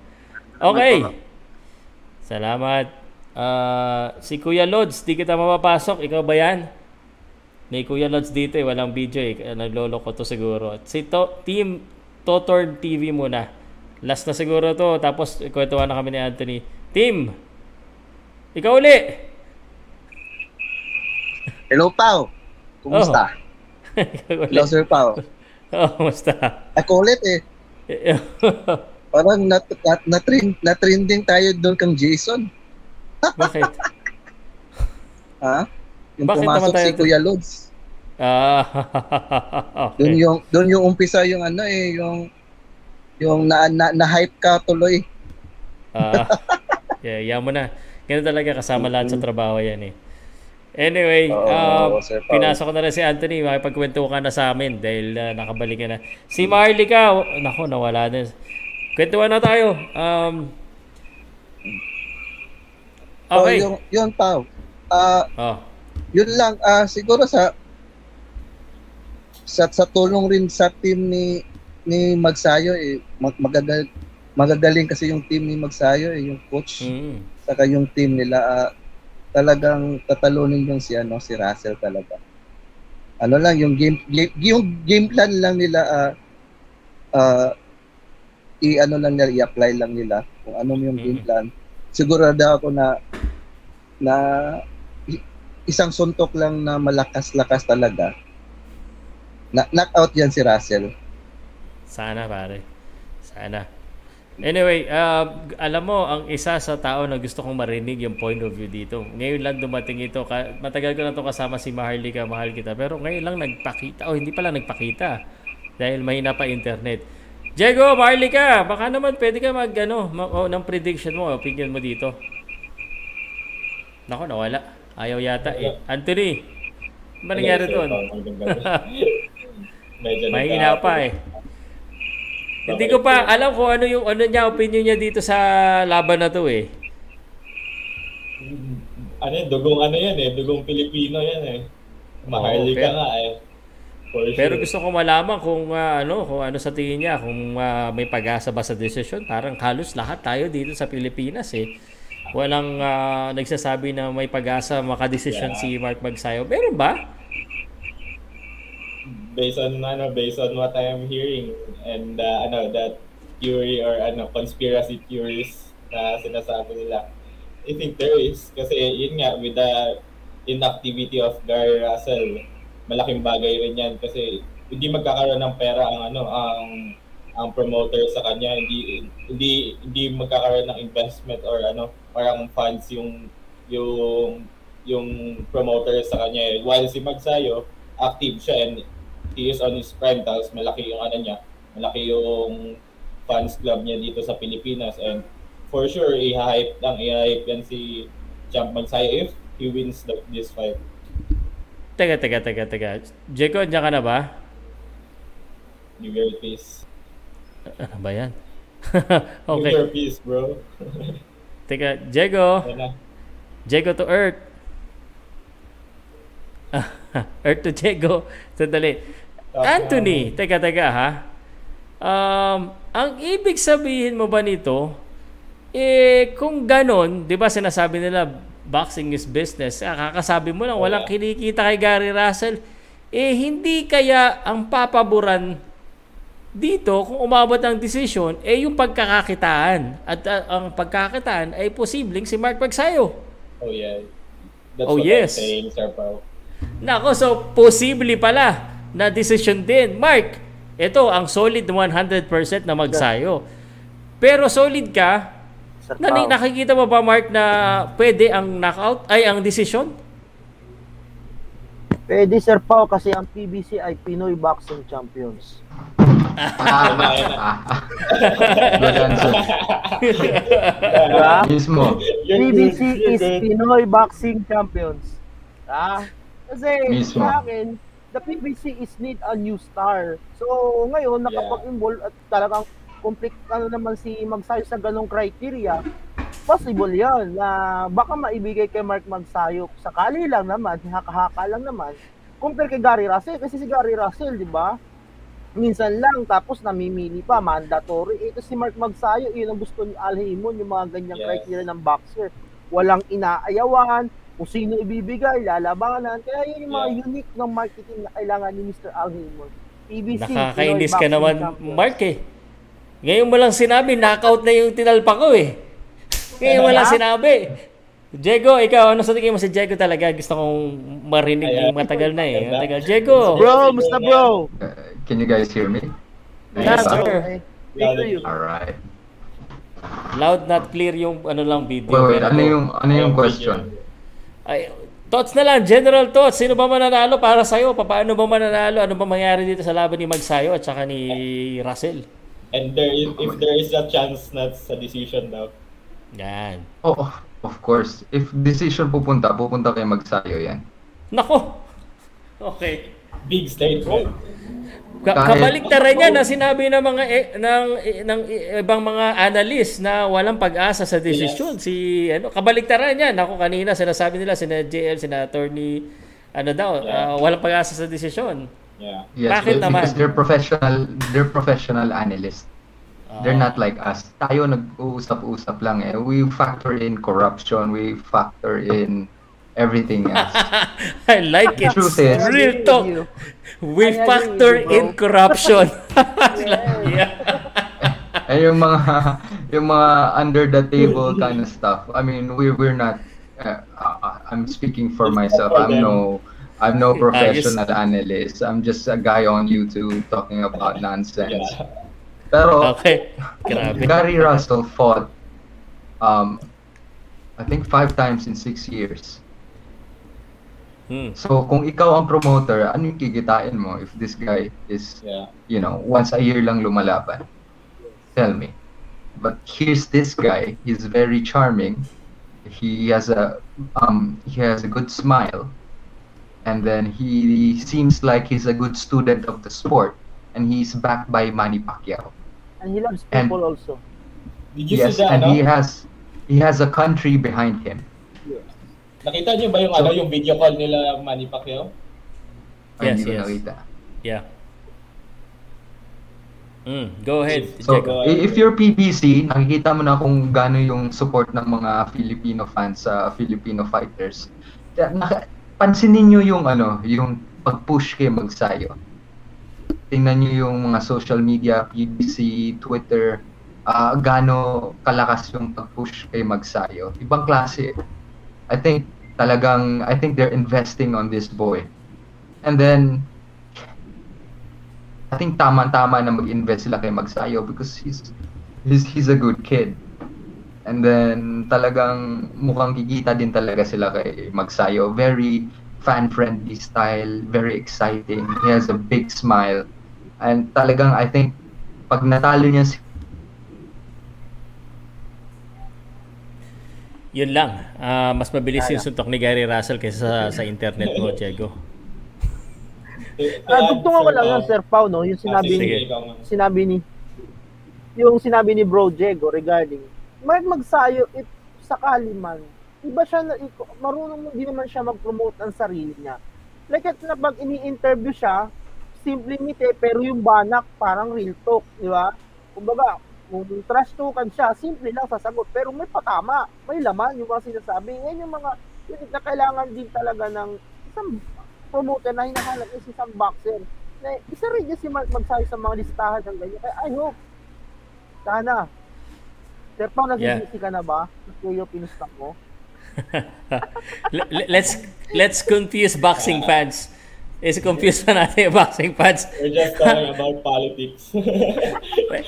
Okay. Salamat. Ah, si Kuya Lods, di kita mapapasok. Ikaw ba yan? May Kuya Lods dito eh. Walang video eh. Naglolo ko to siguro. At si to, Team Totor TV muna. Last na siguro to. Tapos kwentuhan na kami ni Anthony. Team! Ikaw uli! Hello, Pao. Kumusta? Uli. Hello, Sir Pao. Oh, kumusta? Ako ulit eh. Parang nat, nat, natrend, natrending tayo doon kang Jason. Bakit? Ha? Yung Bakit pumasok tayo si to- Kuya Lods. Ah, Doon okay. yung doon yung umpisa yung ano eh, yung yung na, na, na hype ka tuloy. Ah, yeah, yan mo na. Ganun talaga kasama lahat sa trabaho yan eh. Anyway, Oo, um, Sir pinasok ko na rin si Anthony. Makipagkwento ka na sa amin dahil uh, nakabalik ka na. Si Marley ka, w- nako, nawala din. Kwentuhan na tayo. Um, okay. Oh, yung yun Pao. Ah, Oh. yun lang ah siguro sa sa sa tulong rin sa team ni ni Magsayo eh mag, magagal, magagaling kasi yung team ni Magsayo eh yung coach Mm. saka yung team nila ah, talagang tatalunin yung si ano si Russell talaga ano lang yung game, game yung game plan lang nila ah ah, i ano lang nila i-apply lang nila kung ano yung game plan sigurado ako na na isang suntok lang na malakas-lakas talaga na knockout yan si Russell Sana pare. Sana. Anyway, uh, alam mo, ang isa sa tao na gusto kong marinig yung point of view dito. Ngayon lang dumating ito. Ka- matagal ko na to kasama si Maharly ka, mahal kita. Pero ngayon lang nagpakita. Oh, hindi pala nagpakita. Dahil mahina pa internet. Diego, Maharly ka. Baka naman pwede ka mag, ano, mag, oh, ng prediction mo, opinion mo dito. Nako, nawala. Ayaw yata eh. Anthony, ano nangyari doon? Medyo Mahina pa eh. Hindi ko pa alam kung ano yung ano niya opinion niya dito sa laban na to eh. Ano yun, dugong ano yan eh, dugong Pilipino yan eh. Maharli Oo, ka nga eh. For Pero sure. gusto ko malaman kung ah, ano, kung ano sa tingin niya, kung ah, may pag-asa ba sa desisyon. Parang halos lahat tayo dito sa Pilipinas eh. walang ah, nagsasabi na may pag-asa makadesisyon Yeah. si Mark Magsayo. Meron ba? Based on ano based on what I am hearing and uh, ano that theory or ano conspiracy theories na sinasabi nila. I think there is kasi yun nga with the inactivity of Gary Russell malaking bagay rin yan kasi hindi magkakaroon ng pera ang ano ang ang promoter sa kanya. Hindi hindi hindi magkakaroon ng investment or ano parang funds yung yung yung promoter sa kanya. While si Magsayo active siya and he is on his prime tapos malaki yung ano niya malaki yung fans club niya dito sa Pilipinas and for sure i-hype lang i-hype yan si Champ Magsayo if he wins the, this fight Teka, teka, teka, teka. Jeko, andiyan ka na ba? New Year peace Ano ba yan? New okay. Year peace bro Teka, na. Jego to Earth. Earth to Jego. Sandali. Anthony, teka, teka ha. Um, ang ibig sabihin mo ba nito, eh, kung ganon, di ba sinasabi nila, boxing is business. Ah, kakasabi mo lang, walang kinikita kay Gary Russell. Eh, hindi kaya ang papaboran dito, kung umabot ng desisyon, eh yung pagkakakitaan. At ah, ang pagkakakitaan ay posibleng si Mark Magsayo. oh yeah that's Oh, what yes. I'm saying Sir Pao Nako, so posible pala na decision din. Mark, ito ang solid 100% na magsayo. Pero solid ka, na, nakikita mo ba Mark na pwede ang knockout ay ang decision? Pwede Sir Pao kasi ang PBC ay Pinoy Boxing Champions. Good answer. Diba? Mismo. PBC is Pinoy Boxing Champions. Ah, kasi Mismo. sa akin, the PBC is need a new star. So, ngayon, nakapag-involve at talagang complete ano naman si Magsayo sa ganong criteria, possible yan na baka maibigay kay Mark Magsayo sakali lang naman, haka-haka lang naman, compare kay Gary Russell. Kasi si Gary Russell, di ba? Minsan lang, tapos namimili pa, mandatory. Ito si Mark Magsayo, yun ang gusto ni Al Haymon, yung mga ganyang Yes. criteria ng boxer. Walang inaayawan, kung sino ibibigay, lalabanan. Kaya yun yung mga unique ng marketing na kailangan ni Mr. Al Haymon. PBC, Nakakainis Pinoy ka naman. Mark eh. Ngayon mo lang sinabi, knockout na yung tinalpa ko eh. Ngayon mo lang sinabi. Diego, ikaw, ano sa tingin mo si Diego talaga? Gusto kong marinig Ayan. yung matagal na eh. Matagal. Diego! Bro, musta bro? Can you guys hear me? Yes, Diba? sir. Alright. Loud, not clear yung ano lang video. Wait, wait. Ano yung, ano yung question? Ay, thoughts na lang, general thoughts. Sino ba mananalo para sa'yo? Paano ba mananalo? Ano ba mangyari dito sa laban ni Magsayo at saka ni Russell? and there is, if there is a chance na sa decision daw Yan. Oh, of course. If decision pupunta, pupunta kay Magsayo yan. Nako! Okay. big statement Ka- kabaliktaran niya na sinabi ng mga eh, ng eh, ng i- ibang mga analyst na walang pag-asa sa desisyon. Si ano, kabaliktaran niya. Nako kanina sinasabi nila sina JL, sina attorney ano daw, ah, walang pag-asa sa desisyon. yeah Yes, Bakit naman? because they're professional, they're professional analysts. They're Ah. not like us. Tayo nag-uusap-usap lang eh. We factor in corruption, we factor in everything else. I like it. The truth is- Real talk. We factor in corruption. yeah. And yung mga yung mga under the table kind of stuff. I mean, we we're not uh, uh, I'm speaking for myself. I'm no I'm no professional analyst. I'm just a guy on YouTube talking about nonsense. Pero Okay. Grabe. Gary Russell fought um I think five times in six years. Hmm. So kung ikaw ang promoter, ano yung kikitain mo if this guy is yeah you know, once a year lang lumalaban. Tell me. But here's this guy. He's very charming. He has a um he has a good smile. And then he seems like he's a good student of the sport. And he's backed by Manny Pacquiao. And he loves And- people also. did you Yes, see that and no? he has he has a country behind him. Nakita niyo ba yung ano yung video call nila Manny Pacquiao Ay, Yes, yes. nakita. Yeah. Mm, go ahead, So, i- if you're PBC, nakikita mo na kung gaano yung support ng mga Filipino fans sa Filipino fighters. Naka- pansinin nyo yung ano, yung pag-push kay Magsayo. Tingnan nyo yung mga social media, PBC, Twitter, ah gaano kalakas yung pag-push kay Magsayo. Ibang klase. I think talagang, I think they're investing on this boy. And then, I think tama-tama na mag-invest sila kay Magsayo because he's he's he's a good kid. And then talagang mukhang kikita din talaga sila kay Magsayo. Very fan-friendly style, very exciting. He has a big smile. And talagang I think pag natalo niya si Yun lang. Ah, mas mabilis yung suntok ni Gary Russell kaysa sa, sa internet mo, Diego. Ah, tugtungan ko lang yan, Sir Pau, no? Yung sinabi, Ah, sige. sinabi ni, yung sinabi ni Bro Diego regarding, Mark Magsayo, if sakali man, iba siya, na, marunong din naman siya mag-promote ang sarili niya. Like, at na pag ini-interview siya, simple ngiti, pero yung banak, parang real talk, di ba? Kumbaga, kung trash talkan siya, simple lang sasagot, pero may patama, may laman yung mga sinasabi. Yan yung mga, yun na kailangan din talaga ng isang promoter na hinahanap is isang boxer. Na isa rin niya si Mark Magsayo sa mga listahan ng ganyan. Kaya I hope, sana, Sir Pao, nagsisisi ka na ba? Kuya, pinusta mo? L- l- let's let's confuse boxing fans. Is confuse na natin yung boxing fans. We're just talking about politics.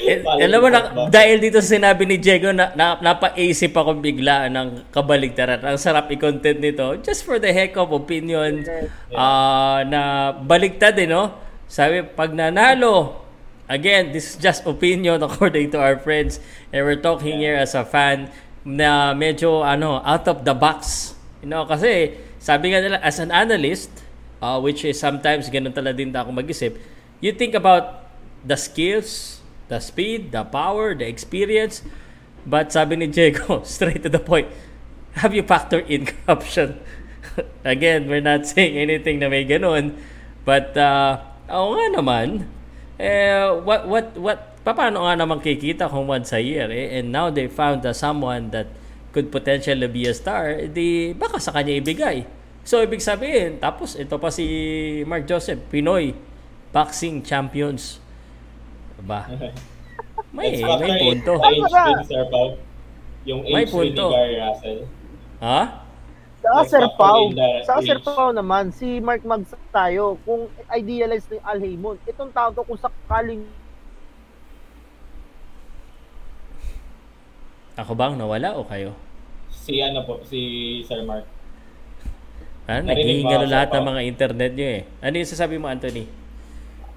Eh, alam mo na, dahil dito sa sinabi ni Diego, na, na, napaisip ako bigla ng kabaligtaran. Ang sarap i-content nito. Just for the heck of opinion ah, na baligtad eh, no? Sabi, pag nanalo, again, this is just opinion according to our friends. And we're talking here as a fan na medyo ano out of the box. You know, kasi sabi nga nila as an analyst, uh, which is sometimes ganun talaga din ako mag-isip, you think about the skills, the speed, the power, the experience. But sabi ni Diego, straight to the point, have you factored in corruption? Again, we're not saying anything na may ganun. But, uh, oo nga naman, eh, what, what, what, paano nga naman kikita kung once a year, eh? And now they found uh, someone that could potentially be a star, di baka sa kanya ibigay. So, ibig sabihin, tapos ito pa si Mark Joseph, Pinoy, boxing champions. Diba? May, may punto. age din, Sir Pao. Yung May age ni punto. Gary Russell. Ha? Like, Sir the saka Sir. Pau naman, si Mark Magsayo, kung idealize ni Al Haymon, itong tao to kung sakaling Ako bang nawala o kayo? Si ano po, si Sir Mark. Ah, mo naghihingalo lahat ng mga internet nyo eh. Ano yung sasabi mo, Anthony?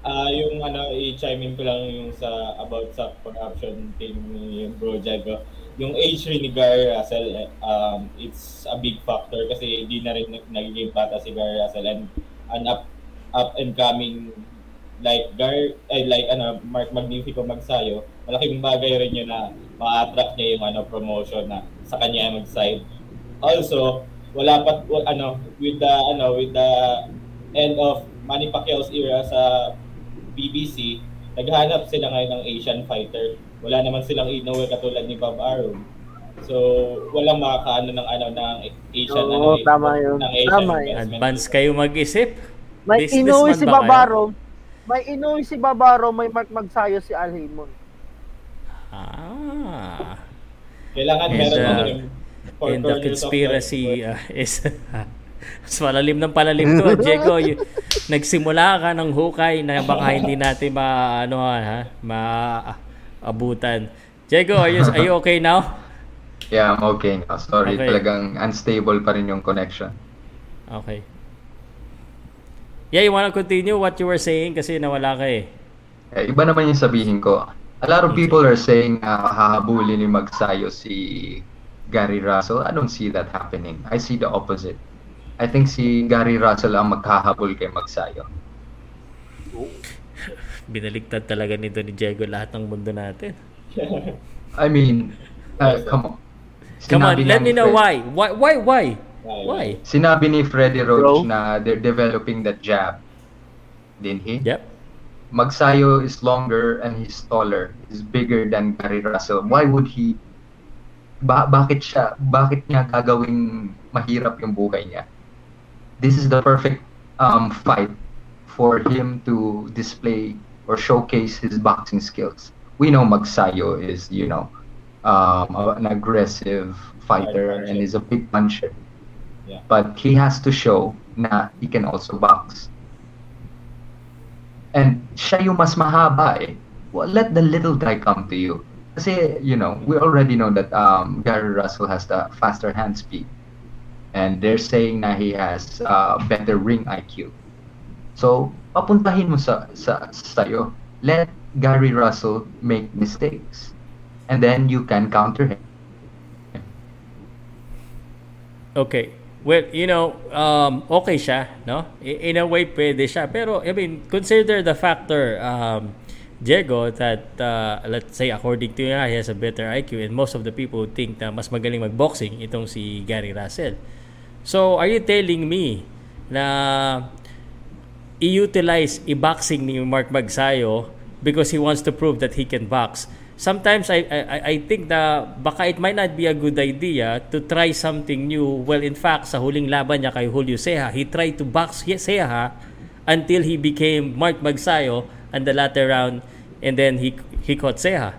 Ah, yung ano, i-chime in ko lang yung sa about sa corruption thing ni Bro Jago. Yung age rin ni Gary Russell, eh, um, it's a big factor kasi hindi na rin nag- nagiging bata si Gary Russell and an up up and coming like Gar ay like ano Mark Magnifico Magsayo, malaking bagay rin yun na ma-attract niya yung ano promotion na sa kanya mag-side. Also, wala pa wa- ano with the ano with the end of Manny Pacquiao's era sa BBC, naghahanap sila ngayon ng Asian fighter. Wala naman silang Inoue katulad ni Bob Arum. So, walang makakaano ng ano ng Asian Oo, ano, tama yun. ng Asian Tama yun. investment. Advance kayo mag-isip? may inuwi si ba? Babaro, may inuwi si Babaro, may Mark Magsayo si Al Haymon. Ah. Kailangan And, meron uh, and the conspiracy uh, is mas malalim ng palalim to, Diego. Y- nagsimula ka ng hukay na baka hindi natin ma ano ha, maabutan. Diego, are you, are you okay now? Yeah, I'm okay now. Sorry, Okay. talagang unstable pa rin yung connection. Okay. Yeah, you wanna continue what you were saying kasi nawala ka eh. Eh, iba naman yung sabihin ko. A lot of people are saying uh, hahabulin ni Magsayo si Gary Russell. I don't see that happening. I see the opposite. I think si Gary Russell ang maghahabol kay Magsayo. Binaligtad talaga nito ni Diego lahat ng mundo natin. I mean, uh, come on. Come on, Sinabi let me know Fred- why. Why why why? Why? Sinabi ni Freddie Roach Bro? na they're developing that jab. Didn't he? Yep. Magsayo is longer and he's taller. He's bigger than Gary Russell. Why would he ba bakit siya bakit niya gagawing mahirap yung buhay niya? This is the perfect um, fight for him to display or showcase his boxing skills. We know Magsayo is, you know, um, an aggressive fighter and is a big puncher. Yeah. But he has to show na he can also box. And siya yung mas mahaba eh. Well, let the little guy come to you. Kasi, you know, we already know that um, Gary Russell has the faster hand speed. And they're saying na he has uh, better ring IQ. So, papuntahin mo sa, sa sa'yo. Let Gary Russell make mistakes. And then you can counter him. Okay. Well, you know, um, okay siya, no? In a way, pwede siya. Pero, I mean, consider the factor, um, Diego, that, uh, let's say, according to him, he has a better IQ and most of the people think na mas magaling magboxing itong si Gary Russell. So, are you telling me na i-utilize i-boxing ni Mark Magsayo because he wants to prove that he can box. Sometimes I, I I think na baka it might not be a good idea to try something new. Well, in fact, sa huling laban niya kay Julio Ceja, he tried to box Ceja until he became Mark Magsayo and the latter round and then he he caught Ceja.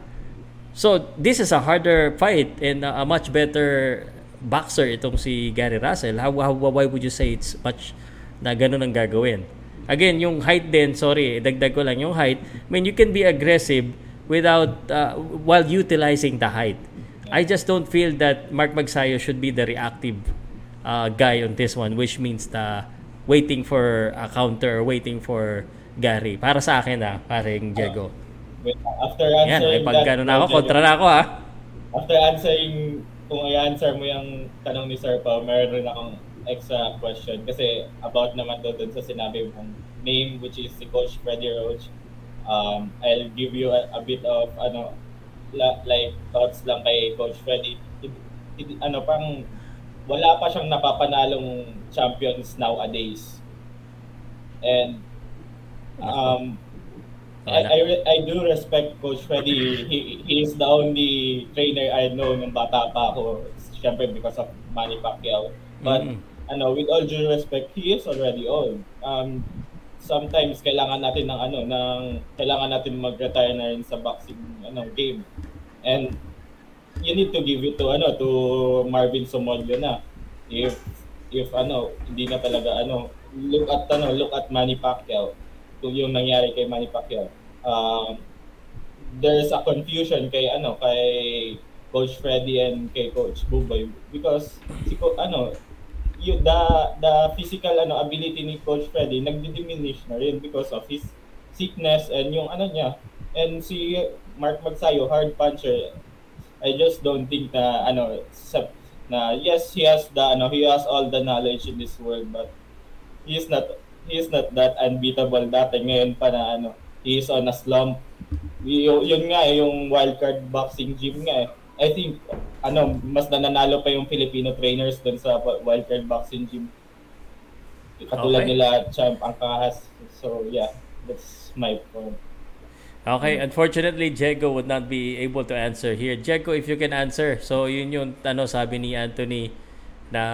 So, this is a harder fight and a, much better boxer itong si Gary Russell. How, how, why would you say it's much na ganun ang gagawin? Again, yung height din, sorry, dagdag ko lang yung height. I mean, you can be aggressive without, uh, while utilizing the height. I just don't feel that Mark Magsayo should be the reactive uh, guy on this one, which means the waiting for a counter waiting for Gary. Para sa akin ah, paring Diego. Wait, after Yan, answering ay pag gano'n ako, Diego, kontra na ako ah. After answering, kung i-answer mo yung tanong ni Sir Pao, meron rin akong extra question kasi about naman doon sa sinabi mong name which is si Coach Freddy Roach. Um, I'll give you a, a bit of ano la, like thoughts lang kay Coach Freddy. It, it, ano pang wala pa siyang napapanalong champions nowadays. And um I, I, I do respect Coach Freddy. He, he is the only trainer I know nung bata pa ako. Siyempre because of Manny Pacquiao. But Mm. ano, with all due respect, he is already old. Um, sometimes kailangan natin ng ano, ng kailangan natin mag-retire na rin sa boxing ano, game. And you need to give it to ano to Marvin Somolyo na. If if ano, hindi na talaga ano, look at ano, look at Manny Pacquiao. Yung nangyari kay Manny Pacquiao. Um, there's a confusion kay ano, kay Coach Freddy and kay Coach Buboy because si ano, yung the the physical ano ability ni Coach Freddy nagdi-diminish na rin because of his sickness and yung ano niya. And si Mark Magsayo, hard puncher. I just don't think na ano na yes, he has the ano, he has all the knowledge in this world but he is not he is not that unbeatable dati ngayon pa na ano he is on a slump y- yun nga eh, yung wildcard boxing gym nga eh. I think ano mas nananalo pa yung Filipino trainers doon sa wildcard boxing gym katulad Okay. nila Champ Angkahas so yeah that's my point Okay, unfortunately, Diego would not be able to answer here. Diego, if you can answer. So, yun yung ano sabi ni Anthony na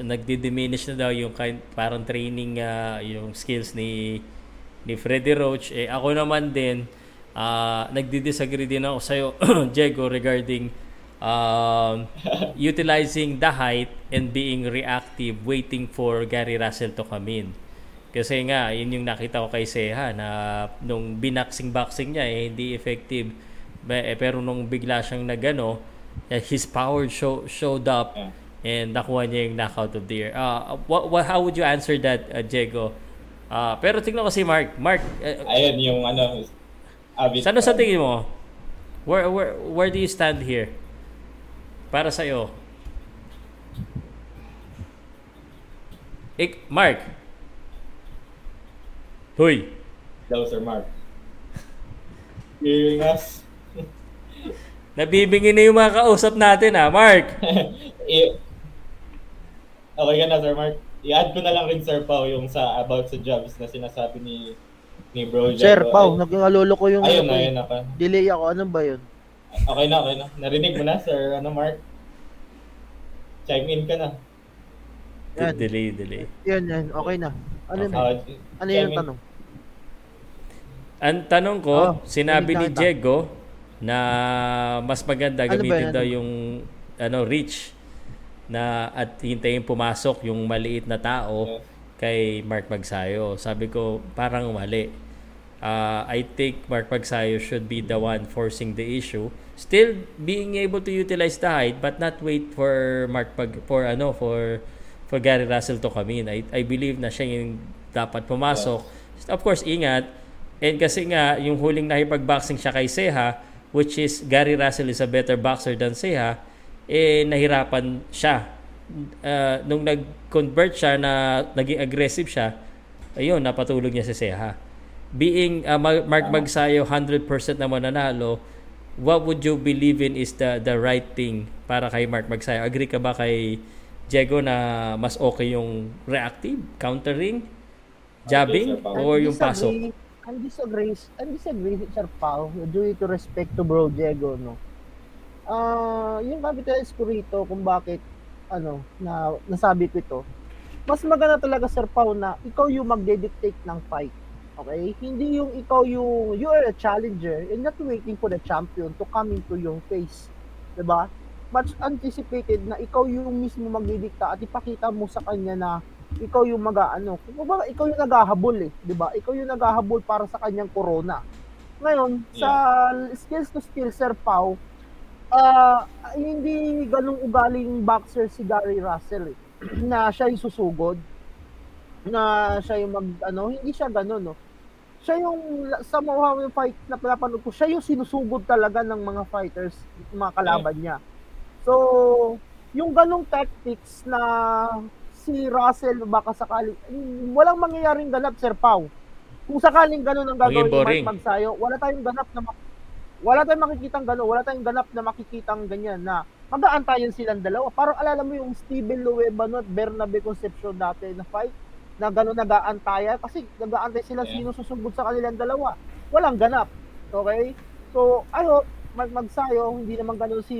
nagdi-diminish na daw yung kind, parang training ah, yung skills ni ni Freddy Roach. Eh, ako naman din, ah nagdi-disagree din ako sa'yo, Diego, regarding um, utilizing the height and being reactive, waiting for Gary Russell to come in. Kasi nga, yun yung nakita ko kay Seha na nung binaxing-boxing niya eh, hindi effective. Eh, pero nung bigla siyang nagano, eh, his power show, showed up and nakuha niya yung knockout of the year. Uh, what, what, how would you answer that, uh, Diego? Uh, pero tingnan ko si Mark. Mark, uh, ayun yung ano Abit Saan sa tingin mo? Where, where, where do you stand here? Para sa'yo. Ik, Mark. Hoy. Hello, Sir Mark. Hearing us? Nabibingin na yung mga kausap natin ah, Mark. Okay ka na, Sir Mark. I-add ko na lang rin, Sir Pao, yung sa about sa jobs na sinasabi ni ni Bro Sir Jago Pau, ay- naging alolo ko yung Ayun, ano ayun ako. delay ako. Ano ba yun? Okay na, okay na. Narinig mo na, Sir, ano, Mark? Chime in ka na. Yan. Delay, delay. Yan, yan. Okay na. Ano, Okay. ba? ano yung tanong? Ang tanong ko, Oh, sinabi ni na. Diego na mas maganda Ano ba gamitin daw yung ano reach na at hintayin pumasok yung maliit na tao kay Mark Magsayo. Sabi ko, parang mali. Uh, I think Mark Magsayo should be the one forcing the issue. Still being able to utilize the height but not wait for Mark Mag for ano for for Gary Russell to come in. I, I believe na siya yung dapat pumasok. Of course, ingat. And kasi nga, yung huling nakipag-boxing siya kay Seha, which is Gary Russell is a better boxer than Seha, eh nahirapan siya. Uh, nung nag-convert siya na naging aggressive siya, ayun, napatulog niya si Seha. Being uh, Ma- Mark Magsayo 100% na mananalo, what would you believe in is the the right thing para kay Mark Magsayo? Agree ka ba kay Diego na mas okay yung reactive, countering, jabbing, or yung pasok? Ang disagree, ang disagree Sir Pao, due to respect to Bro Diego, no. Ah, yung capitalize ko rito kung bakit ano, na nasabi ko ito. Mas maganda talaga Sir Pao na ikaw yung magde-dictate ng fight. Okay? Hindi yung ikaw yung you are a challenger and not waiting for the champion to come into your face. 'Di ba? Much anticipated na ikaw yung mismo magdidikta at ipakita mo sa kanya na ikaw yung mag-ano. Kumbaga, ikaw yung naghahabol eh, 'di ba? Ikaw yung naghahabol para sa kanyang corona. Ngayon, sa skills to skills Sir Pau, ah hindi ganung ugaling boxer si Gary Russell eh, na siya yung susugod. Na siya yung mag ano hindi siya ganun no? Siya yung sa mga fight na pinapanood ko siya yung sinusugod talaga ng mga fighters mga kalaban niya. So yung ganong tactics na si Russell baka sakali walang mangyayaring ganap Sir Pau. Kung sakaling ganun ang gagawin ni boring. Mark Magsayo wala tayong ganap na mak- wala tayong makikitang gano'n, wala tayong ganap na makikitang ganyan na mag-aantayan silang dalawa. Parang alala mo yung Steven Luebanot, Bernabe Concepcion dati na fight, na gano'n nag-aantayan kasi nag-aantay sila sino susugod sa kanilang dalawa. Walang ganap. Okay? So, I hope Mark Magsayo, hindi naman gano'n si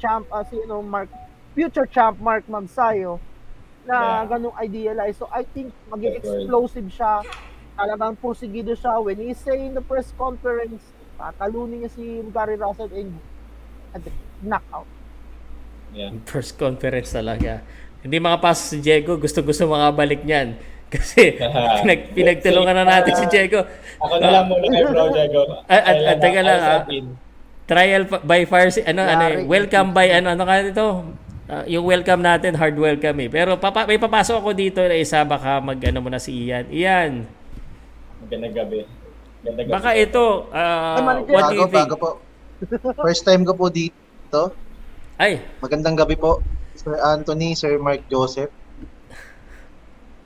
champ, ah, si ano, Mark, future champ Mark Magsayo, na ganong idealize. So, I think maging explosive siya. Talagang porsigido siya. When he say in the press conference, tatalunin niya si Gary Russell and at knockout. Yeah. First conference talaga. Hindi makapasok si Diego. Gusto-gusto makabalik niyan. Kasi pinag, pinagtulungan na natin si Diego. Ako na lang muna kay Bro Jago. At, at, at, teka lang, I'll ah. trial by fire, si- ano, ano, eh, welcome by, ano, ano ka dito? Ah, yung welcome natin, hard welcome eh. Pero papa, may papasok ako dito na isa, baka mag, ano muna si Ian. Ian, Magandang gabi. Gabi. baka ito, ah, manager. what do you think? bago po. First time ko po dito. Ay, Magandang gabi po, Sir Anthony, Sir Mark Joseph.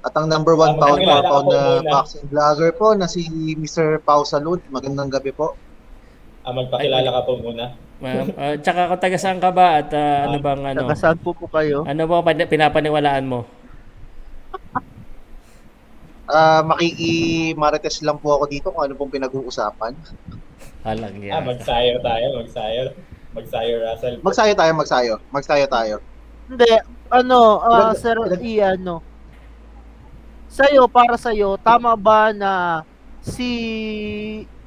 At ang number one Ah, pound magkakilala pound na muna. boxing vlogger po na si Mr. Pau Salud. Magandang gabi po. Ah, magpakilala ka po muna. ma'am, ah, tsaka kung taga saan ka ba at ah, ano bang ano? Taga saan po po kayo? Ano ba pan- pinapaniwalaan mo? Ah, makiki-marites lang po ako dito kung ano pong pinag-uusapan. Halang Ah, yan. magsayo tayo, magsayo. Magsayo, Russell. Magsayo tayo, magsayo. Magsayo tayo. Hindi, ano, ah, Pinag- Sir Ian, no. Sa'yo, para sa'yo, tama ba na si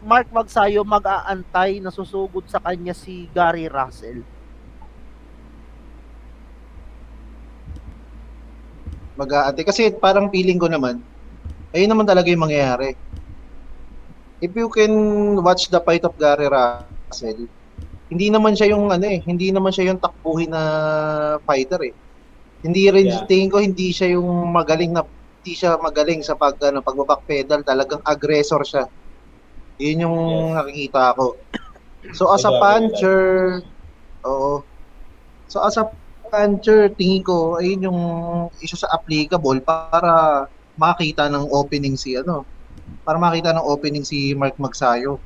Mark Magsayo mag-aantay na susugod sa kanya si Gary Russell? mag-aante. Kasi parang feeling ko naman, ayun naman talaga yung mangyayari. If you can watch the fight of Gary Russell, hindi naman siya yung ano eh, hindi naman siya yung takbuhin na fighter eh. Hindi rin Yeah. tingin ko hindi siya yung magaling na hindi siya magaling sa pag ano, pagbaback pedal, talagang aggressor siya. Yun yung Yes. nakikita ko. So as a puncher, oo. So as a puncher, tingin ko ayun yung isa sa applicable para makita ng opening si ano, para makita ng opening si Mark Magsayo.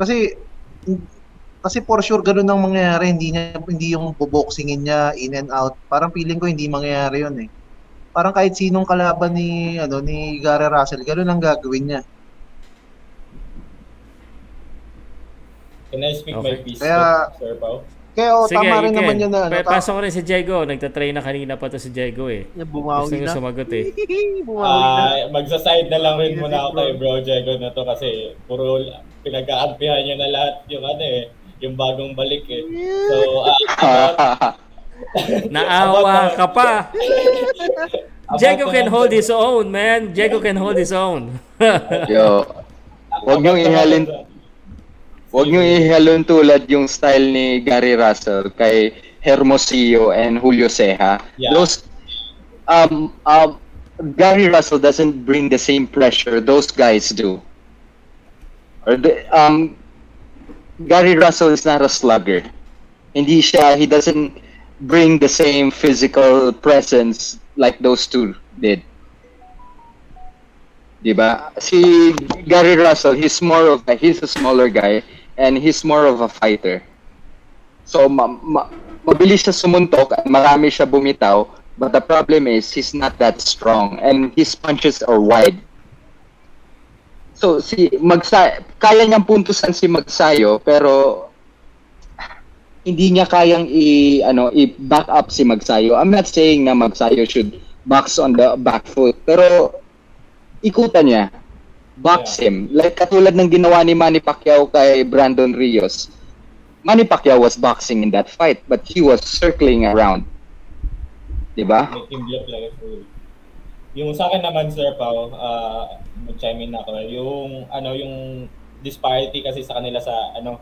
Kasi kasi for sure ganun ang mangyayari, hindi niya hindi yung boboxingin niya in and out. Parang feeling ko hindi mangyayari 'yon eh. Parang kahit sinong kalaban ni ano ni Gary Russell, ganun ang gagawin niya. Can I speak okay. my piece, Kaya, Sir Pao? Kaya oh, Sige, tama rin naman yun na ano. Pa- pasok ko rin si Diego. Nagtatry na kanina pa to si Diego eh. Bumawi Gusto na. sumagot eh. bumawi na. Ah, magsa-side na lang rin muna ako kay Bro Jego na to kasi puro pinagkakampihan niya na lahat yung ano eh, yung bagong balik eh. So, ah, Naawa ka pa. Diego can hold his own, man. Diego can hold his own. Yo, huwag niyong ihalin Huwag niyong ihalon tulad yung style ni Gary Russell kay Hermosillo and Julio Ceja. Yeah. Those um um Gary Russell doesn't bring the same pressure those guys do. Or the, um Gary Russell is not a slugger. Hindi siya he doesn't bring the same physical presence like those two did. Diba? Si Gary Russell, he's more of a, he's a smaller guy and he's more of a fighter. So ma, ma, mabilis siya sumuntok at marami siya bumitaw, but the problem is he's not that strong and his punches are wide. So si Magsa kaya niyang puntusan si Magsayo pero hindi niya kayang i ano i-back up si Magsayo. I'm not saying na Magsayo should box on the back foot pero ikutan niya. Box him. Like katulad ng ginawa ni Manny Pacquiao kay Brandon Rios. Manny Pacquiao was boxing in that fight but he was circling around. 'Di ba? Make him look like a fool. Yung sa akin naman, Sir Pao, uh, mag-chime in ako. Yung, ano, yung disparity kasi sa kanila sa, ano,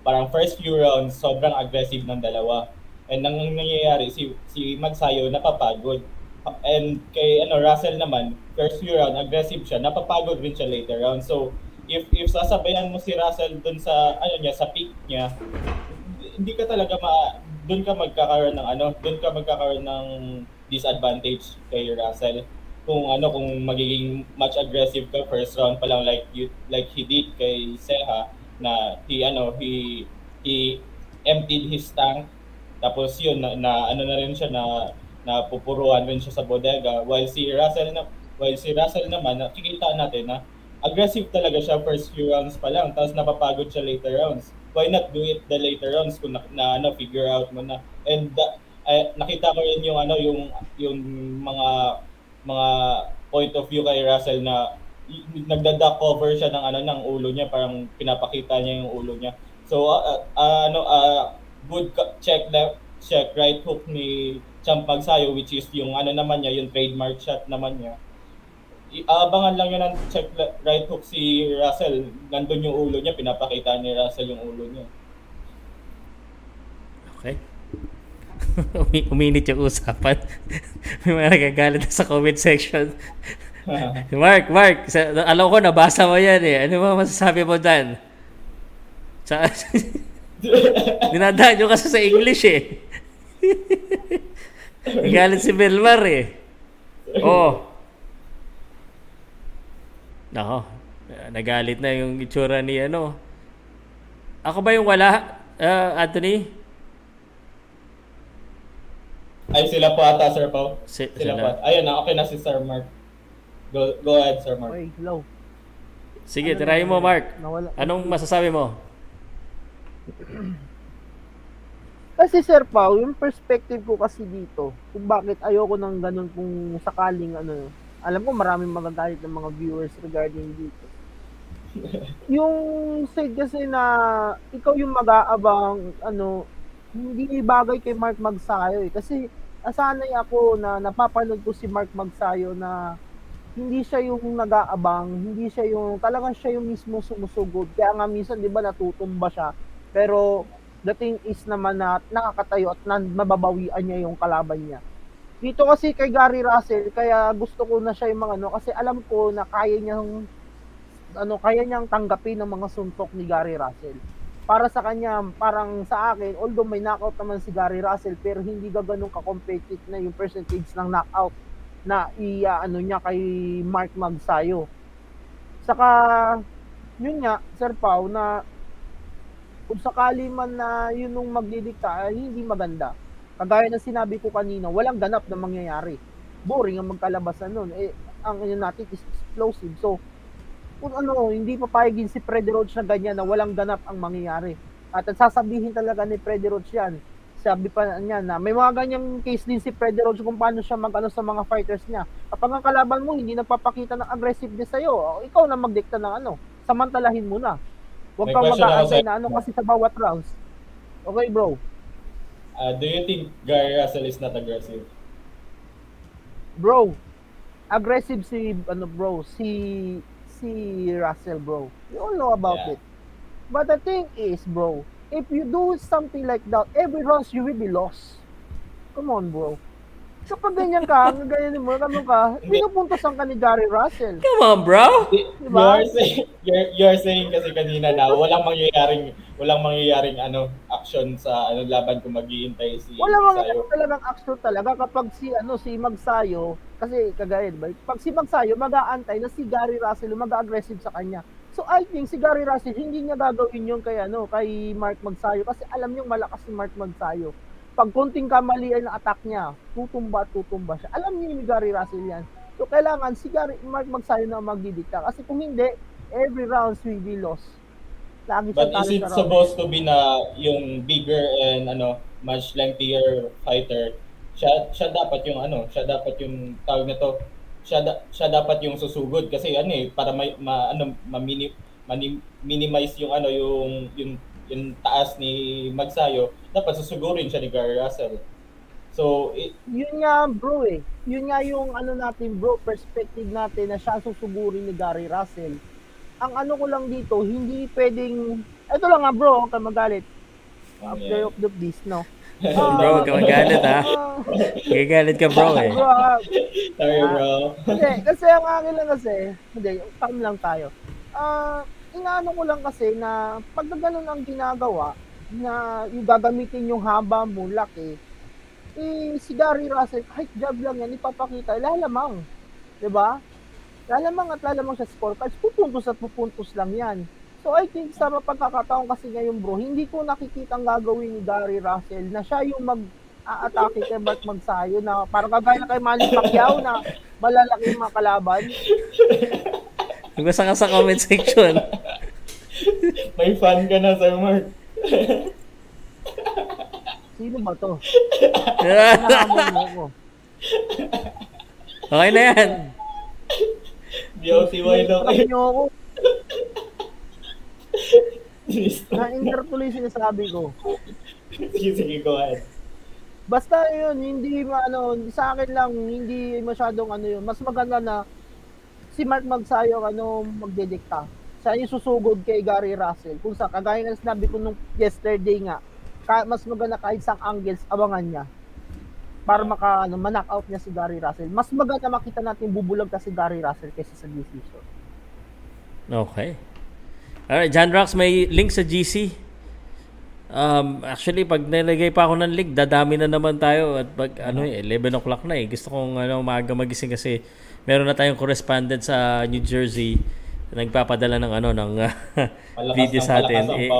parang first few rounds, sobrang aggressive ng dalawa. And nang nangyayari, si, si Magsayo napapagod. And kay, ano, Russell naman, first few round, aggressive siya, napapagod rin siya later round. So, if if sasabayan mo si Russell dun sa, ano niya, sa peak niya, hindi ka talaga ma doon ka magkakaroon ng ano, doon ka magkakaroon ng disadvantage kay Russell. Kung ano kung magiging much aggressive ka first round pa lang like you like he did kay Seha na he ano he he emptied his tank tapos yun na, na ano na rin siya na napupuruan rin siya sa bodega. While si Russell na while si Russell naman nakikita natin na aggressive talaga siya first few rounds pa lang tapos napapagod siya later rounds. Why not do it the later rounds kung na, na ano figure out mo na? And uh, eh, nakita ko rin yung ano yung yung mga mga point of view kay Russell na nagda-duck cover siya ng ano ng ulo niya. Parang pinapakita niya yung ulo niya. So uh, uh, ano uh, good check left check right hook ni Champ Magsayo which is yung ano naman niya yung trademark shot naman niya aabangan lang yun ng check right hook si Russell nandun yung ulo niya pinapakita ni Russell yung ulo niya Okay. Umi- uminit yung usapan. May mga nagagalit na sa comment section. Mark, Mark, sa, alam ko nabasa mo yan eh. Ano ba masasabi mo dan? Sa, dinadaan nyo kasi sa English eh. Nagalit si Belmar eh. Oh. Nako, nagalit na yung itsura ni ano. Ako ba yung wala, Ah, Anthony? Ay, sila po ata, Sir Pao. Si- sila, sila. po. Ayun na, okay na si Sir Mark. Go, go ahead, Sir Mark. Okay, hello. Sige, Ano tirahin mo, Mark. nawala- Anong masasabi mo? Kasi Sir Pao, yung perspective ko kasi dito, kung bakit ayoko ng ganun kung sakaling ano, alam ko maraming magagalit ng mga viewers regarding dito. yung side kasi na ikaw yung mag-aabang ano, hindi bagay kay Mark Magsayo eh. Kasi nasanay ako na napapanood ko si Mark Magsayo na hindi siya yung nag-aabang, hindi siya yung, talagang siya yung mismo sumusugod. Kaya nga minsan, di ba, natutumba siya. Pero, the thing is naman na nakakatayo at nan- mababawian niya yung kalaban niya. Dito kasi kay Gary Russell, kaya gusto ko na siya yung mga ano, kasi alam ko na kaya niyang, ano, kaya niyang tanggapin ng mga suntok ni Gary Russell. Para sa kanya, parang sa akin, although may knockout naman si Gary Russell, pero hindi gaganong ka-competitive na yung percentage ng knockout na i ano niya kay Mark Magsayo. Saka yun nga Sir Pau na kung sakali man na yun nung magdidikta hindi maganda. Kagaya ng sinabi ko kanina, walang ganap na mangyayari. Boring ang magkalabasan nun. Eh, ang ano natin is explosive. So, kung ano, hindi papayagin si Freddy Roach na ganyan na walang ganap ang mangyayari. At ang sasabihin talaga ni Freddy Roach yan, sabi pa niya na may mga ganyang case din si Freddy Roach kung paano siya mag-ano sa mga fighters niya. Kapag ang kalaban mo hindi nagpapakita ng aggressiveness sa'yo, ikaw na magdikta ng ano, samantalahin mo na. Huwag kang mag-aantay na ano kasi sa bawat rounds. Okay, bro. Uh, do you think Gary Russell is not aggressive? Bro, aggressive si ano bro, si si Russell bro. You all know about Yeah. it. But the thing is, bro, if you do something like that, every round you will be lost. Come on, bro. Kapag ganyan ka, ganyan mo, ano ka, pinupuntasan ka ni Gary Russell. Come on, bro. Diba? You're saying, you're, you're saying kasi kanina na walang mangyayaring walang mangyayaring ano action sa ano laban kung maghihintay si Wala Sayo. talagang action talaga kapag si ano si Magsayo kasi kagaya ba pag si Magsayo mag-aantay na si Gary Russell mag-aggressive sa kanya. So I think si Gary Russell hindi niya gagawin yun kay ano kay Mark Magsayo kasi alam niyo malakas si Mark Magsayo. Pag konting kamalian ng attack niya, tutumba at tutumba siya. Alam niyo ni Gary Russell yan. So kailangan si Gary Mark Magsayo na magdidikta kasi kung hindi every round will be lost. Lagi But is it supposed to be na yung bigger and ano much lengthier fighter siya siya dapat yung ano siya dapat yung tawag na to siya da, siya dapat yung susugod kasi ano eh para may ma, ano ma-mini, mani- minimize yung ano yung yung yung taas ni Magsayo dapat susugurin siya ni Gary Russell so it, yun nga bro eh. Yun nga yung ano natin bro, perspective natin na siya susugurin ni Gary Russell. Ang ano ko lang dito, hindi pwedeng, eto lang nga bro, huwag ka magalit. After of the beast, no? bro, huwag ka magalit ha. Gagalit ka bro eh. Bro, ah, sorry ah, bro hindi, kasi ang akin lang kasi, hindi, calm lang tayo. Ah, inaano ko lang kasi na pag ganun ang ginagawa, na yung gagamitin yung haba mo, laki, eh, si Gary Russell, kahit jab lang yan, ipapakita, lalamang. ba? Lalamang at lalamang sa scorecards, pupuntos at pupuntos lang yan. So I think sa pagkakataon kasi ngayon bro, hindi ko nakikita ang gagawin ni Gary Russell na siya yung mag aatake kay Bart Magsayo na parang kagaya kay Manny Pacquiao na malalaki yung mga kalaban. Magbasa ka sa comment section. May fan ka na Sir Mark Sino ba to? Hinahamon mo ko. Okay na yan. DOTY daw Trap niyo ako. Na-enter tuloy yung sinasabi ko. sige sige go ahead Basta yun, hindi ano, sa akin lang hindi masyadong ano yun. Mas maganda na si Mark Magsayo ano magdedikta. Siya yung susugod kay Gary Russell. Kung sa kagaya ng sinabi ko nung yesterday nga, mas maganda kahit sa angles abangan niya para maka ano, ma-knock out niya si Gary Russell. Mas maganda makita natin bubulag ka si Gary Russell kaysa sa decision. Okay. Alright, John Rox, may link sa GC. Um, actually, pag nilagay pa ako ng link, dadami na naman tayo. At pag, ano eh, 11 o'clock na eh. Gusto kong ano, maaga magising kasi meron na tayong correspondent sa New Jersey nagpapadala ng ano ng uh, Malakas video sa atin. Eh.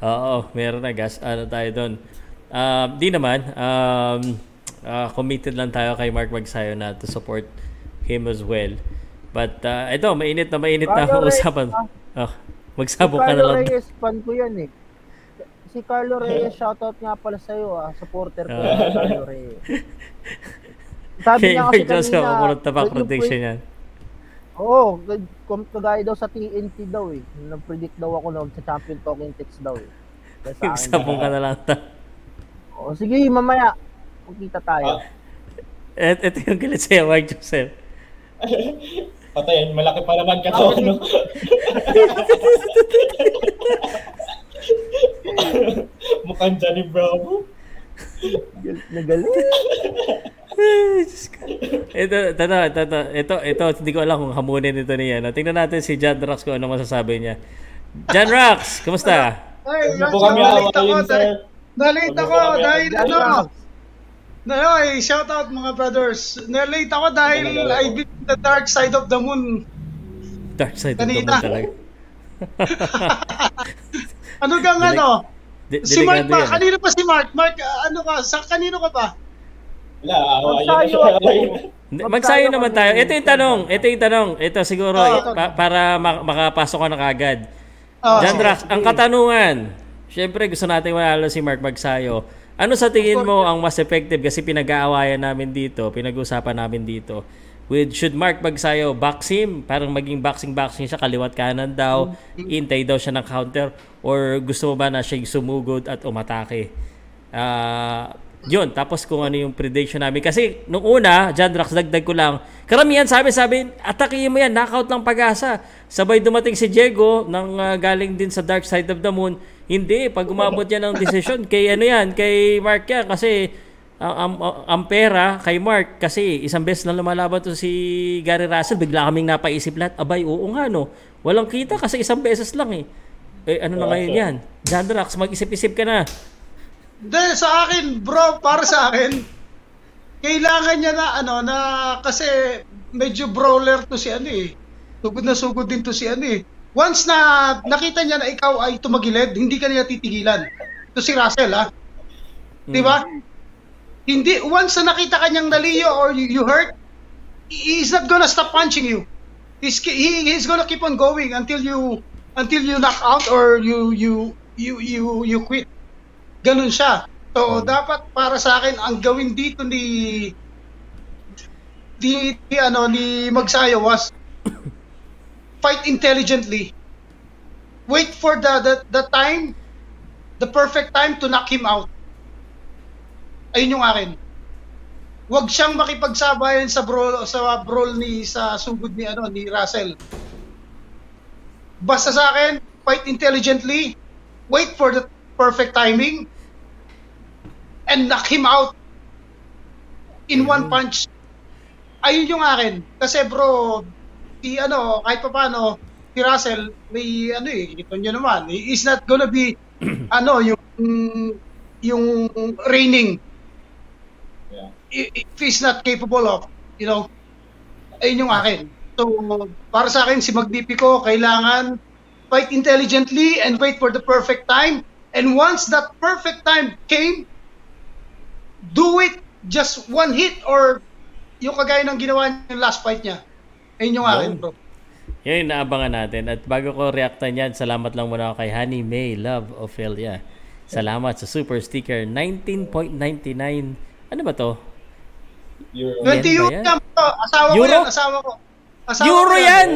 Oo, meron na gas. Ano tayo doon? Um, di naman. Um, uh, committed lang tayo kay Mark Magsayo na to support him as well. But uh, ito, mainit na mainit na Carlo Reyes, usapan. ah. Oh, Si magsabog ka na Carlo lang. Reyes, fan ko yan eh. Si Carlo Reyes, shoutout nga pala sa'yo ah. Supporter ko Ah. yan, Carlo Reyes. Sabi niya Mark kasi Joseph, kanina, na yung prediction pre- yan. Oo, oh, kagaya daw sa TNT daw eh. Nag-predict daw ako na sa champion talking text daw eh. Kaya sa akin ka na lang. Oo, sige, mamaya. Magkita tayo. Et, ito yung galit sa'yo, Mark Joseph. Patayin, malaki pa naman katawan, no? Mukhang Johnny Bravo. Nagaling. Ito, ito, ito, ito, ito, ito, hindi ko alam kung hamunin ito niya. No? Tingnan natin si John Rox kung ano masasabi niya. John Rox, kumusta? Ay, Rox, kami nalate ako. Huwag ako dahil ano. Na, ay, shout out mga brothers. Nalate ako dahil I've been to the dark side of the moon. Dark side of the moon talaga. Ano kang ano? Si Mark ba? Kanino pa si Mark? Mark, ano ka? Sa kanino ka ba? Wala, na Magsayo. Hindi, Magsayo naman tayo. Ito yung tanong. Ito yung tanong. Ito siguro Oh, pa- para mak- makapasok ka na kagad. Oh, John. Drax, ang katanungan. Siyempre gusto natin manalo si Mark Magsayo. Ano sa tingin mo ang mas effective kasi pinag-aawayan namin dito, pinag-usapan namin dito. With should Mark Magsayo box him, parang maging boxing-boxing siya, kaliwat kanan daw, intay daw siya ng counter, or gusto mo ba na siya sumugod at umatake? Ah, yun, tapos kung ano yung prediction namin. Kasi nung una, John Drax, dagdag ko lang, karamihan sabi, sabi, atakihin mo yan, knockout lang pag-asa. Sabay dumating si Diego, nang ah, galing din sa Dark Side of the Moon. Hindi, pag umabot yan ng decision, kay ano yan, kay Mark yan, kasi ang, ang, ang pera kay Mark, kasi isang beses na lumalaban to si Gary Russell, bigla kaming napaisip lahat, abay, oo nga no, walang kita kasi isang beses lang eh. Eh, ano na ngayon yan? John Drax, mag-isip-isip ka na. Hindi, sa akin, bro, para sa akin, kailangan niya na, ano, na, kasi medyo brawler to si ano eh. Sugod na sugod din to si ano eh. Once na nakita niya na ikaw ay tumagilid, hindi ka niya titigilan. To si Russell, ha? Di ba? Hindi, once na nakita kanyang naliyo or you, you hurt, he- he's not gonna stop punching you. He's, he, he's gonna keep on going until you until you knock out or you you you you you quit. Ganun siya. So, dapat para sa akin ang gawin dito ni di, di ano ni Magsayo was fight intelligently. Wait for the, the the time the perfect time to knock him out. Ayun yung akin. Huwag siyang makipagsabayan sa brawl sa brawl ni sa sugod ni ano ni Russell. Basta sa akin, fight intelligently, wait for the perfect timing, and knock him out in one punch. Ayun yung akin. Kasi bro, si ano, kahit pa paano, si Russell, may ano eh, ito nyo naman, is not gonna be, ano, yung, yung reigning. I- If he's not capable of, you know, ayun yung akin. So, para sa akin, si Magnifico, kailangan fight intelligently and wait for the perfect time. And once that perfect time came, do it just one hit or yung kagaya ng ginawa niya yung last fight niya. Ayun yung akin, bro. Yan yung naabangan natin. At bago ko reactan yan, salamat lang muna ako kay Honey May Love Ophelia. Salamat sa super sticker. 19.99. Ano ba to? Euro. 20 euro yan? yan, bro. Asawa ko Euro? yan, asawa ko. Asawa Euro ko yan!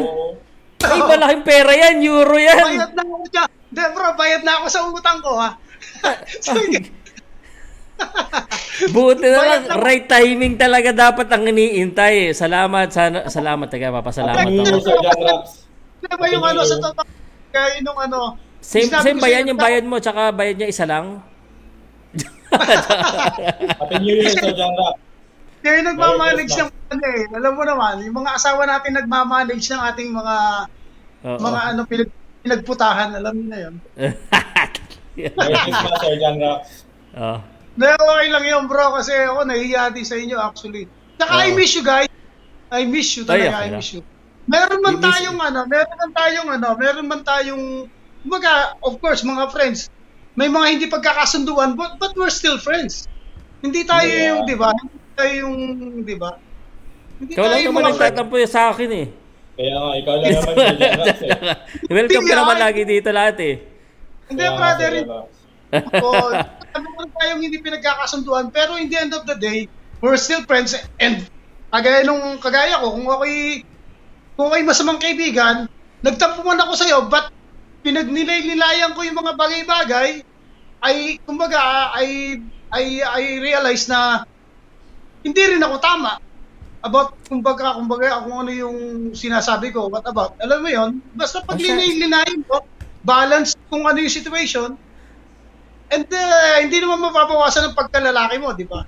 Ay, malaking pera yan. Euro yan. Bayad na ako dyan. Hindi, bro, bayad na ako sa utang ko, ha? Buti na lang. Right timing talaga dapat ang iniintay. eh. Salamat. Sana, salamat. Taga, papasalamat ako. Ano ba yung ano sa totoo? Kaya yung ano, Same, same ba yan yung bayad mo? Tsaka bayad niya isa lang? Happy New Year, Sir John Rock. Kaya nagmamanage ng ano eh. Alam mo naman, yung mga asawa natin nagmamanage ng ating mga Oo. mga ano pinag, pinagputahan, alam niyo na Christmas, Sir John Rock. Oh. Na okay lang yun bro kasi ako nahihiya din sa inyo actually. Tsaka I Oo. miss you guys. I miss you Ay, talaga, okay I miss you. Meron man tayong ano, meron man tayong ano, meron man tayong kumbaga, of course, mga friends, may mga hindi pagkakasunduan, but, but we're still friends. Hindi tayo Yeah. yung, di ba? Tayo yung, di ba? Hindi Ikaw lang yung naman nagtatampo sa akin eh. Kaya nga, ikaw lang naman, Rock. eh. Welcome ka naman lagi dito lahat eh. Hindi, brother. Oo, meron tayong hindi pinagkakasunduan, pero in the end of the day, we're still friends and kagaya nung kagaya ko, kung ako'y kung ako'y masamang kaibigan, nagtampo man ako sa'yo, but pinagnilay-nilayan ko yung mga bagay-bagay, ay, kumbaga, ay, ay, ay realize na hindi rin ako tama about, kumbaga, kumbaga, kung ano yung sinasabi ko, what about, alam mo yon basta pag linay-linayin ko, balance kung ano yung situation, and uh, hindi naman mapapawasan ng pagkalalaki mo, di ba?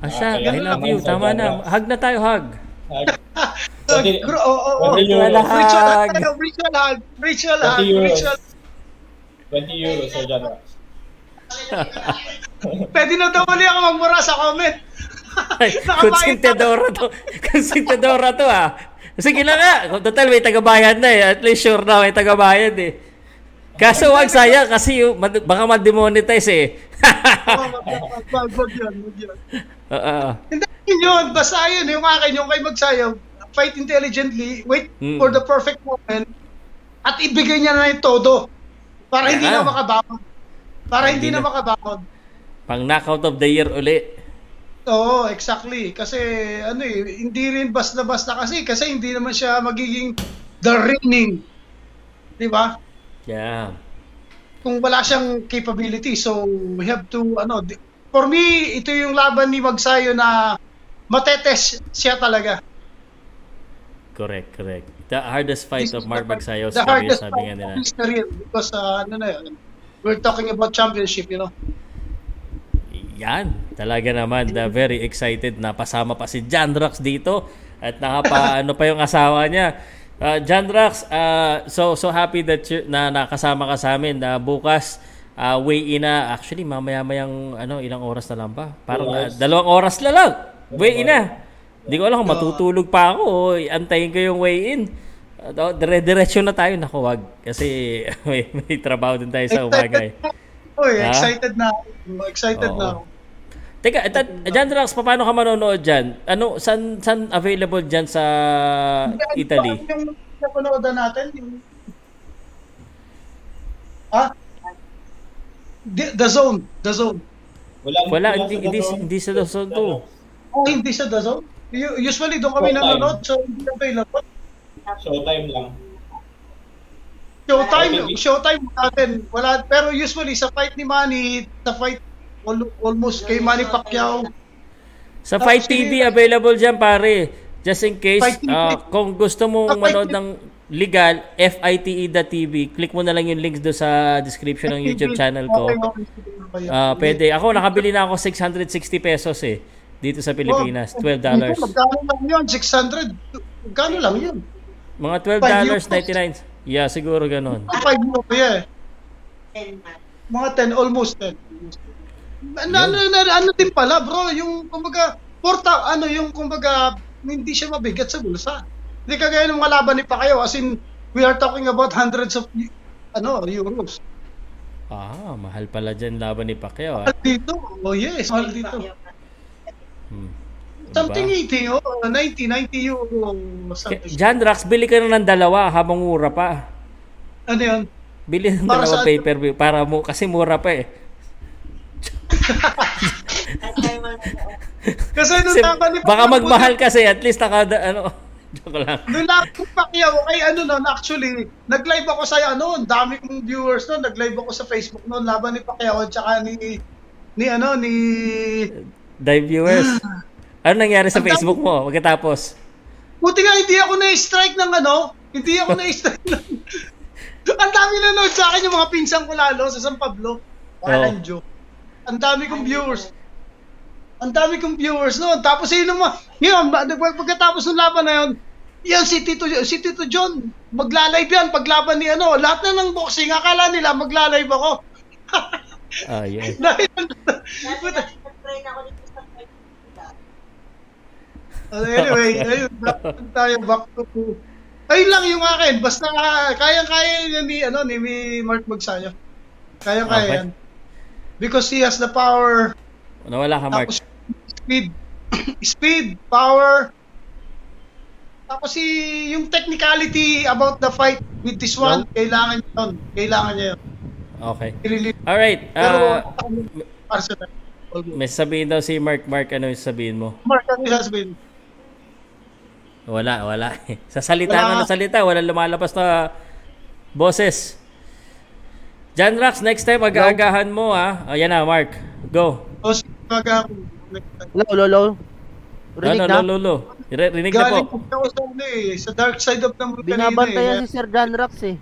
Asya, Ah, I love you. Tama na. Hug na tayo, hug. Gro- oo, oo, oo. Ritual Hug. hug ritual hug, ritual hug, 20 euros. ritual 20 euros, Sir John. Pwede na daw muli ako magmura sa comment. Konsintadora to. Konsintadora to ah. Sige na nga. Kung Total, may tagabayad na eh. At least sure na may tagabayad eh. Kaso wag sayang kasi yung, mad- baka ma-demonetize eh. Oo. Hindi, Yun basta yun, yung akin, yung kay Magsayo, fight intelligently, wait Hmm. for the perfect moment, at ibigay niya na yung todo. Para hindi Yeah. na makabangon. Para Hindi hindi, na na. makabangon. Pang knockout of the year uli. Oo, exactly. Kasi ano eh, hindi rin basta-basta kasi kasi hindi naman siya magiging the reigning. 'Di ba? Yeah. Kung wala siyang capability. So we have to ano, for me ito yung laban ni Magsayo na matetes siya talaga. Correct, correct. The hardest fight of Mark Magsayo's The career, hardest sabi fight nga nila. of his career because uh, ano na yun, we're talking about championship, you know. Yan, talaga naman, na very excited na pasama pa si John dito at nakapa ano pa yung asawa niya. Uh, John uh, so so happy that you, na nakasama ka sa amin na bukas uh, weigh in na actually mamaya-mayang ano ilang oras na lang ba? Parang uh, dalawang oras na lang. Weigh in na. Hindi ko alam kung matutulog pa ako o antayin ko yung weigh in. Uh, dire-diretso na tayo naku wag kasi may, may trabaho din tayo sa umaga eh. Oy, Ha? excited na. Excited Oo. na. ako. Teka, etat, John Drax, paano ka manonood dyan? Ano, san, san available dyan sa Italy? Yung napanood natin, yung... Ah? The, the Zone. The Zone. Wala, Wala, hindi, hindi, hindi sa Dawson to. Oh, hindi sa The Zone? Usually doon kami Showtime. nanonood, so hindi available. Showtime lang. Showtime, showtime natin. Wala, pero usually sa fight ni Manny, sa fight almost kay Manny Pacquiao, Sa Fight TV, available dyan, pare. Just in case, ah, kung gusto mong manood ng legal, fite.tv, click mo na lang yung links do sa description ng YouTube channel ko. Ah, pwede. Ako, nakabili na ako 660 pesos eh. Dito sa Pilipinas. Oh, 12 dollars. Magkano lang yun? 600? Magkano lang yun? Mga 12 dollars 99. Yeah, siguro ganun. 5 euro yeah. Mga 10, almost 10. Ano, ano, ano, ano din pala bro, yung kumbaga, porta, ano yung kumbaga, hindi siya mabigat sa bulsa. Hindi kagaya ng mga laban ni Pacquiao, as in, we are talking about hundreds of, ano, euros. Ah, mahal pala dyan laban ni Pacquiao. Ah. Mahal dito, oh yes, mahal dito. Hmm. Something Diba? 80, oh, 90, 90 euro, something. John Drax, bili ka na ng dalawa habang mura pa. Ano yun? Bili ng Para dalawa pay-per-view para mo kasi mura pa eh. Kasi nung Kasi ni baka magmahal kasi at least naka ano joke lang. Nung laban ni Pacquiao, ay ano nun, actually, nag-live ako sa ano, dami kong viewers nun, nag-live ako sa Facebook noon, laban ni Pacquiao, at saka ni, ni ano, ni, Dive viewers. Ano nangyari sa Facebook mo pagkatapos? buti nga hindi ako na-strike ng ano, hindi ako na-strike ng, ang dami nanood sa akin yung mga pinsan ko lalo sa San Pablo. Walang Oo. joke. Ang dami kong viewers. Ang dami kong viewers noon. Tapos yun naman, yun, pagkatapos ng laban na yun, yan si Tito, si Tito John, magla-live yan paglaban ni ano, lahat na ng boxing, akala nila magla-live ako. Ah, yun. Dahil, Uh, anyway, ayun, tayo back to Ayun lang yung akin. Basta ah, kayang-kaya yan ni, ano, ni ni Mark Magsayo. Kayang-kaya Okay. yan. Because he has the power, Nawala ka, Mark. tapos speed, speed, power, tapos si yung technicality about the fight with this one, kailangan niya yun. Kailangan niya yun. Okay. I-release. Alright. Pero, ah, para sa may sabihin daw si Mark. Mark, ano yung sabihin mo? Mark, ano yung sasabihin? Wala, wala. sa salita Wala. na ng salita, wala lumalabas na boses. John Rax, next time mag-aagahan mo ha. Ayan na, Mark. Go. O, si Maga, Hello, lolo. Rinig ano, na? lolo, lolo. Ri- Rinig na galing po. po ako sa, ano, eh, sa dark side of the moon kanina eh. Binabantayan si Sir John Rax eh.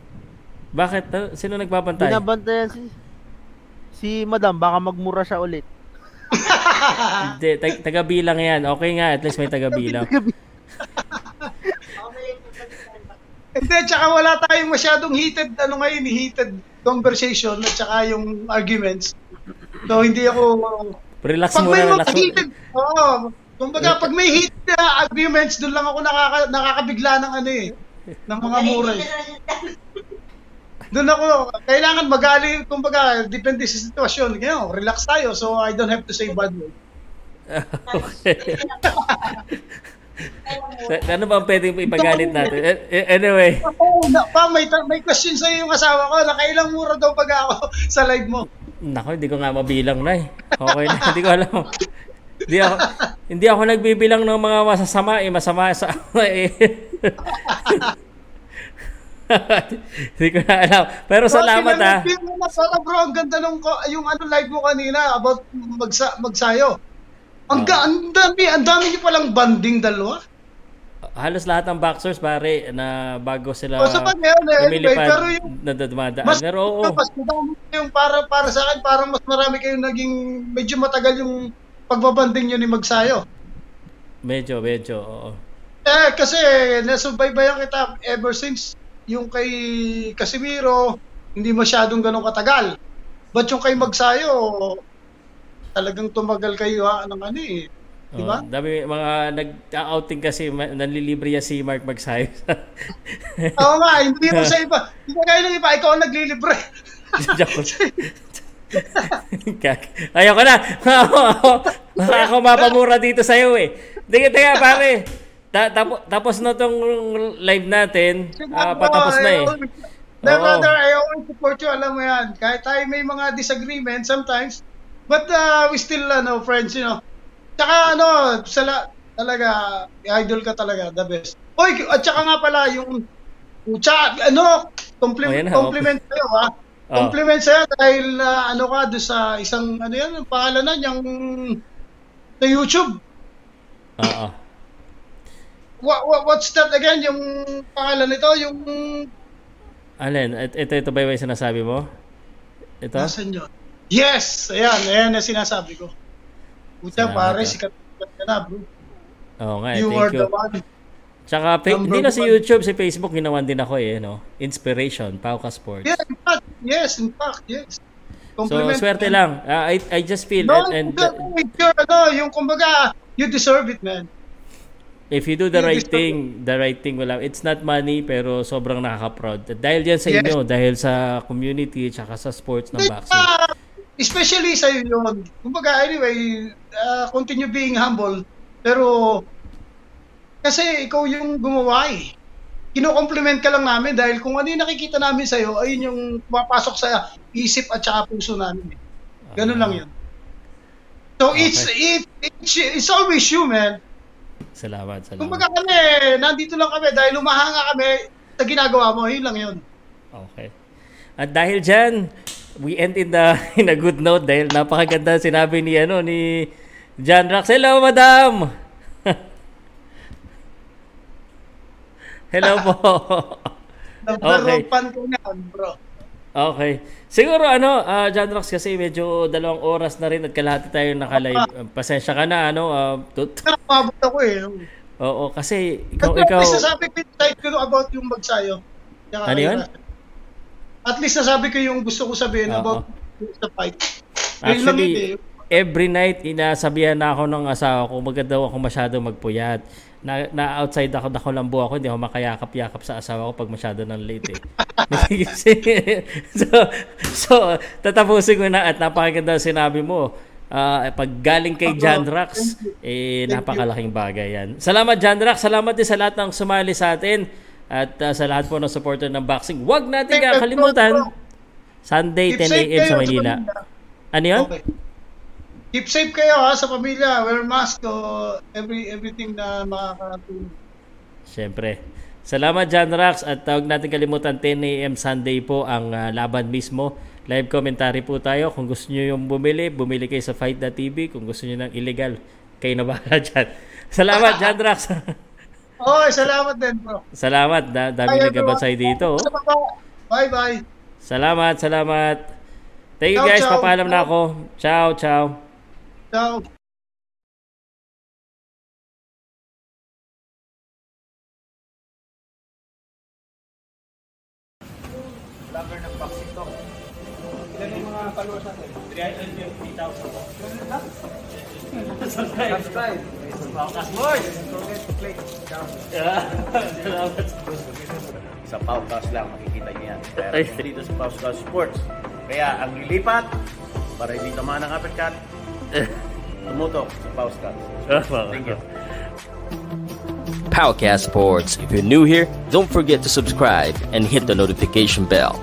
Bakit? Ah, Sino nagbabantay? Binabantayan si si Madam baka magmura siya ulit. Hindi, tag- taga-bilang yan. Okay nga, at least may taga-bilang. Hindi, tsaka wala tayong masyadong heated, ano ngayon, eh, heated conversation at tsaka yung arguments. So, hindi ako... Relax pag muna, may relax heated, oo. kumbaga, pag may heated na arguments, doon lang ako nakaka, nakakabigla ng ano eh, ng mga mura eh. Doon ako, kailangan magali, kumbaga, depende sa sitwasyon. Ngayon, relax tayo, so I don't have to say bad word. okay. ano ba ang pwedeng ipagalit natin? Eh, eh, Anyway, pa, may, may question sa'yo yung asawa ko. Nakailang mura daw pag ako sa live mo. nako, hindi ko nga mabilang na eh. Okay na, hindi ko alam. Hindi ako, hindi ako nagbibilang ng mga masasama eh, masama sa eh. Hindi ko na alam. Pero salamat ah. Bro, mo na para bro, ang ganda nung yung ano live mo kanina about magsa, magsayo. Ang, ga, ang dami, ang dami niyo palang banding dalawa. Halos lahat ng boxers pare na bago sila O, sa bagay, anyway, lumilipad pero yung- na dumadaan. Mas, Pero oo. mas madami yung para, para sa akin, parang mas marami kayong naging, medyo matagal yung pagbabanding nyo ni Magsayo. Medyo, medyo, oo. Eh, kasi nasubaybayan kita ever since yung kay Casimiro, hindi masyadong ganun katagal. But yung kay Magsayo, talagang tumagal kayo ha, ng ano eh. Di ba? Oo, dami mga nag-outing kasi nanlilibre yan si Mark Magsayo. Oo nga, hindi mo sa iba. Hindi ka kayo ng iba, ikaw ang naglilibre. Ayoko na. Baka ako mapamura dito sa iyo eh. Teka, teka pare. Ta- tapo- tapos na tong live natin. Ah, patapos na eh. Oo. brother, I always support you, alam mo yan. Kahit tayo may mga disagreement sometimes, but uh, we still, ano, friends, you know. Tsaka, ano, sala, talaga, idol ka talaga, the best. Oy, at tsaka nga pala, yung, tsaka, ano, compliment, Oh, compliment sa'yo, ha? Oh. Compliment sa'yo dahil, uh, ano ka, doon sa isang, ano yan, ang pangalan na, yung, sa YouTube. Oo. What, what, what's that again? Yung pangalan nito, yung, Alin, ito, ito ba yung sinasabi mo? Ito? Nasaan yun? Yes! Ayan, ayan na sinasabi ko. Puta, Salamat, pare, ah. sikat sikat ka na, bro. Oo nga, eh, You thank are you. the one. Tsaka, hindi na one. YouTube, sa Facebook, ginawan din ako eh, no? Inspiration, Pauka Sports. Yeah, in fact, yes, in fact, yes. So, swerte man. lang. Ah, I, I just feel, No, and, and no, yung, ano, yung kumbaga, you deserve it, man. if you do the you right thing, the right thing wala. It's not money, pero sobrang nakaka-proud. Dahil yan sa Yes. inyo, dahil sa community, tsaka sa sports ng boxing. Especially sa yun. Kumbaga, anyway, uh, continue being humble. Pero, kasi ikaw yung gumawa eh. Kino-compliment ka lang namin dahil kung ano yung nakikita namin sa'yo, ayun yung pumapasok sa isip at saka puso namin. eh. Ganun lang yun. So, it's, it, it's, it's always you, man. Salamat, salamat. Kumbaga kami, nandito lang kami dahil lumahanga kami sa ginagawa mo. Yun lang yun. Okay. At dahil dyan, we end in the in a good note dahil napakaganda sinabi ni ano ni John Rax. Hello, madam. Hello po. Okay. ko yan, bro. Okay. Siguro ano, ah, John Rox kasi medyo dalawang oras na rin at kalahati tayo nakalive. Uh, pasensya ka na ano, ah, tut- Nakakabot ako eh. Oo, kasi ikaw At ikaw least nasabi ko side ko about yung magsayo. Ano yun? At least nasabi ko yung gusto ko sabihin Oo. about the fight. Yun eh. Actually, every night inasabihan na ako ng asawa ko maganda daw ako masyado magpuyat. Na, na outside ako, ako lambo ako, hindi ako makayakap-yakap sa asawa ko pag masyado ng late eh. so, so, tatapusin ko na at napakaganda sinabi mo. Ah, pag galing kay John Rax, eh, napakalaking bagay yan. Salamat John Rax, salamat din sa lahat ng sumali sa atin at ah, sa lahat po ng supporter ng boxing. Huwag natin kakalimutan, Sunday, 10 Keep safe a.m. sa Manila. Ano yun? Okay. Keep safe kayo ha sa pamilya. Wear mask o every everything na makakatulong. Siyempre. Salamat John Rax at huwag natin kalimutan 10 a.m. Sunday po ang ah, laban mismo. Live commentary po tayo. Kung gusto nyo yung bumili, bumili kayo sa Fight.tv. Kung gusto nyo ng illegal, kayo na bahala dyan. Salamat John Rax. Okay, salamat din bro. salamat. Da dami Bye, nagabansay everyone. dito. oh. Sa baba. Bye bye. Salamat, salamat. Thank you Ciao, guys. ciao. Papaalam na ako. Ciao, ciao. Ciao. Lover ng boxing talk. Ilan yung mga followers natin? 350,000 po. Subscribe. Subscribe. Paukas Boys! Don't click down. Salamat. Sa Paukas lang makikita niyo yan. Pero Ay. dito sa Paukas Sports. Kaya ang lilipat, para hindi ka mga ng uppercut, tumutok sa Pauscast. Thank you. Powcast Sports. If you're new here, don't forget to subscribe and hit the notification bell.